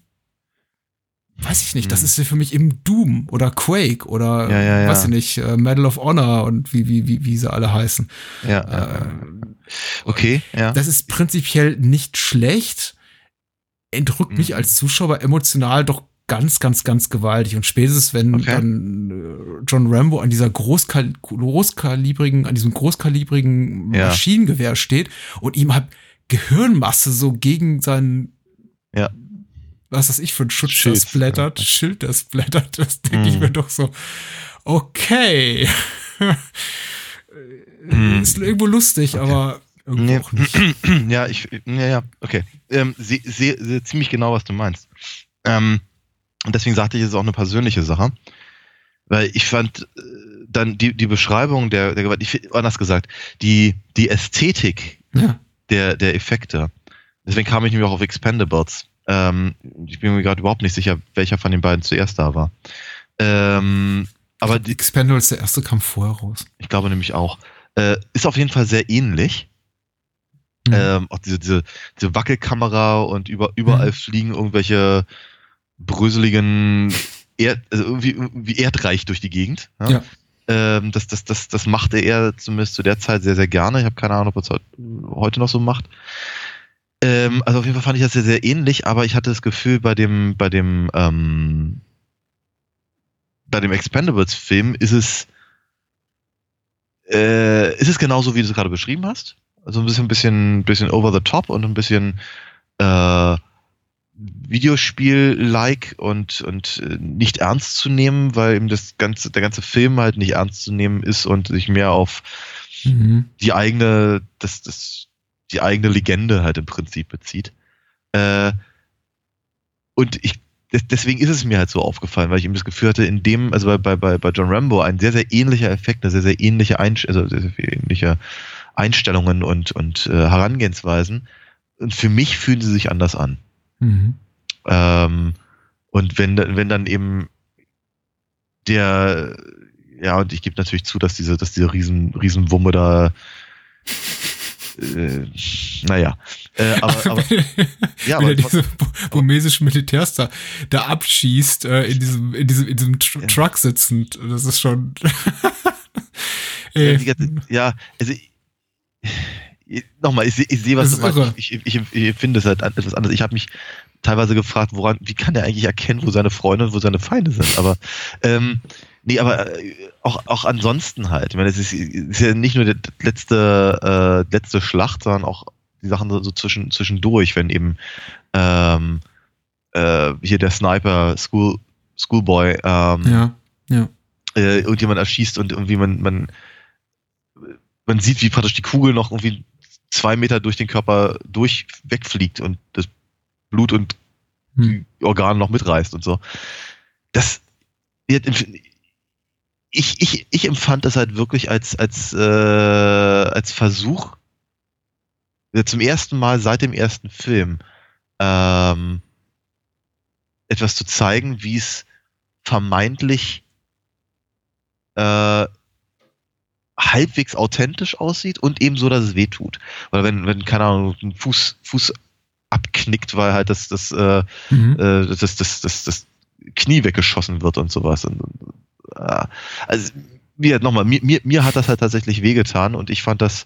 weiß ich nicht, das Hm. ist für mich eben Doom oder Quake oder Ja, ja, ja. weiß ich nicht, äh, Medal of Honor und wie, wie, wie, wie sie alle heißen. Ja, Äh. Okay, ja. Das ist prinzipiell nicht schlecht. entrückt mich Mhm. als Zuschauer emotional doch ganz, ganz, ganz gewaltig. Und spätestens, wenn Okay. dann äh, John Rambo an dieser großkal großkalibrigen, an diesem großkalibrigen. Maschinengewehr steht und ihm halt Gehirnmasse so gegen seinen Ja. Was weiß ich für ein Schutz Schild, das blättert, ja. Schild das blättert, das denke ich Mhm. mir doch so, okay. Mhm. Ist irgendwo lustig, aber irgendwo Nee. auch nicht. ja, ich, ja, ja, okay. Ähm, sehe seh, ziemlich genau, was du meinst. Ähm, und deswegen sagte ich, es ist auch eine persönliche Sache. Weil ich fand äh, dann die, die Beschreibung der, der Gewalt, ich, anders gesagt, die, die Ästhetik Ja. der, der Effekte. Deswegen kam ich nämlich auch auf Expendables. Ähm, ich bin mir gerade überhaupt nicht sicher, welcher von den beiden zuerst da war. Ähm, aber die, Expendables, der erste kam vorher raus. ich glaube nämlich auch. Äh, ist auf jeden Fall sehr ähnlich. Mhm. Ähm, auch diese, diese, diese Wackelkamera und über, überall Mhm. fliegen irgendwelche bröseligen Erd, also irgendwie, irgendwie erdreich durch die Gegend. Ja. Ähm, das, das, das, das machte er zumindest zu der Zeit sehr, sehr gerne. Ich habe keine Ahnung, ob er es heut- heute noch so macht. Ähm, also auf jeden Fall fand ich das sehr, sehr ähnlich, aber ich hatte das Gefühl, bei dem, bei dem, ähm, bei dem Expendables-Film ist es, äh, ist es genauso, wie du es gerade beschrieben hast. Also ein bisschen, bisschen, bisschen over the top und ein bisschen äh, Videospiel-like und, und äh, nicht ernst zu nehmen, weil eben das ganze, der ganze Film halt nicht ernst zu nehmen ist und sich mehr auf Mhm. die eigene, das, das, die eigene Legende halt im Prinzip bezieht. Äh, und ich, des- deswegen ist es mir halt so aufgefallen, weil ich eben das Gefühl hatte, in dem, also bei, bei, bei, John Rambo, ein sehr, sehr ähnlicher Effekt, eine sehr, sehr ähnliche, Einsch also sehr, sehr ähnliche Einstellungen und, und äh, Herangehensweisen. Und für mich fühlen sie sich anders an. Mhm. Ähm, und wenn, wenn dann eben der, ja, und ich gebe natürlich zu, dass diese, dass diese riesen, Riesenwumme da, äh, naja, äh, aber, aber, ja, Wenn aber er diese bu- burmesischen Militärs da, da abschießt, äh, in diesem, in diesem, in diesem Tr Ja. Truck sitzend, das ist schon. ja, ganze- ja, also nochmal, ich, seh- ich sehe, was du meinst. Ich, ich, ich, finde es halt etwas anderes. Ich habe mich teilweise gefragt, woran, wie kann der eigentlich erkennen, wo seine Freunde und wo seine Feinde sind? Aber ähm, nee, aber äh, auch, auch ansonsten halt. Ich meine, es ist, ist ja nicht nur die letzte, äh, letzte Schlacht, sondern auch die Sachen so, so zwischen, zwischendurch, wenn eben ähm, äh, hier der Sniper School, Schoolboy ähm, ja, ja. äh, irgendjemand erschießt und irgendwie man, man, man sieht, wie praktisch die Kugel noch irgendwie zwei Meter durch den Körper durch wegfliegt und das Blut und Hm. die Organe noch mitreißt und so. Das ich, ich, ich empfand das halt wirklich als, als, äh, als Versuch, zum ersten Mal seit dem ersten Film ähm, etwas zu zeigen, wie es vermeintlich äh, halbwegs authentisch aussieht und eben so, dass es weh tut. Weil wenn, wenn, keine Ahnung, ein Fuß, Fuß abknickt, weil halt das, das, äh, Mhm. äh, das, das, das, das Knie weggeschossen wird und sowas. Und, also, wie halt nochmal, mir, mir, mir hat das halt tatsächlich wehgetan und ich fand das,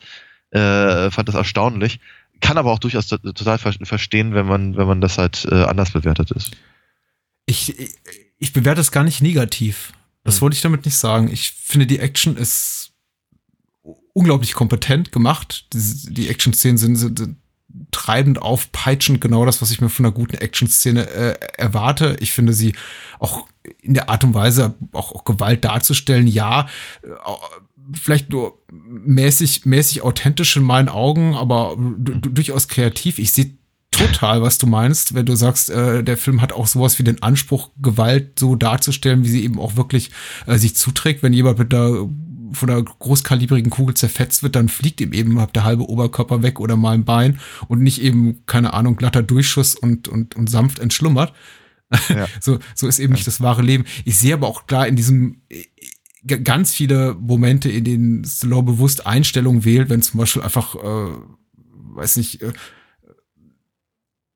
äh, fand das erstaunlich. Kann aber auch durchaus to- total ver verstehen, wenn man, wenn man das halt äh, anders bewertet ist. Ich, ich, ich bewerte es gar nicht negativ. Das Hm. wollte ich damit nicht sagen. Ich finde, die Action ist unglaublich kompetent gemacht. Die, die Action-Szenen sind, sind, sind treibend aufpeitschend, genau das, was ich mir von einer guten Action-Szene äh, erwarte. Ich finde sie auch in der Art und Weise, auch, auch Gewalt darzustellen, ja, äh, vielleicht nur mäßig, mäßig authentisch in meinen Augen, aber du- du- durchaus kreativ. Ich sehe total, was du meinst, wenn du sagst, äh, der Film hat auch sowas wie den Anspruch, Gewalt so darzustellen, wie sie eben auch wirklich äh, sich zuträgt. Wenn jemand mit der von einer großkalibrigen Kugel zerfetzt wird, dann fliegt ihm eben der halbe Oberkörper weg oder mal ein Bein und nicht eben, keine Ahnung, glatter Durchschuss und, und, und sanft entschlummert. Ja. So, so ist eben nicht das wahre Leben. Ich sehe aber auch klar in diesem äh, ganz viele Momente, in denen Stallone bewusst Einstellungen wählt, wenn zum Beispiel einfach, äh, weiß nicht, äh,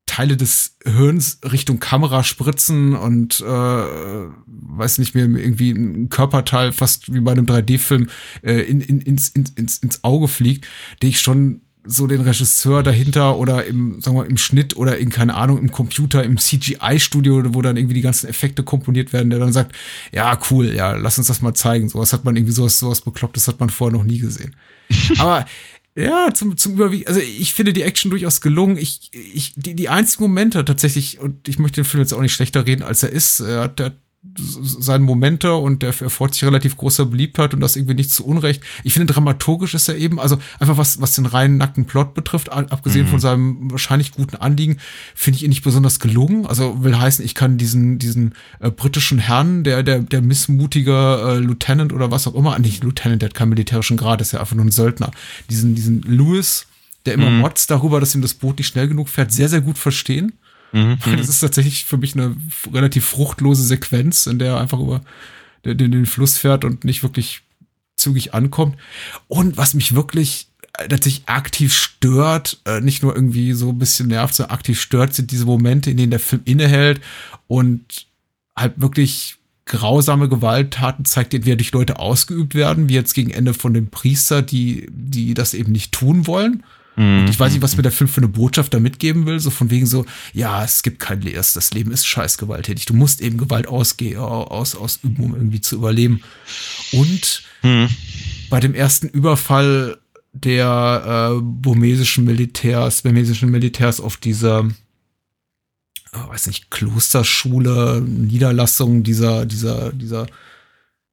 Teile des Hirns Richtung Kamera spritzen und äh, weiß nicht mehr irgendwie ein Körperteil fast wie bei einem 3D-Film äh, in, in, ins, ins, ins, ins Auge fliegt, den ich schon so den Regisseur dahinter oder im, sagen wir, im Schnitt oder in, keine Ahnung, im Computer, im CGI-Studio, wo dann irgendwie die ganzen Effekte komponiert werden, der dann sagt, ja, cool, ja, lass uns das mal zeigen. Sowas hat man irgendwie sowas, sowas beklopptes hat man vorher noch nie gesehen. Aber ja, zum, zum Überwiegen, also ich finde die Action durchaus gelungen. Ich, ich, die, die einzigen Momente tatsächlich, und ich möchte den Film jetzt auch nicht schlechter reden, als er ist, er hat, er hat seine Momente und der erfreut sich relativ großer Beliebtheit und das irgendwie nicht zu Unrecht. Ich finde, dramaturgisch ist er eben, also einfach was, was den reinen nackten Plot betrifft, abgesehen mhm. von seinem wahrscheinlich guten Anliegen, finde ich ihn nicht besonders gelungen. Also will heißen, ich kann diesen, diesen äh, britischen Herrn, der, der, der missmutige äh, Lieutenant oder was auch immer, nicht Lieutenant, der hat keinen militärischen Grad, ist ja einfach nur ein Söldner. Diesen, diesen Lewis, der immer mhm. motzt darüber, dass ihm das Boot nicht schnell genug fährt, sehr, sehr gut verstehen. Mhm. Das ist tatsächlich für mich eine relativ fruchtlose Sequenz, in der er einfach über den, den Fluss fährt und nicht wirklich zügig ankommt. Und was mich wirklich äh, tatsächlich aktiv stört, äh, nicht nur irgendwie so ein bisschen nervt, sondern aktiv stört, sind diese Momente, in denen der Film innehält und halt wirklich grausame Gewalttaten zeigt, wie durch Leute ausgeübt werden, wie jetzt gegen Ende von dem Priester, die, die das eben nicht tun wollen. Und ich weiß nicht, was mir der Film für eine Botschaft da mitgeben will. So von wegen so, ja, es gibt kein Leers, das Leben ist scheiß gewalttätig. Du musst eben Gewalt ausgehen, aus, ausüben, um irgendwie zu überleben. Und mhm. bei dem ersten Überfall der äh, burmesischen Militärs, burmesischen Militärs auf dieser, oh, weiß nicht, Klosterschule, Niederlassung dieser, dieser, dieser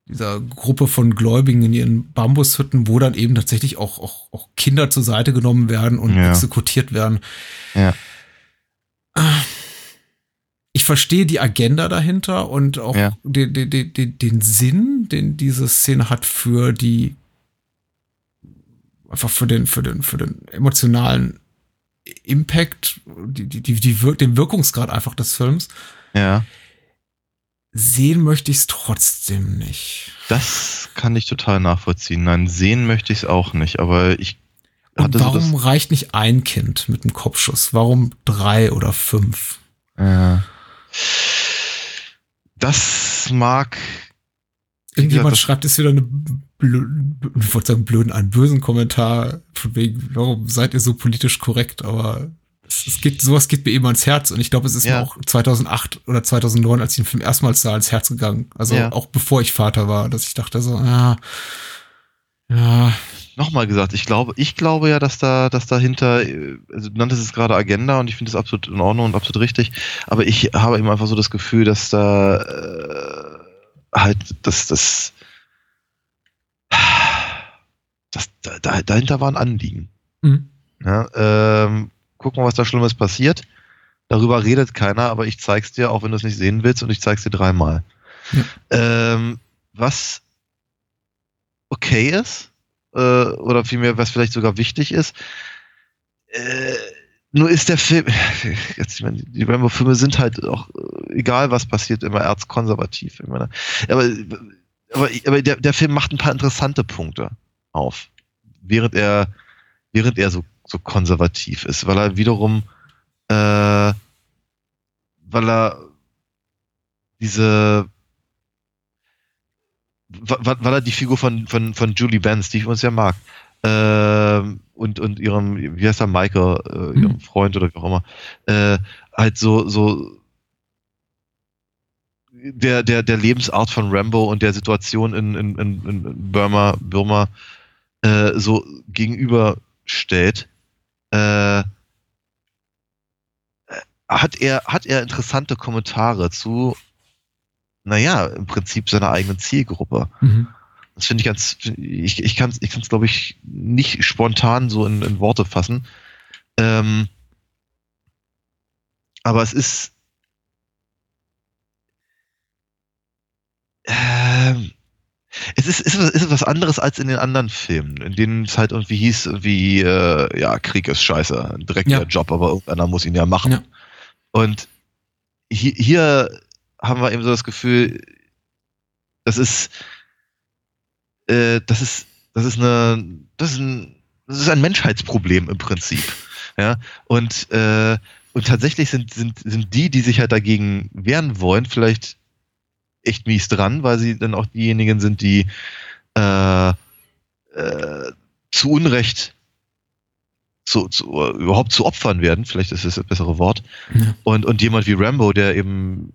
dieser Gruppe von Gläubigen in ihren Bambushütten, wo dann eben tatsächlich auch, auch, auch Kinder zur Seite genommen werden und ja. exekutiert werden. Ja. Ich verstehe die Agenda dahinter und auch ja. den, den, den, den Sinn, den diese Szene hat für die einfach für den, für den, für den emotionalen Impact, die, die, die, die, den Wirkungsgrad einfach des Films. Ja sehen möchte ich es trotzdem nicht. Das kann ich total nachvollziehen. Nein, sehen möchte ich es auch nicht, aber ich Und warum so reicht nicht ein Kind mit einem Kopfschuss? Warum drei oder fünf? Ja. Das mag. Irgendjemand schreibt jetzt wieder eine blöden, ich wollte sagen blöden, einen bösen Kommentar von wegen, warum seid ihr so politisch korrekt, aber es geht, sowas geht mir eben ans Herz und ich glaube, es ist ja. mir auch 2008 oder 2009, als ich den Film erstmals sah, ans Herz gegangen. Also ja. auch bevor ich Vater war, dass ich dachte so, ja, ja. Nochmal gesagt, ich glaube, ich glaube ja, dass da, dass dahinter, also du nanntest es gerade Agenda und ich finde es absolut in Ordnung und absolut richtig, aber ich habe eben einfach so das Gefühl, dass da äh, halt, dass das, das da, dahinter war ein Anliegen. Mhm. Ja, ähm, guck mal, was da Schlimmes passiert. Darüber redet keiner, aber ich zeig's dir, auch wenn du es nicht sehen willst, und ich zeig's dir dreimal. Ja. Ähm, was okay ist, äh, oder vielmehr, was vielleicht sogar wichtig ist, äh, nur ist der Film, jetzt, ich meine, die Rambo-Filme sind halt auch, äh, egal was passiert, immer erzkonservativ. Ich meine, aber aber, aber der, der Film macht ein paar interessante Punkte auf, während er, während er so so konservativ ist, weil er wiederum, äh, weil er diese, weil er die Figur von, von, von Julie Benz, die ich uns ja mag, äh, und, und ihrem, wie heißt er, Michael, äh, ihrem mhm. Freund oder wie auch immer, äh, halt so, so, der, der, der Lebensart von Rambo und der Situation in, in, in Burma, Burma äh, so gegenüberstellt äh, hat er, hat er interessante Kommentare zu, naja, im Prinzip seiner eigenen Zielgruppe. Mhm. Das finde ich ganz, ich, ich kann es, ich kann's, glaube ich, nicht spontan so in, in Worte fassen. Ähm, aber es ist, ähm, es ist, ist, ist was anderes als in den anderen Filmen, in denen es halt irgendwie hieß, wie, äh, ja, Krieg ist scheiße, ein dreckiger ja. Job, aber irgendeiner muss ihn ja machen. Ja. Und hier, hier haben wir eben so das Gefühl, das ist, äh, das ist, das ist eine, das ist ein, das ist ein Menschheitsproblem im Prinzip. Ja, und, äh, und tatsächlich sind, sind, sind die, die sich halt dagegen wehren wollen, vielleicht echt mies dran, weil sie dann auch diejenigen sind, die äh, äh, zu Unrecht zu, zu, überhaupt zu Opfern werden, vielleicht ist das das bessere Wort. Ja. Und, und jemand wie Rambo, der eben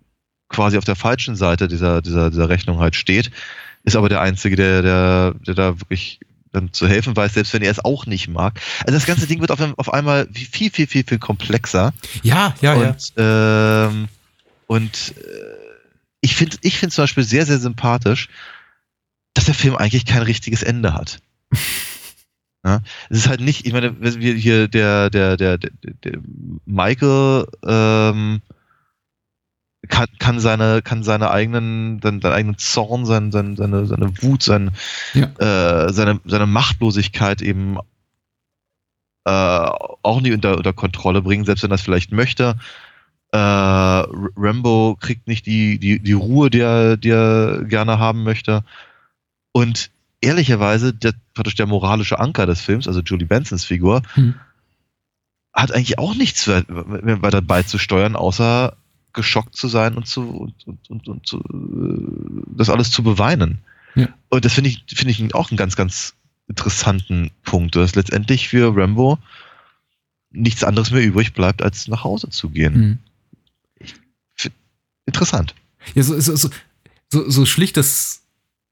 quasi auf der falschen Seite dieser, dieser, dieser Rechnung halt steht, ist aber der Einzige, der, der, der da wirklich dann zu helfen weiß, selbst wenn er es auch nicht mag. Also das ganze Ding wird auf, auf einmal viel, viel, viel, viel komplexer. Ja, ja, ja. und ähm, und äh, ich finde ich finde zum Beispiel sehr, sehr sympathisch, dass der Film eigentlich kein richtiges Ende hat. ja, es ist halt nicht, ich meine, wir hier der, der, der, der, der Michael ähm, kann, kann seine, kann seine eigenen, seinen, seinen eigenen Zorn, sein, sein, seine, seine Wut, sein, Ja. äh, seine, seine Machtlosigkeit eben äh, auch nicht unter, unter Kontrolle bringen, selbst wenn er es vielleicht möchte. Äh, Rambo kriegt nicht die, die, die Ruhe, die er, die er gerne haben möchte. Und ehrlicherweise, der, praktisch der moralische Anker des Films, also Julie Bensons Figur, Hm. hat eigentlich auch nichts we- we- weiter beizusteuern, außer geschockt zu sein und zu und, und, und, und zu, äh, das alles zu beweinen. Ja. Und das finde ich, finde ich auch einen ganz, ganz interessanten Punkt, dass letztendlich für Rambo nichts anderes mehr übrig bleibt, als nach Hause zu gehen. Hm. Interessant. Ja, so, so, so, so, schlicht das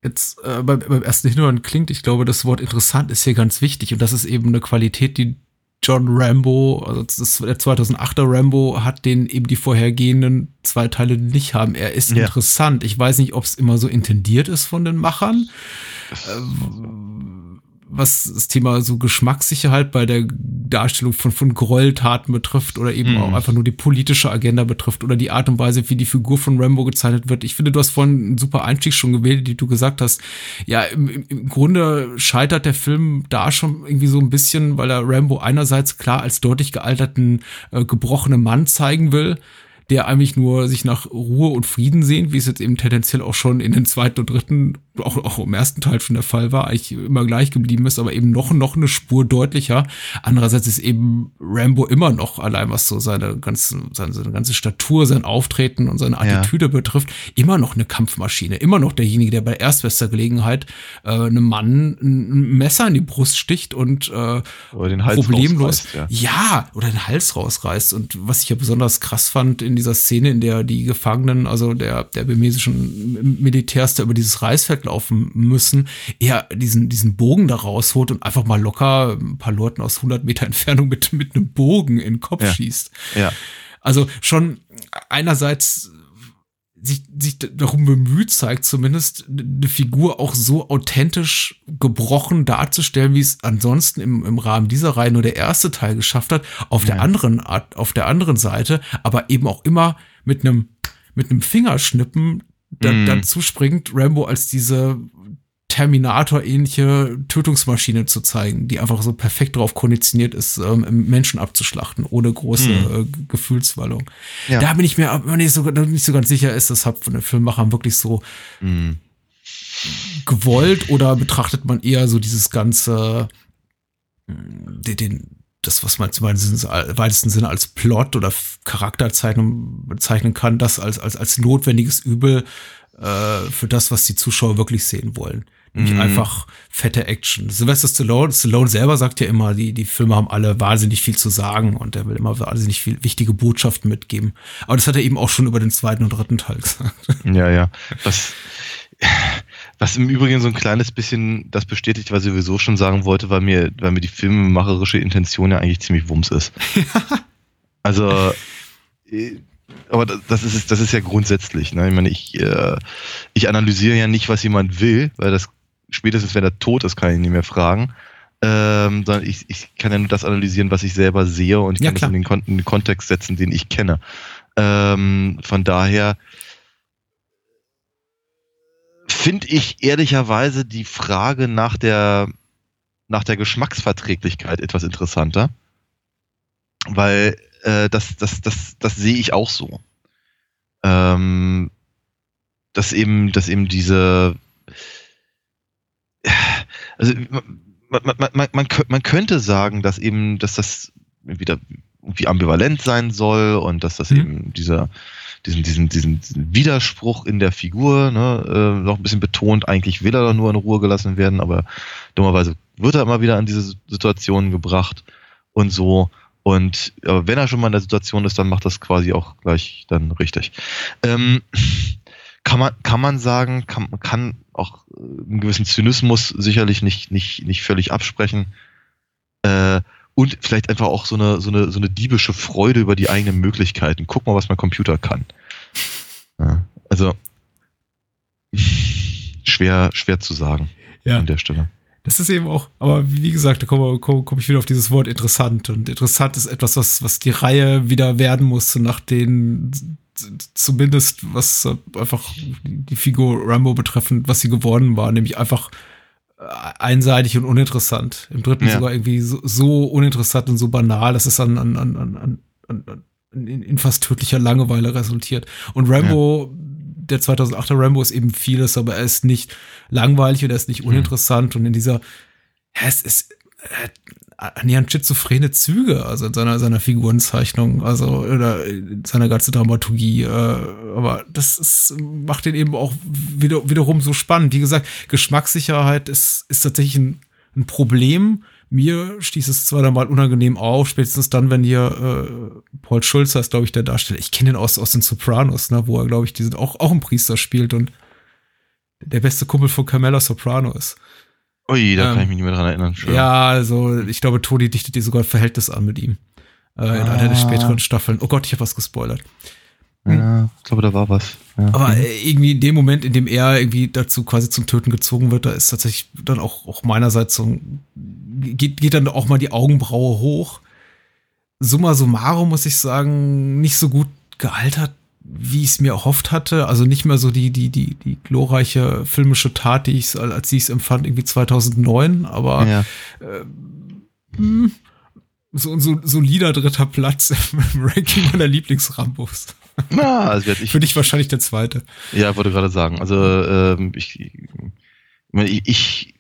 jetzt äh, beim, beim ersten Hinhören klingt, ich glaube, das Wort interessant ist hier ganz wichtig und das ist eben eine Qualität, die John Rambo, also das der 2008er Rambo hat, den eben die vorhergehenden zwei Teile nicht haben. Er ist Ja. interessant. Ich weiß nicht, ob es immer so intendiert ist von den Machern. Äh, was das Thema so Geschmackssicherheit bei der Darstellung von, von Gräueltaten betrifft oder eben Hm. auch einfach nur die politische Agenda betrifft oder die Art und Weise, wie die Figur von Rambo gezeichnet wird. Ich finde, du hast vorhin einen super Einstieg schon gewählt, die du gesagt hast. Ja, im, im- im Grunde scheitert der Film da schon irgendwie so ein bisschen, weil er Rambo einerseits klar als deutlich gealterten, äh, gebrochenen Mann zeigen will, der eigentlich nur sich nach Ruhe und Frieden sehnt, wie es jetzt eben tendenziell auch schon in den zweiten und dritten, auch, auch im ersten Teil schon der Fall war, eigentlich immer gleich geblieben ist, aber eben noch, noch eine Spur deutlicher. Andererseits ist eben Rambo immer noch, allein was so seine ganze, seine, seine ganze Statur, sein Auftreten und seine Ja. Attitüde betrifft, immer noch eine Kampfmaschine, immer noch derjenige, der bei erstbester Gelegenheit äh, einem Mann ein Messer in die Brust sticht und äh, Oder den Hals problemlos, rausreißt, ja. oder den Hals rausreißt. Und was ich ja besonders krass fand in dieser Szene, in der die Gefangenen, also der, der burmesischen Militärs da über dieses Reisfeld laufen müssen, er diesen, diesen Bogen da rausholt und einfach mal locker ein paar Leuten aus 100 Meter Entfernung mit, mit einem Bogen in den Kopf Ja. schießt. Ja. Also schon einerseits sich, sich darum bemüht zeigt, zumindest eine Figur auch so authentisch gebrochen darzustellen, wie es ansonsten im, im Rahmen dieser Reihe nur der erste Teil geschafft hat. Auf der Ja. anderen Art, auf der anderen Seite, aber eben auch immer mit einem, mit einem Fingerschnippen da, Mhm. dazu springt, Rambo als diese Terminator-ähnliche Tötungsmaschine zu zeigen, die einfach so perfekt darauf konditioniert ist, ähm, Menschen abzuschlachten, ohne große Mhm. äh, Gefühlswallung. Ja. Da bin ich mir aber nicht so, nicht so ganz sicher, ist das halt von den Filmemachern wirklich so Mhm. gewollt oder betrachtet man eher so dieses ganze, mh, den, den das, was man im weitesten Sinne als Plot oder Charakterzeichnung bezeichnen kann, das als, als, als notwendiges Übel äh, für das, was die Zuschauer wirklich sehen wollen. Nämlich Mhm. einfach fette Action. Sylvester Stallone, Stallone selber sagt ja immer, die, die Filme haben alle wahnsinnig viel zu sagen und er will immer wahnsinnig viel wichtige Botschaften mitgeben. Aber das hat er eben auch schon über den zweiten und dritten Teil gesagt. Ja, ja. Was, was im Übrigen so ein kleines bisschen das bestätigt, was ich sowieso schon sagen wollte, weil mir, weil mir die filmemacherische Intention ja eigentlich ziemlich wumms ist. Also, äh, aber das das ist, das ist ja grundsätzlich. Ne? Ich meine, ich, äh, ich analysiere ja nicht, was jemand will, weil das spätestens, wenn er tot ist, kann ich ihn nicht mehr fragen. Ähm, sondern ich, ich kann ja nur das analysieren, was ich selber sehe und ich Ja, kann das klar. in den, Kon in den Kontext setzen, den ich kenne. Ähm, von daher finde ich ehrlicherweise die Frage nach der, nach der Geschmacksverträglichkeit etwas interessanter. Weil äh, das, das, das, das sehe ich auch so. Ähm, dass eben, dass eben diese also man, man, man, man, man, kö- man könnte sagen, dass eben, dass das wieder irgendwie ambivalent sein soll und dass das Mhm. eben dieser diesen, diesen, diesen diesen Widerspruch in der Figur ne, äh, noch ein bisschen betont. Eigentlich will er doch nur in Ruhe gelassen werden, aber dummerweise wird er immer wieder an diese Situationen gebracht. und so. Und aber wenn er schon mal in der Situation ist, dann macht das quasi auch gleich dann richtig. Ähm, kann man, kann man sagen, kann, kann auch äh, einen gewissen Zynismus sicherlich nicht, nicht, nicht völlig absprechen. Äh, und vielleicht einfach auch so eine, so, eine, so eine diebische Freude über die eigenen Möglichkeiten. Guck mal, was mein Computer kann. Ja, also schwer, schwer zu sagen Ja. an der Stelle. Das ist eben auch, aber wie gesagt, da komme komm, komm ich wieder auf dieses Wort interessant. Und interessant ist etwas, was, was die Reihe wieder werden muss, nach den, zumindest was einfach die Figur Rambo betreffend, was sie geworden war, nämlich einfach äh, einseitig und uninteressant. Im dritten Ja. sogar irgendwie so, so uninteressant und so banal, dass es an, an, an, an, an, in, in fast tödlicher Langeweile resultiert. Und Rambo, der 2008er Rambo ist eben vieles, aber er ist nicht langweilig und er ist nicht uninteressant und in dieser, ja, es ist äh, annähernd schizophrene Züge, also in seiner, seiner Figurenzeichnung, also oder in seiner ganzen Dramaturgie. Äh, aber das ist, macht den eben auch wieder, wiederum so spannend. Wie gesagt, Geschmackssicherheit ist, ist tatsächlich ein, ein Problem. Mir stieß es zwar dann mal unangenehm auf, spätestens dann, wenn hier äh, Paul Schulz heißt, glaube ich, der Darsteller. Ich kenne ihn aus, aus den Sopranos, ne, wo er, glaube ich, diesen auch, auch einen Priester spielt und der beste Kumpel von Carmela Soprano ist. Ui, da Ähm, kann ich mich nicht mehr dran erinnern. Schön. Ja, also ich glaube, Toni dichtet dir sogar ein Verhältnis an mit ihm. Äh, in einer der Ah. späteren Staffeln. Oh Gott, ich habe was gespoilert. ja, ich glaube, da war was. Ja. Aber irgendwie in dem Moment, in dem er irgendwie dazu quasi zum Töten gezogen wird, da ist tatsächlich dann auch, auch meinerseits so geht, geht dann auch mal die Augenbraue hoch. Summa summarum muss ich sagen, nicht so gut gealtert, wie ich es mir erhofft hatte. Also nicht mehr so die, die, die, die glorreiche filmische Tat, die ich als ich es empfand, irgendwie 2009, aber ja. hm, so ein so, solider dritter Platz im Ranking meiner Lieblingsrambos. Na, also ich, Für dich wahrscheinlich der zweite. Ja, wollte gerade sagen. Also ähm, ich, ich, ich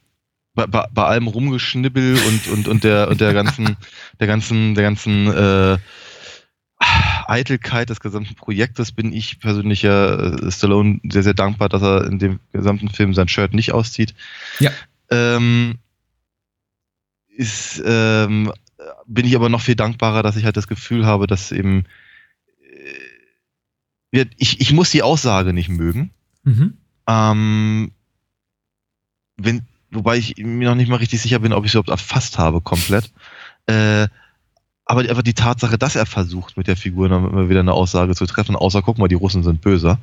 bei, bei, bei allem Rumgeschnibbel und und und der und der ganzen der ganzen der ganzen äh, Eitelkeit des gesamten Projektes bin ich persönlich ja äh, Stallone sehr sehr dankbar, dass er in dem gesamten Film sein Shirt nicht auszieht. Ja. Ähm, ist ähm, bin ich aber noch viel dankbarer, dass ich halt das Gefühl habe, dass eben äh, ich, ich muss die Aussage nicht mögen. Mhm. Ähm, wenn, wobei ich mir noch nicht mal richtig sicher bin, ob ich es überhaupt erfasst habe, komplett. Äh, aber einfach die Tatsache, dass er versucht, mit der Figur noch immer wieder eine Aussage zu treffen, außer guck mal, die Russen sind böse.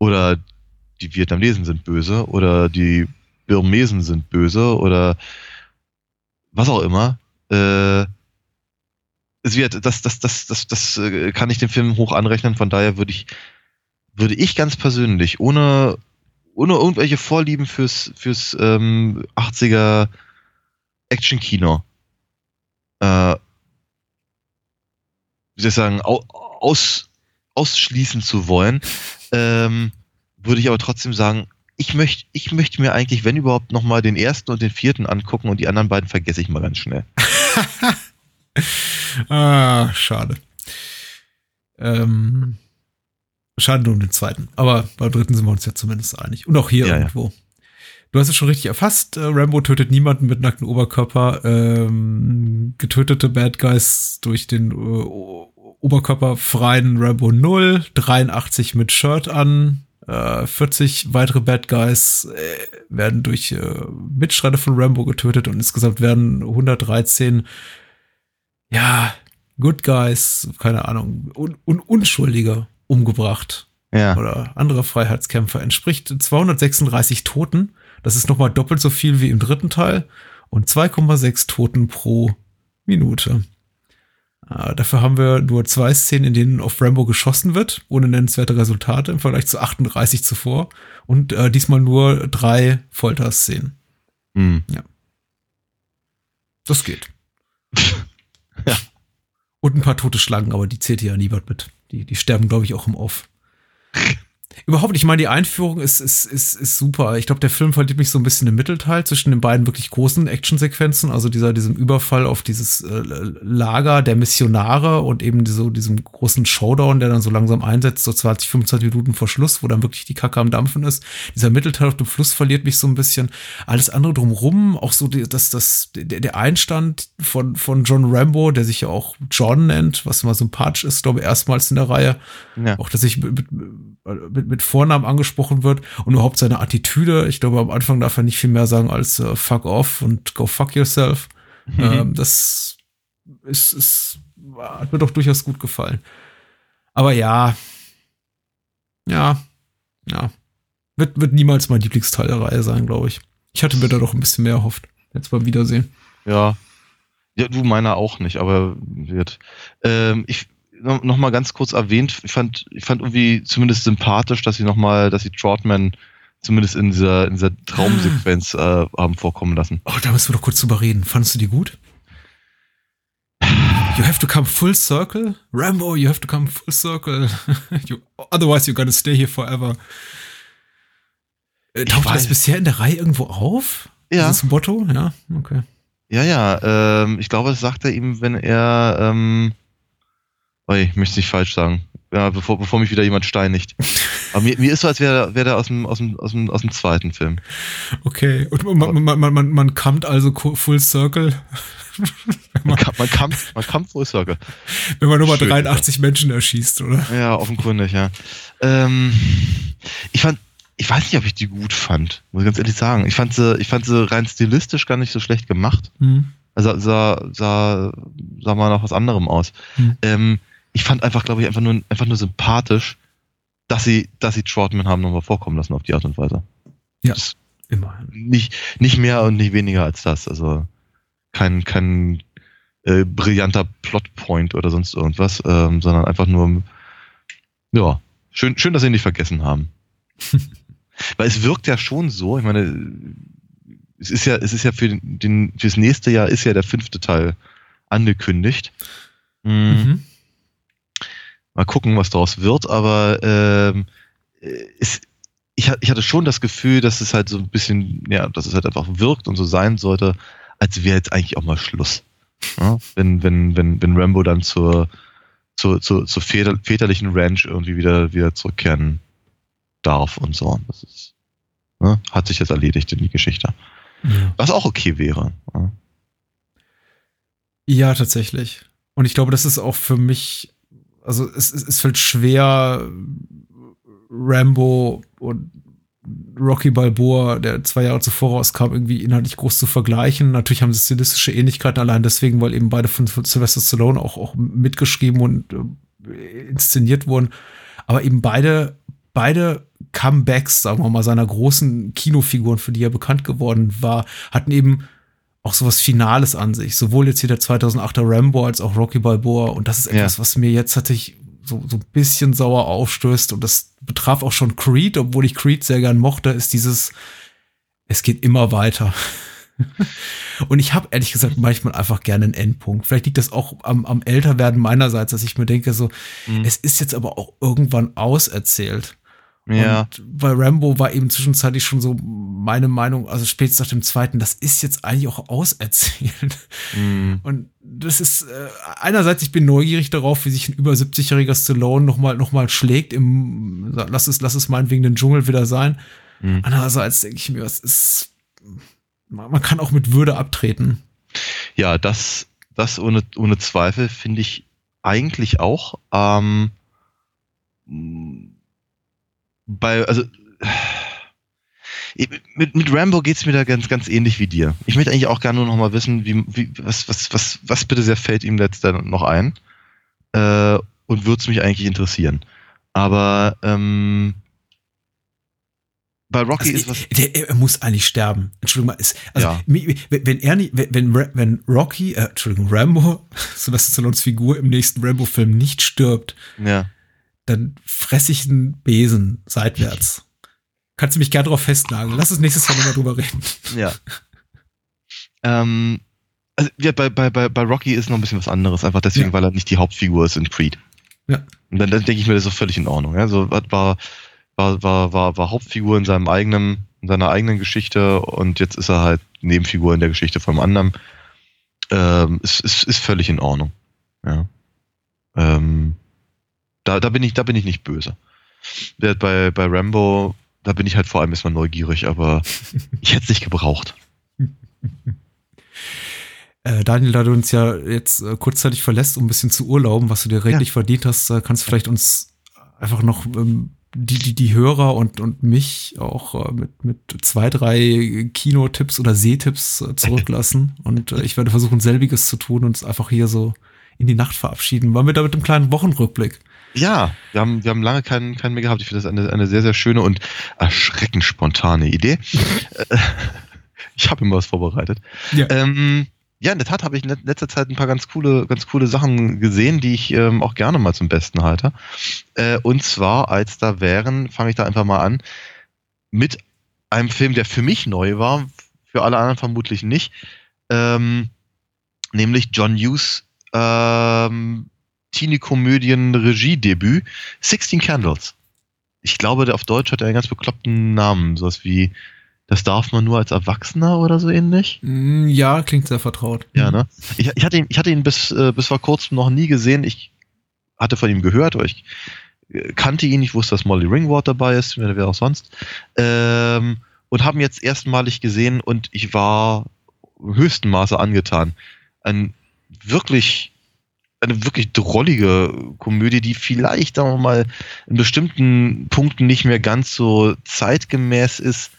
Oder die Vietnamesen sind böse. Oder die Birmesen sind böse. Oder was auch immer. Äh, es wird, das, das, das, das, das äh, kann ich dem Film hoch anrechnen. Von daher würde ich, würde ich ganz persönlich, ohne, ohne irgendwelche Vorlieben fürs, fürs ähm, 80er Action-Kino, äh, wie soll ich sagen, au, aus, ausschließen zu wollen, ähm, würde ich aber trotzdem sagen, ich möchte ich möchte mir eigentlich, wenn überhaupt, nochmal den ersten und den vierten angucken und die anderen beiden vergesse ich mal ganz schnell. Ah, schade. Ähm, schade nur um den zweiten. Aber beim dritten sind wir uns ja zumindest einig. Und auch hier Ja, ja. Du hast es schon richtig erfasst. Äh, Rambo tötet niemanden mit nacktem Oberkörper. Ähm, getötete Bad Guys durch den äh, oberkörperfreien Rambo 0. 83 mit Shirt an. Äh, 40 weitere Bad Guys äh, werden durch äh, Mitstreiter von Rambo getötet und insgesamt werden 113 ja, Good Guys, keine Ahnung, un un Unschuldige umgebracht Ja. oder andere Freiheitskämpfer entspricht 236 Toten. Das ist nochmal doppelt so viel wie im dritten Teil und 2,6 Toten pro Minute. Äh, dafür haben wir nur zwei Szenen, in denen auf Rambo geschossen wird, ohne nennenswerte Resultate im Vergleich zu 38 zuvor und äh, diesmal nur drei Folterszenen. Hm. Das geht. Ja. Und ein paar tote Schlangen, aber die zählt ja niemand mit. Die, die sterben, glaube ich, auch im Off. Überhaupt, ich meine, die Einführung ist, ist, ist, ist super. Ich glaube, der Film verliert mich so ein bisschen im Mittelteil zwischen den beiden wirklich großen Actionsequenzen, also dieser, diesem Überfall auf dieses äh, Lager der Missionare und eben so diesem großen Showdown, der dann so langsam einsetzt, so 20, 25 Minuten vor Schluss, wo dann wirklich die Kacke am Dampfen ist. Dieser Mittelteil auf dem Fluss verliert mich so ein bisschen. Alles andere drumrum, auch so die, das, das, der, der Einstand von, von John Rambo, der sich ja auch John nennt, was immer sympathisch ist, glaube ich, erstmals in der Reihe. Ja. Auch, dass ich mit, mit, mit Vornamen angesprochen wird und überhaupt seine Attitüde. Ich glaube, am Anfang darf er nicht viel mehr sagen als äh, fuck off und go fuck yourself. Mhm. Ähm, das ist, ist, hat mir doch durchaus gut gefallen. Aber ja, ja, ja, wird, wird niemals mein Lieblingsteil der Reihe sein, glaube ich. Ich hatte mir da doch ein bisschen mehr erhofft. Jetzt beim Wiedersehen. Ja. Ja, du meiner auch nicht, aber wird. Ähm, ich noch, mal ganz kurz erwähnt, ich fand, ich fand irgendwie zumindest sympathisch, dass sie noch mal, dass sie Trotman zumindest in dieser, in dieser Traumsequenz äh, haben vorkommen lassen. Oh, da müssen wir doch kurz drüber reden. Fandest du die gut? You have to come full circle? Rambo, you have to come full circle. you, otherwise you're gonna stay here forever. Äh, Taucht das bisher in der Reihe irgendwo auf? Ja. Dieses Motto? Ja, okay. Ja, ja, ähm, ich glaube, das sagt er ihm, wenn er, ähm, oh, ich möchte es nicht falsch sagen, ja, bevor, bevor mich wieder jemand steinigt. Aber mir, mir ist so, als wäre wär der aus dem, aus, dem, aus, dem, aus dem zweiten Film. Okay. Und man, man, man, man, man kommt also full circle, Man man kann, man kann Full Circle. wenn man nur mal Schön, 83 Menschen erschießt, oder? Ja, offenkundig, ja. Ähm, ich fand, ich weiß nicht, ob ich die gut fand, muss ich ganz ehrlich sagen. Ich fand sie, ich fand sie rein stilistisch gar nicht so schlecht gemacht. Hm. Also sah, sah, sah mal nach was anderem aus. Hm. Ähm, ich fand einfach, glaube ich, einfach nur, einfach nur sympathisch, dass sie, dass sie Trotman haben nochmal vorkommen lassen auf die Art und Weise. Ja. Das, Immerhin. nicht, nicht mehr und nicht weniger als das. Also kein, kein äh, brillanter Plotpoint oder sonst irgendwas, ähm, sondern einfach nur, ja, schön, schön, dass sie ihn nicht vergessen haben. Weil es wirkt ja schon so, ich meine, es ist ja, es ist ja für den, den fürs nächste Jahr ist ja der fünfte Teil angekündigt. Mhm. Mhm. Mal gucken, was daraus wird, aber ähm, es, ich, ich hatte schon das Gefühl, dass es halt so ein bisschen, ja, dass es halt einfach wirkt und so sein sollte, als wäre jetzt eigentlich auch mal Schluss. Ja? Wenn, wenn, wenn, wenn Rambo dann zur, zur, zur, zur väter, väterlichen Ranch irgendwie wieder, wieder zurückkehren darf und so. Das ist, ne? hat sich jetzt erledigt in die Geschichte. Ja. Was auch okay wäre. Ja. Ja, tatsächlich. Und ich glaube, das ist auch für mich, also es, es, es fällt schwer, Rambo und Rocky Balboa, der zwei Jahre zuvor rauskam, irgendwie inhaltlich groß zu vergleichen. Natürlich haben sie stilistische Ähnlichkeiten allein deswegen, weil eben beide von, von Sylvester Stallone auch, auch mitgeschrieben und äh, inszeniert wurden. Aber eben beide, beide Comebacks, sagen wir mal, seiner großen Kinofiguren, für die er bekannt geworden war, hatten eben auch sowas Finales an sich. Sowohl jetzt hier der 2008er Rambo als auch Rocky Balboa. Und das ist Ja. etwas, was mir jetzt tatsächlich so, so ein bisschen sauer aufstößt. Und das betraf auch schon Creed, obwohl ich Creed sehr gern mochte, ist dieses, es geht immer weiter. Und ich habe ehrlich gesagt manchmal einfach gerne einen Endpunkt. Vielleicht liegt das auch am, am Älterwerden meinerseits, dass ich mir denke, so, Mhm. es ist jetzt aber auch irgendwann auserzählt. Ja. Und bei Rambo war eben zwischenzeitlich schon so meine Meinung, also spätestens nach dem zweiten, das ist jetzt eigentlich auch auserzählt. Mhm. Und das ist äh, einerseits, ich bin neugierig darauf, wie sich ein über 70-jähriger Stallone nochmal noch mal schlägt im, lass es, lass es meinetwegen den Dschungel wieder sein. Mhm. Andererseits denke ich mir, es ist, man man kann auch mit Würde abtreten. Ja, das, das ohne, ohne Zweifel finde ich eigentlich auch. Ähm, bei, also mit, mit Rambo geht's mir da ganz, ganz ähnlich wie dir. Ich möchte eigentlich auch gerne nur noch mal wissen, wie, wie, was, was, was, was bitte sehr fällt ihm dann noch ein? Äh, und würde es mich eigentlich interessieren. Aber ähm, bei Rocky Also, ist was. der, er muss eigentlich sterben. Entschuldigung mal, ist, also Ja. wenn er nicht, wenn, wenn, wenn Rocky, äh, Entschuldigung, Rambo, Sylvester Stallones Figur im nächsten Rambo-Film nicht stirbt, Ja. Dann fress ich einen Besen seitwärts. Kannst du mich gerne drauf festnageln. Lass uns nächstes Mal nochmal drüber reden. Ja. ähm, also ja, bei, bei, bei, Rocky ist noch ein bisschen was anderes, einfach deswegen, Ja. weil er nicht die Hauptfigur ist in Creed. Ja. Und dann, dann denke ich mir, das ist doch völlig in Ordnung. Ja? So, was war, war, war, war, war Hauptfigur in seinem eigenen, in seiner eigenen Geschichte und jetzt ist er halt Nebenfigur in der Geschichte vom anderen. Ähm, ist, ist, ist völlig in Ordnung. Ja. Ähm, da, da bin ich, da bin ich nicht böse. Bei, bei Rambo, da bin ich halt vor allem erstmal neugierig, aber ich hätte es nicht gebraucht. Äh, Daniel, da du uns ja jetzt äh, kurzzeitig verlässt, um ein bisschen zu urlauben, was du dir redlich Ja. verdient hast, äh, kannst du vielleicht uns einfach noch ähm, die, die, die Hörer und, und mich auch mit, mit zwei, drei Kinotipps oder Sehtipps zurücklassen. und ich werde versuchen, selbiges zu tun und uns einfach hier so in die Nacht verabschieden. Waren wir da mit einem kleinen Wochenrückblick? Ja, wir haben, wir haben lange keinen, keinen mehr gehabt. Ich finde das eine, eine sehr, sehr schöne und erschreckend spontane Idee. Ich habe immer was vorbereitet. Ja. Ähm, ja, in der Tat habe ich in let- letzter Zeit ein paar ganz coole, ganz coole Sachen gesehen, die ich ähm, auch gerne mal zum Besten halte. Äh, und zwar, als da wären, fange ich da einfach mal an, mit einem Film, der für mich neu war, für alle anderen vermutlich nicht, ähm, nämlich John Hughes ähm, Teenie-Komödien-Regiedebüt 16 Candles. Ich glaube, der auf Deutsch hat er einen ganz bekloppten Namen, sowas wie das darf man nur als Erwachsener oder so ähnlich. Mm, Ja, klingt sehr vertraut. Ja, ne? Ich, ich hatte ihn, ich hatte ihn bis, äh, bis vor kurzem noch nie gesehen. Ich hatte von ihm gehört, aber ich äh, kannte ihn. Ich wusste, dass Molly Ringwald dabei ist, wer auch sonst. Ähm, und habe ihn jetzt erstmalig gesehen und ich war im höchsten Maße angetan. Ein wirklich, eine wirklich drollige Komödie, die vielleicht, sagen wir mal, in bestimmten Punkten nicht mehr ganz so zeitgemäß ist.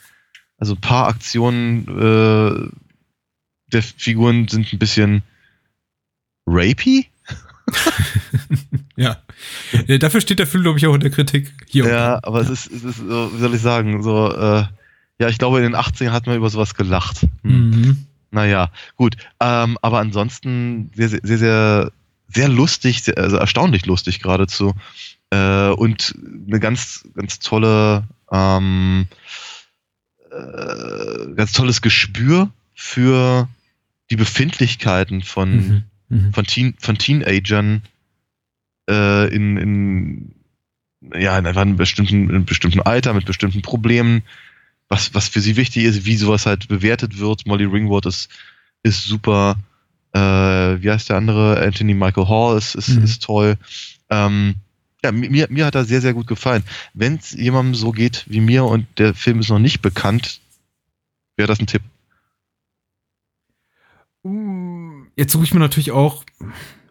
Also ein paar Aktionen äh, der Figuren sind ein bisschen rapey. Ja. Dafür steht der Film, glaube ich, auch in der Kritik. Hier. Ja, aber es ist, es ist wie soll ich sagen, so, äh, ja, ich glaube, in den 80ern hat man über sowas gelacht. Hm. Mhm. Naja, gut. Ähm, aber ansonsten sehr, sehr, sehr, sehr, sehr lustig, sehr, also erstaunlich lustig geradezu. Äh, und eine ganz, ganz tolle, ähm, äh, ganz tolles Gespür für die Befindlichkeiten von, Mhm. Mhm. von, Teen, von Teenagern äh, in, in, ja, in einfach einem bestimmten, in einem bestimmten Alter mit bestimmten Problemen, was, was für sie wichtig ist, wie sowas halt bewertet wird. Molly Ringwald ist, ist super. Äh, wie heißt der andere? Anthony Michael Hall ist, ist, Mhm. ist toll. Ähm, ja, mir, mir hat er sehr, sehr gut gefallen. Wenn es jemandem so geht wie mir und der Film ist noch nicht bekannt, wäre das ein Tipp. Jetzt suche ich mir natürlich auch,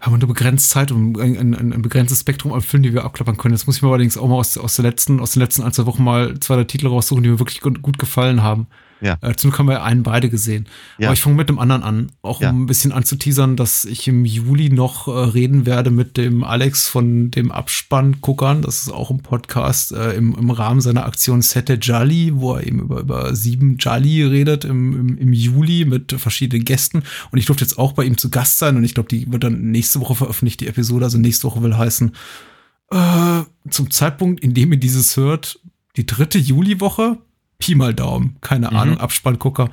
haben wir nur begrenzt Zeit und ein, ein, ein begrenztes Spektrum an Filmen, die wir abklappern können. Jetzt muss ich mir allerdings auch mal aus, aus, der letzten, aus den letzten ein, zwei Wochen mal zwei, drei Titel raussuchen, die mir wirklich gut, gut gefallen haben. Ja. Äh, zum Glück haben wir einen beide gesehen. Ja. Aber ich fange mit dem anderen an, auch Ja. um ein bisschen anzuteasern, dass ich im Juli noch äh, reden werde mit dem Alex von dem Abspann Guckern. Das ist auch ein Podcast äh, im, im Rahmen seiner Aktion Sette Jolly, wo er eben über, über sieben Jolly redet im, im, im Juli mit verschiedenen Gästen. Und ich durfte jetzt auch bei ihm zu Gast sein und ich glaube, die wird dann nächste Woche veröffentlicht, die Episode. Also nächste Woche will heißen, äh, zum Zeitpunkt, in dem ihr dieses hört, die dritte Juliwoche. Pi mal Daumen, keine Mhm. Ahnung, Abspanngucker.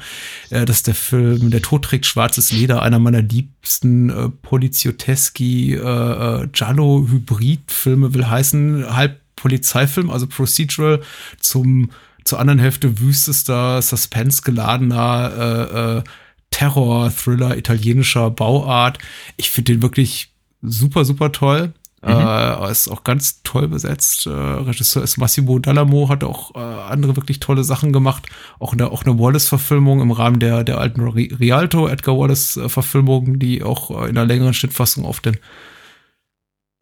Äh, das ist der Film Der Tod trägt schwarzes Leder, einer meiner liebsten äh, Polizioteski, äh, äh, Giallo-Hybrid-Filme will heißen, halb Polizeifilm, also Procedural, zum, zur anderen Hälfte wüstester, suspense-geladener äh, äh, Terror-Thriller italienischer Bauart. Ich finde den wirklich super, super toll. Äh, ist auch ganz toll besetzt. Äh, Regisseur ist Massimo Dallamo, hat auch äh, andere wirklich tolle Sachen gemacht. Auch eine, auch eine Wallace-Verfilmung im Rahmen der, der alten Ri- Rialto, Edgar Wallace-Verfilmung, die auch äh, in einer längeren Schnittfassung auf den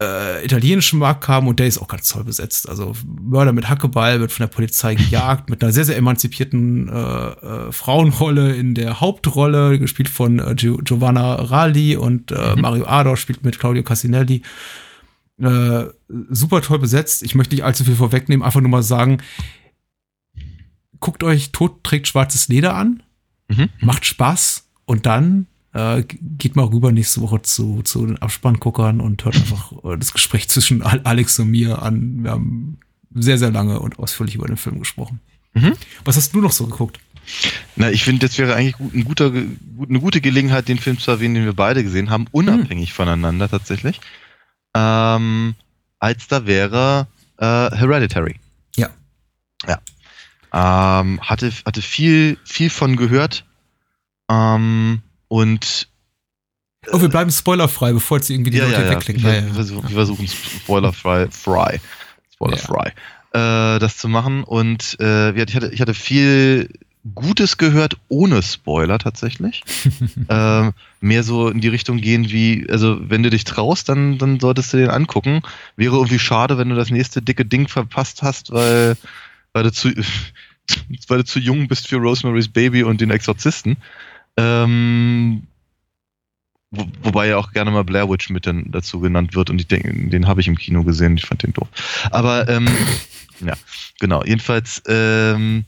äh, italienischen Markt kam und der ist auch ganz toll besetzt. Also Mörder mit Hackeball wird von der Polizei gejagt, mit einer sehr, sehr emanzipierten äh, äh, Frauenrolle in der Hauptrolle, gespielt von äh, Gio Giovanna Ralli und äh, Mario Ador spielt mit Claudio Cassinelli. Äh, super toll besetzt. Ich möchte nicht allzu viel vorwegnehmen, einfach nur mal sagen, guckt euch Tod trägt schwarzes Leder an, Mhm. macht Spaß und dann äh, geht mal rüber nächste Woche zu, zu den Abspannguckern und hört einfach äh, das Gespräch zwischen Al- Alex und mir an. Wir haben sehr, sehr lange und ausführlich über den Film gesprochen. Mhm. Was hast du noch so geguckt? Na, ich finde, das wäre eigentlich gut, ein guter, gut, eine gute Gelegenheit, den Film zu erwähnen, den wir beide gesehen haben, unabhängig voneinander tatsächlich. Ähm, als da wäre äh, Hereditary. Ja. Ähm, hatte, hatte viel, viel von gehört. Ähm, und Oh, wir bleiben spoilerfrei, bevor jetzt irgendwie die ja, Leute ja, ja. wegklicken. Wir, Ja, ja. wir versuchen- wir versuchen spoilerfrei, fry, spoilerfrei, äh, das zu machen. Und äh, ich hatte, ich hatte viel Gutes gehört ohne Spoiler tatsächlich. ähm, mehr so in die Richtung gehen wie, also wenn du dich traust, dann, dann solltest du den angucken. Wäre irgendwie schade, wenn du das nächste dicke Ding verpasst hast, weil, weil du zu, weil du zu jung bist für Rosemary's Baby und den Exorzisten. Ähm, wo, wobei ja auch gerne mal Blair Witch mit dann dazu genannt wird und ich denke, den habe ich im Kino gesehen, ich fand den doof. Aber ähm, ja, genau. Jedenfalls ähm,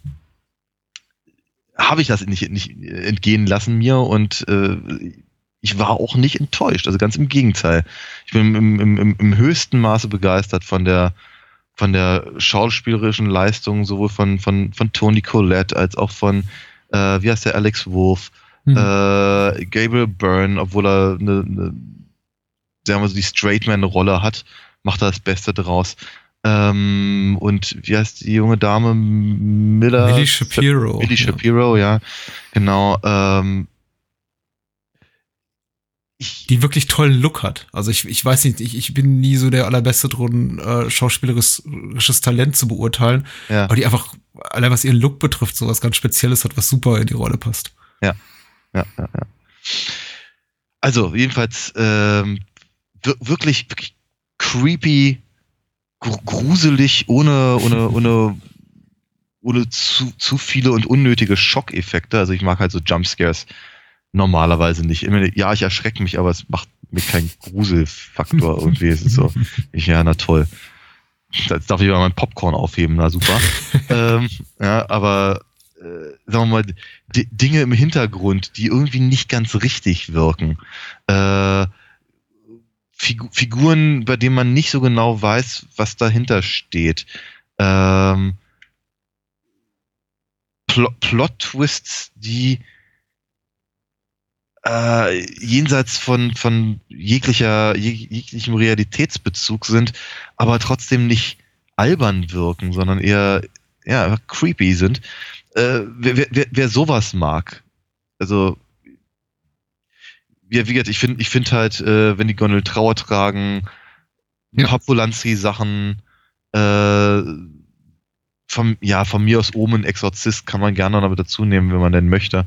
habe ich das nicht, nicht entgehen lassen mir und äh, ich war auch nicht enttäuscht. Also ganz im Gegenteil. Ich bin im, im, im, im höchsten Maße begeistert von der von der schauspielerischen Leistung sowohl von von von Tony Collette als auch von äh, wie heißt der Alex Wolf, Mhm. äh, Gabriel Byrne, obwohl er eine, eine sagen wir so die Straightman-Rolle hat, macht er das Beste draus. Ähm, und wie heißt die junge Dame? Miller? Millie Shapiro. Millie ja. Shapiro, ja, genau. Ähm, die wirklich tollen Look hat. Also ich, ich weiß nicht, ich, ich bin nie so der allerbeste drin, äh, schauspielerisches Talent zu beurteilen, ja, aber die einfach, allein was ihren Look betrifft, so was ganz Spezielles hat, was super in die Rolle passt. ja, ja, ja. Also, jedenfalls ähm, wir- wirklich, wirklich creepy, gru- gruselig, ohne, ohne, ohne, ohne zu, zu viele und unnötige Schockeffekte. Also ich mag halt so Jumpscares normalerweise nicht. Immer, ja, ich erschrecke mich, aber es macht mir keinen Gruselfaktor irgendwie. Es ist so, ich, ja, na toll. Jetzt darf ich mal mein Popcorn aufheben, na super. ähm, ja, aber äh, sagen wir mal, D Dinge im Hintergrund, die irgendwie nicht ganz richtig wirken. Äh, Figu Figuren, bei denen man nicht so genau weiß, was dahinter steht. Ähm, Pl Plot-Twists, die äh, jenseits von, von jeglicher, jeg jeglichem Realitätsbezug sind, aber trotzdem nicht albern wirken, sondern eher ja, creepy sind. Äh, wer, wer, wer, sowas mag, also wie, wie gesagt, ich finde ich find halt, äh, wenn die Gondel Trauer tragen, Ja. ja. Papulanzi-Sachen, äh, vom, ja, von mir aus Omen Exorzist kann man gerne noch mit dazu nehmen, wenn man denn möchte.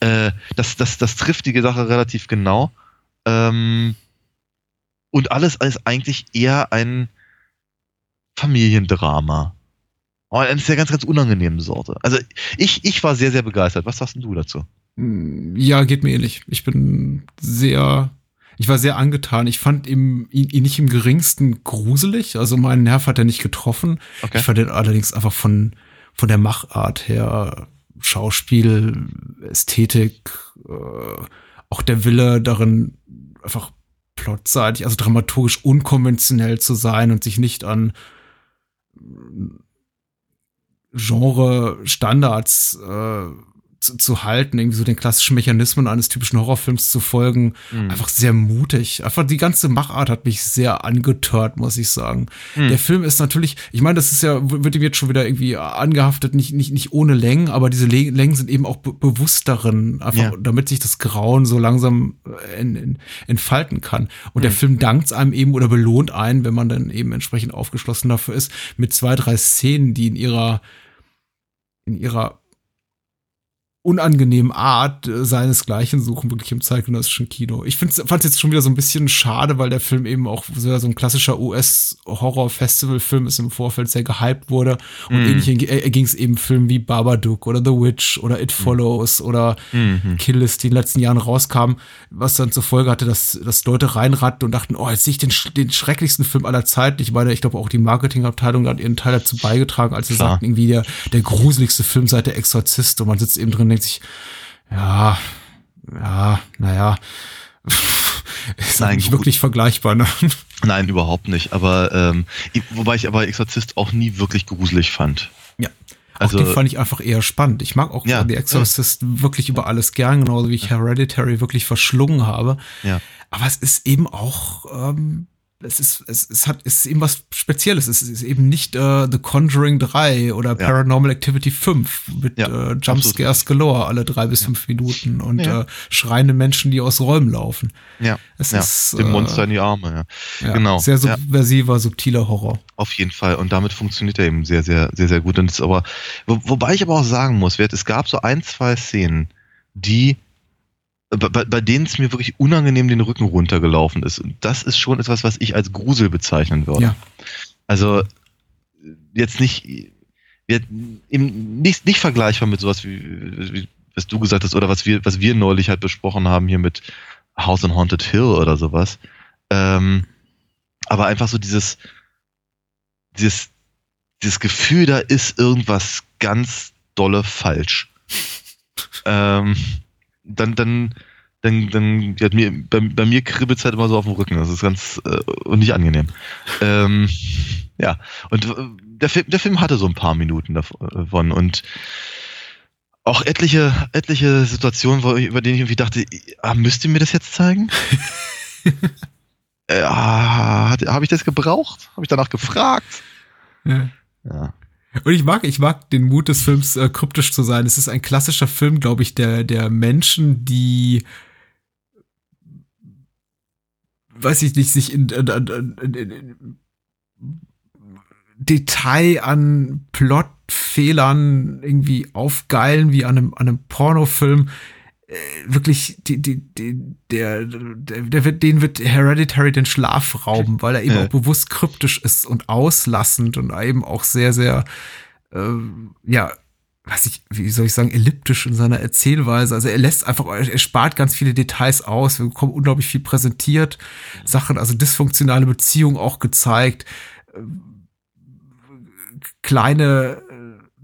Äh, das, das, das trifft die Sache relativ genau. Ähm, und alles ist eigentlich eher ein Familiendrama. Aber eines der ganz, ganz unangenehmen Sorte. Also ich, ich war sehr, sehr begeistert. Was sagst du dazu? Ja, geht mir ähnlich. Ich bin sehr, ich war sehr angetan. Ich fand ihn, ihn, nicht im geringsten gruselig. Also meinen Nerv hat er nicht getroffen. Okay. Ich fand ihn allerdings einfach von, von der Machart her, Schauspiel, Ästhetik, äh, auch der Wille darin, einfach plotseitig, also dramaturgisch unkonventionell zu sein und sich nicht an Genre-Standards äh, zu, zu halten, irgendwie so den klassischen Mechanismen eines typischen Horrorfilms zu folgen. Mhm. Einfach sehr mutig. Einfach die ganze Machart hat mich sehr angetört, muss ich sagen. Mhm. Der Film ist natürlich, ich meine, das ist ja, wird ihm jetzt schon wieder irgendwie angehaftet, nicht, nicht, nicht ohne Längen, aber diese Längen sind eben auch be bewusst darin, einfach Ja. damit sich das Grauen so langsam äh, en- en- entfalten kann. Und der Mhm. Film dankt einem eben oder belohnt einen, wenn man dann eben entsprechend aufgeschlossen dafür ist, mit zwei, drei Szenen, die in ihrer, in ihrer unangenehmen Art äh, seinesgleichen suchen, wirklich im zeitgenössischen Kino. Ich fand es jetzt schon wieder so ein bisschen schade, weil der Film eben auch so, so ein klassischer US-Horror-Festival-Film ist im Vorfeld sehr gehypt wurde. Und Mhm. ähnlich ging es eben Filmen wie Babadook oder The Witch oder It Follows oder Mhm. Kill List, die in den letzten Jahren rauskamen, was dann zur Folge hatte, dass, dass Leute reinratten und dachten, oh, jetzt sehe ich den, den schrecklichsten Film aller Zeiten. Ich meine, ich glaube auch die Marketingabteilung hat ihren Teil dazu beigetragen, als sie Klar. sagten, irgendwie der, der gruseligste Film seit der Exorzist und man sitzt eben drin denkt sich, ja, ja, naja, ist Nein, nicht gut. wirklich vergleichbar, ne? Nein, überhaupt nicht. Aber ähm, wobei ich aber Exorzist auch nie wirklich gruselig fand. Ja. Also auch den fand ich einfach eher spannend. Ich mag auch Ja, The Exorcist wirklich über alles gern, genauso wie ich Hereditary wirklich verschlungen habe. Ja. Aber es ist eben auch ähm, es ist, es, es hat, es ist eben was Spezielles. Es ist eben nicht äh, The Conjuring 3 oder Paranormal Activity 5 mit Ja, äh, Jumpscares galore alle drei bis fünf Minuten und Ja. äh, schreiende Menschen, die aus Räumen laufen. Ja, Es ja. ist, dem äh, Monster in die Arme, ja. Ja, Genau. Sehr ja. subversiver, subtiler Horror. Auf jeden Fall. Und damit funktioniert er eben sehr, sehr, sehr, sehr gut. Und ist aber, wo, wobei ich aber auch sagen muss, es gab so ein, zwei Szenen, die, bei, bei denen es mir wirklich unangenehm den Rücken runtergelaufen ist. Und das ist schon etwas, was ich als Grusel bezeichnen würde. Ja. Also, jetzt nicht, nicht, nicht vergleichbar mit sowas wie, wie, was du gesagt hast, oder was wir, was wir neulich halt besprochen haben hier mit House on Haunted Hill oder sowas. Ähm, aber einfach so dieses, dieses, dieses Gefühl, da ist irgendwas ganz dolle falsch. ähm, dann, dann, dann, dann, ja, mir, bei, bei mir kribbelt es halt immer so auf dem Rücken. Das ist ganz äh, und nicht angenehm. Ähm, ja, und äh, der Film, der Film hatte so ein paar Minuten davon und auch etliche, etliche Situationen, wo ich, über denen ich irgendwie dachte, ah, müsst ihr mir das jetzt zeigen? äh, ah, habe ich das gebraucht? Habe ich danach gefragt? Ja. Ja. Und ich mag, ich mag den Mut des Films, äh, kryptisch zu sein. Es ist ein klassischer Film, glaube ich, der, der Menschen, die, weiß ich nicht, sich in, in, in, in, Detail an Plotfehlern irgendwie aufgeilen, wie an einem, an einem Pornofilm. Äh, wirklich, die, die, die, der, der, der wird, den wird Hereditary den Schlaf rauben, weil er eben Ja. auch bewusst kryptisch ist und auslassend und eben auch sehr, sehr, ähm, ja, weiß ich, wie soll ich sagen, elliptisch in seiner Erzählweise. Also er lässt einfach, er spart ganz viele Details aus. Wir bekommen unglaublich viel präsentiert. Sachen, also dysfunktionale Beziehungen auch gezeigt. Ähm, Kleine äh,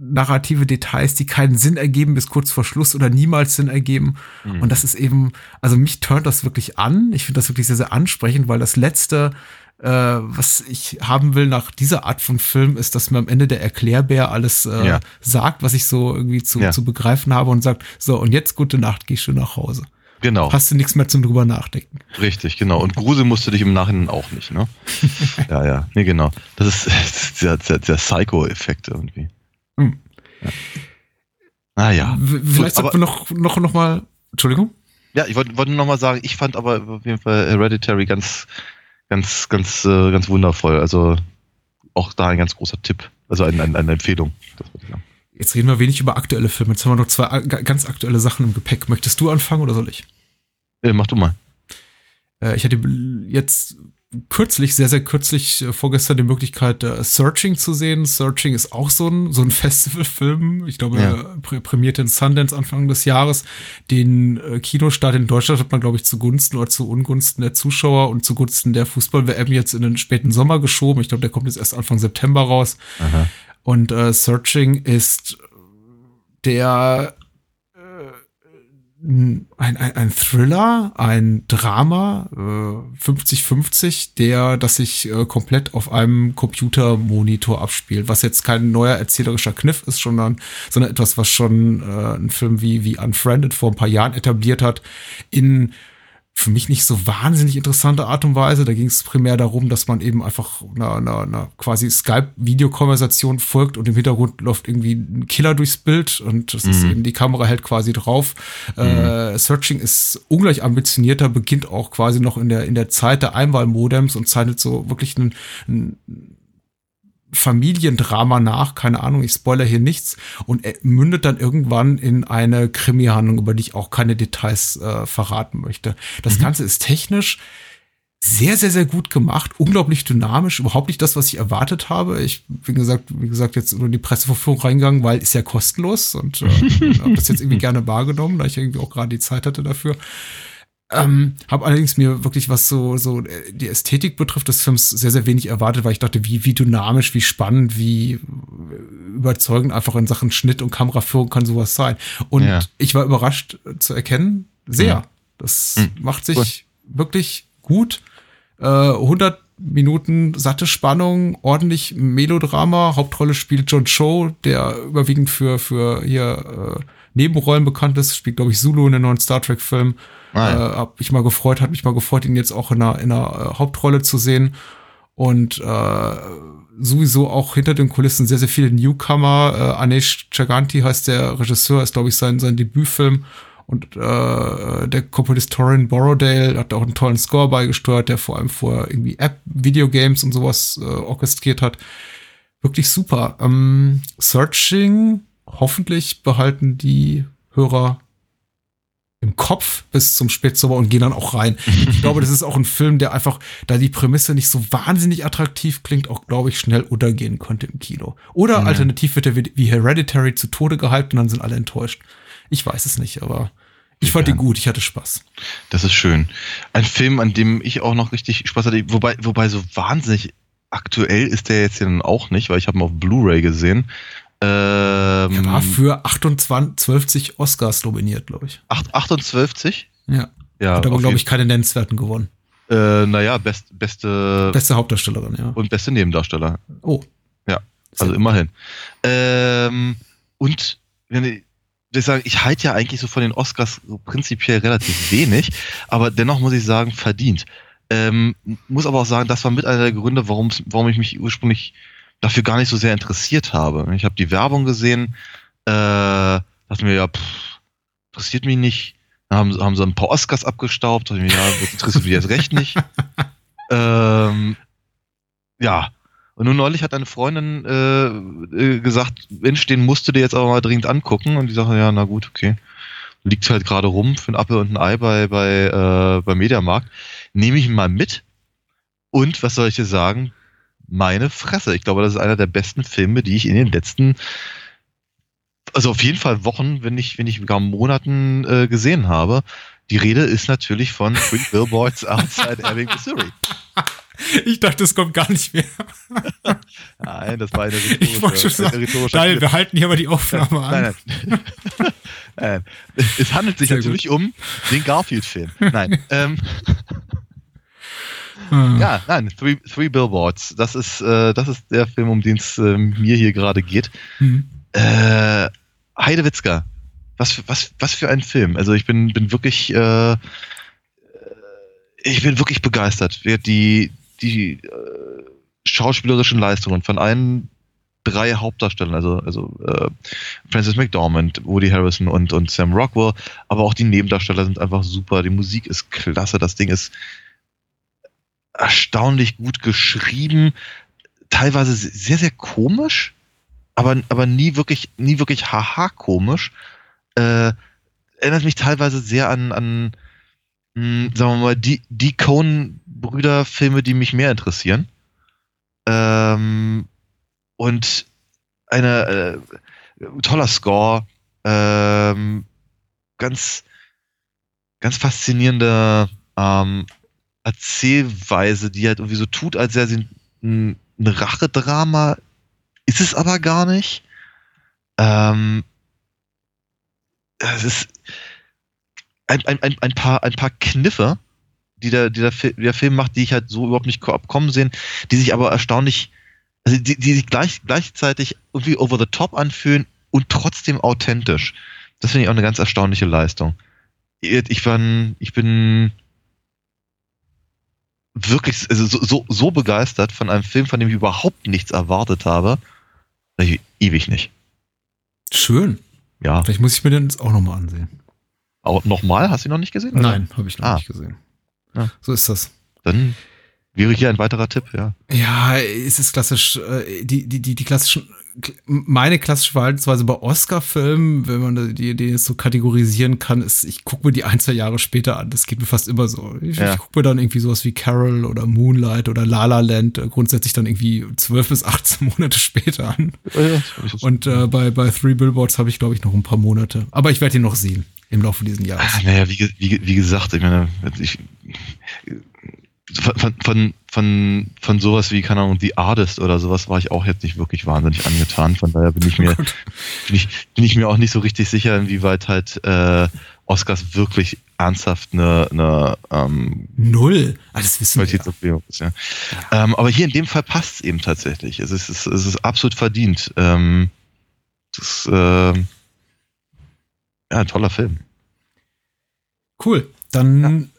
narrative Details, die keinen Sinn ergeben bis kurz vor Schluss oder niemals Sinn ergeben. Mhm. Und das ist eben, also mich turnt das wirklich an. Ich finde das wirklich sehr, sehr ansprechend, weil das letzte, äh, was ich haben will nach dieser Art von Film, ist, dass mir am Ende der Erklärbär alles äh, Ja. sagt, was ich so irgendwie zu, Ja. zu begreifen habe und sagt, so, und jetzt gute Nacht, geh schön nach Hause. Genau, Hast du nichts mehr zum drüber nachdenken. richtig, genau. Und Grusel musst du dich im Nachhinein auch nicht, ne? ja, ja, nee, genau. Das ist, das ist der, der, der Psycho-Effekt irgendwie. Hm. Ja. Naja. W- Vielleicht sollten wir noch, noch, noch mal, Entschuldigung? Ja, ich wollte wollte nur noch mal sagen, ich fand aber auf jeden Fall Hereditary ganz, ganz, ganz, äh, ganz wundervoll. Also auch da ein ganz großer Tipp. Also eine, eine, eine Empfehlung. Jetzt reden wir wenig über aktuelle Filme. Jetzt haben wir noch zwei ganz aktuelle Sachen im Gepäck. Möchtest du anfangen oder soll ich? Äh, mach du mal. Äh, ich hatte jetzt kürzlich, sehr, sehr kürzlich, äh, vorgestern die Möglichkeit, äh, Searching zu sehen. Searching ist auch so ein, so ein Festivalfilm. Ich glaube, Ja. er prä prämierte in Sundance Anfang des Jahres. Den äh, Kinostart in Deutschland hat man, glaube ich, zugunsten oder zu Ungunsten der Zuschauer und zugunsten der Fußball-WM jetzt in den späten Sommer geschoben. Ich glaube, der kommt jetzt erst Anfang September raus. Aha. Und äh, Searching ist der äh, ein, ein, ein Thriller, ein Drama, äh, 50-50, der, das sich äh, komplett auf einem Computermonitor abspielt, was jetzt kein neuer erzählerischer Kniff ist, sondern, sondern etwas, was schon äh, ein Film wie, wie Unfriended vor ein paar Jahren etabliert hat, in für mich nicht so wahnsinnig interessante Art und Weise. Da ging es primär darum, dass man eben einfach einer, einer, einer quasi Skype-Videokonversation folgt und im Hintergrund läuft irgendwie ein Killer durchs Bild und das ist Mhm. eben die Kamera hält quasi drauf. Äh, Searching ist ungleich ambitionierter, beginnt auch quasi noch in der, in der Zeit der Einwahlmodems und zeichnet so wirklich ein, ein Familiendrama nach, keine Ahnung, ich spoiler hier nichts und mündet dann irgendwann in eine Krimi-Handlung, über die ich auch keine Details äh, verraten möchte. Das Ganze ist technisch sehr, sehr, sehr gut gemacht, unglaublich dynamisch, überhaupt nicht das, was ich erwartet habe. Ich bin gesagt, wie gesagt, jetzt nur in die Presseverführung reingegangen, weil ist ja kostenlos und äh, habe das jetzt irgendwie gerne wahrgenommen, da ich irgendwie auch gerade die Zeit hatte dafür. Ähm, habe allerdings mir wirklich, was so, so äh, die Ästhetik betrifft, des Films sehr, sehr wenig erwartet, weil ich dachte, wie, wie dynamisch, wie spannend, wie äh, überzeugend einfach in Sachen Schnitt und Kameraführung kann sowas sein. Und Ja. ich war überrascht äh, zu erkennen, sehr. Ja. Das Hm, macht sich wirklich gut. Äh, 100 Minuten satte Spannung, ordentlich Melodrama. Hauptrolle spielt John Cho, der überwiegend für, für hier äh, Nebenrollen bekannt ist. Spielt, glaube ich, Zulu in den neuen Star Trek-Film. Ah, ja. äh, hab mich mal gefreut, hat mich mal gefreut, ihn jetzt auch in einer, in einer äh, Hauptrolle zu sehen. Und äh, sowieso auch hinter den Kulissen sehr, sehr viele Newcomer. Äh, Anesh Chaganti heißt der Regisseur, ist, glaube ich, sein, sein Debütfilm. Und äh, der Komponist Torrin Borrowdale hat auch einen tollen Score beigesteuert, der vor allem vor irgendwie App-Videogames und sowas äh, orchestriert hat. Wirklich super. Ähm, Searching, hoffentlich behalten die Hörer im Kopf bis zum Spätsommer und gehen dann auch rein. Ich glaube, das ist auch ein Film, der einfach, da die Prämisse nicht so wahnsinnig attraktiv klingt, auch, glaube ich, schnell untergehen könnte im Kino. Oder Ja. alternativ wird er wie Hereditary zu Tode gehypt und dann sind alle enttäuscht. Ich weiß es nicht, aber ich fand Ja. ihn gut, ich hatte Spaß. Das ist schön. Ein Film, an dem ich auch noch richtig Spaß hatte, wobei, wobei so wahnsinnig aktuell ist der jetzt ja nun auch nicht, weil ich habe ihn auf Blu-ray gesehen. Ähm, Er war für 28 Oscars nominiert, glaube ich. 8, 28? Ja. Ja, Hat aber, glaube ich, keine Nennenswerten gewonnen. Äh, naja, best, beste Beste Hauptdarstellerin, ja. und beste Nebendarsteller. Oh. Ja, Sehr Also immerhin. Ähm, und wenn ich, ich sagen, ich halte ja eigentlich so von den Oscars prinzipiell relativ wenig, aber dennoch muss ich sagen, verdient. Ähm, muss aber auch sagen, das war mit einer der Gründe, warum ich mich ursprünglich dafür gar nicht so sehr interessiert habe. Ich habe die Werbung gesehen, äh, dachte mir, ja, pff, interessiert mich nicht. Dann haben, haben sie ein paar Oscars abgestaubt, dachte ich mir, ja, das interessiert mich jetzt recht nicht. ähm, ja, und nun neulich hat eine Freundin äh, äh, gesagt, Mensch, den musst du dir jetzt aber mal dringend angucken. Und die sagte, ja, na gut, okay. Liegt halt gerade rum für ein Apfel und ein Ei bei, bei, äh, beim Mediamarkt. Nehme ich ihn mal mit. Und was soll ich dir sagen? Meine Fresse. Ich glaube, das ist einer der besten Filme, die ich in den letzten, also auf jeden Fall Wochen, wenn nicht, wenn nicht sogar Monaten äh, gesehen habe. Die Rede ist natürlich von Three Billboards Outside Ebbing, Missouri. Ich dachte, es kommt gar nicht mehr. Nein, das war eine Ich wollte schon sagen, rhetorische Daniel, wir halten hier mal die Aufnahme an. Nein, nein. nein. Es handelt sich Sehr natürlich um den Garfield-Film. Nein. ähm, Ah. ja, nein, Three, Three Billboards. Das ist, äh, das ist der Film, um den es äh, mir hier gerade geht. Hm. Äh, Heidewitzka. Was, für- was, was für ein Film. Also ich bin, bin wirklich, äh, äh, ich bin wirklich begeistert. Die, die äh, schauspielerischen Leistungen von allen drei Hauptdarstellern, also, also äh, Francis McDormand, Woody Harrison und, und Sam Rockwell, aber auch die Nebendarsteller sind einfach super. Die Musik ist klasse. Das Ding ist erstaunlich gut geschrieben, teilweise sehr, sehr komisch, aber, aber nie wirklich, nie wirklich haha komisch. Äh, erinnert mich teilweise sehr an, an mh, sagen wir mal, die, die Coen-Brüder-Filme, die mich mehr interessieren. Ähm, und eine äh, toller Score, ähm, ganz, ganz faszinierende ähm, Erzählweise, die halt irgendwie so tut, als wäre sie ein, ein Rachedrama, ist es aber gar nicht. Ähm, es ist ein, ein, ein, ein, paar, ein paar Kniffe, die der, die der, Fi- der Film macht, die ich halt so überhaupt nicht ko- kommen sehen, die sich aber erstaunlich, also die, die sich gleich, gleichzeitig irgendwie over the top anfühlen und trotzdem authentisch. Das finde ich auch eine ganz erstaunliche Leistung. Ich bin, ich bin wirklich also so, so, so begeistert von einem Film, von dem ich überhaupt nichts erwartet habe. Ich, ewig nicht. Schön. Ja. Vielleicht muss ich mir den jetzt auch nochmal ansehen. Auch nochmal? Hast du ihn noch nicht gesehen? oder? Nein, habe ich noch Ah. nicht gesehen. Ja. So ist das. Dann wäre hier ein weiterer Tipp, ja. Ja, es ist klassisch, äh, die, die, die, die klassischen, meine klassische Verhaltensweise bei Oscar-Filmen, wenn man die, jetzt so kategorisieren kann, ist, ich gucke mir die ein, zwei Jahre später an. Das geht mir fast immer so. Ich, Ja. ich gucke mir dann irgendwie sowas wie Carol oder Moonlight oder La La Land äh, grundsätzlich dann irgendwie zwölf bis 18 Monate später an. Und äh, bei, bei Three Billboards habe ich, glaube ich, noch ein paar Monate. Aber ich werde ihn noch sehen im Laufe dieses Jahres. Ah, naja, wie, wie, wie gesagt, ich meine, ich, von, von, von, von sowas wie, keine Ahnung, The Artist oder sowas war ich auch jetzt nicht wirklich wahnsinnig angetan. Von daher bin ich mir, bin ich, bin ich mir auch nicht so richtig sicher, inwieweit halt äh, Oscars wirklich ernsthaft eine, eine ähm, Null. Ah, das wissen wir. ja. Ja. Ähm, aber hier in dem Fall passt es eben tatsächlich. Es ist, es ist, es ist absolut verdient. Ähm, das ist äh, ja, ein toller Film. Cool. Dann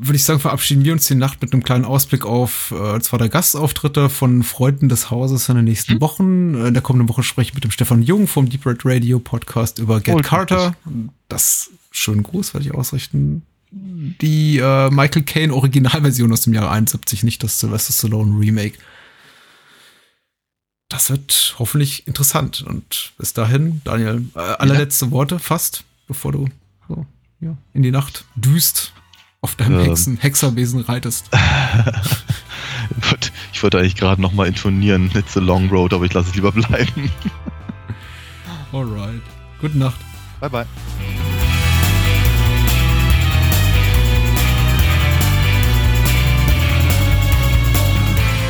würde ich sagen, verabschieden wir uns die Nacht mit einem kleinen Ausblick auf äh, zwar der Gastauftritte von Freunden des Hauses in den nächsten Hm. Wochen. In der kommenden Woche spreche ich mit dem Stefan Jung vom Deep Red Radio Podcast über Get Oh, Carter. Das schönen Gruß werde ich ausrichten. Die äh, Michael Caine Originalversion aus dem Jahr 71, nicht das Sylvester Stallone Remake. Das wird hoffentlich interessant. Und bis dahin, Daniel, äh, allerletzte Worte fast, bevor du so, ja, in die Nacht düst auf deinem Ähm. Hexen, Hexerwesen reitest. Ich wollte- Ich wollte eigentlich gerade nochmal intonieren, It's a long road, aber ich lasse es lieber bleiben. Alright. Gute Nacht. Bye, bye.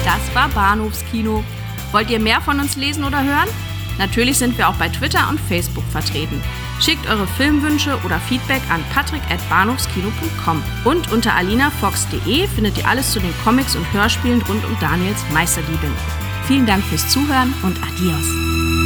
Das war Bahnhofskino. Wollt ihr mehr von uns lesen oder hören? Natürlich sind wir auch bei Twitter und Facebook vertreten. Schickt eure Filmwünsche oder Feedback an patrick.bahnhofskino.com. Und unter alinafox.de findet ihr alles zu den Comics und Hörspielen rund um Daniels Meisterdiebin. Vielen Dank fürs Zuhören und adios.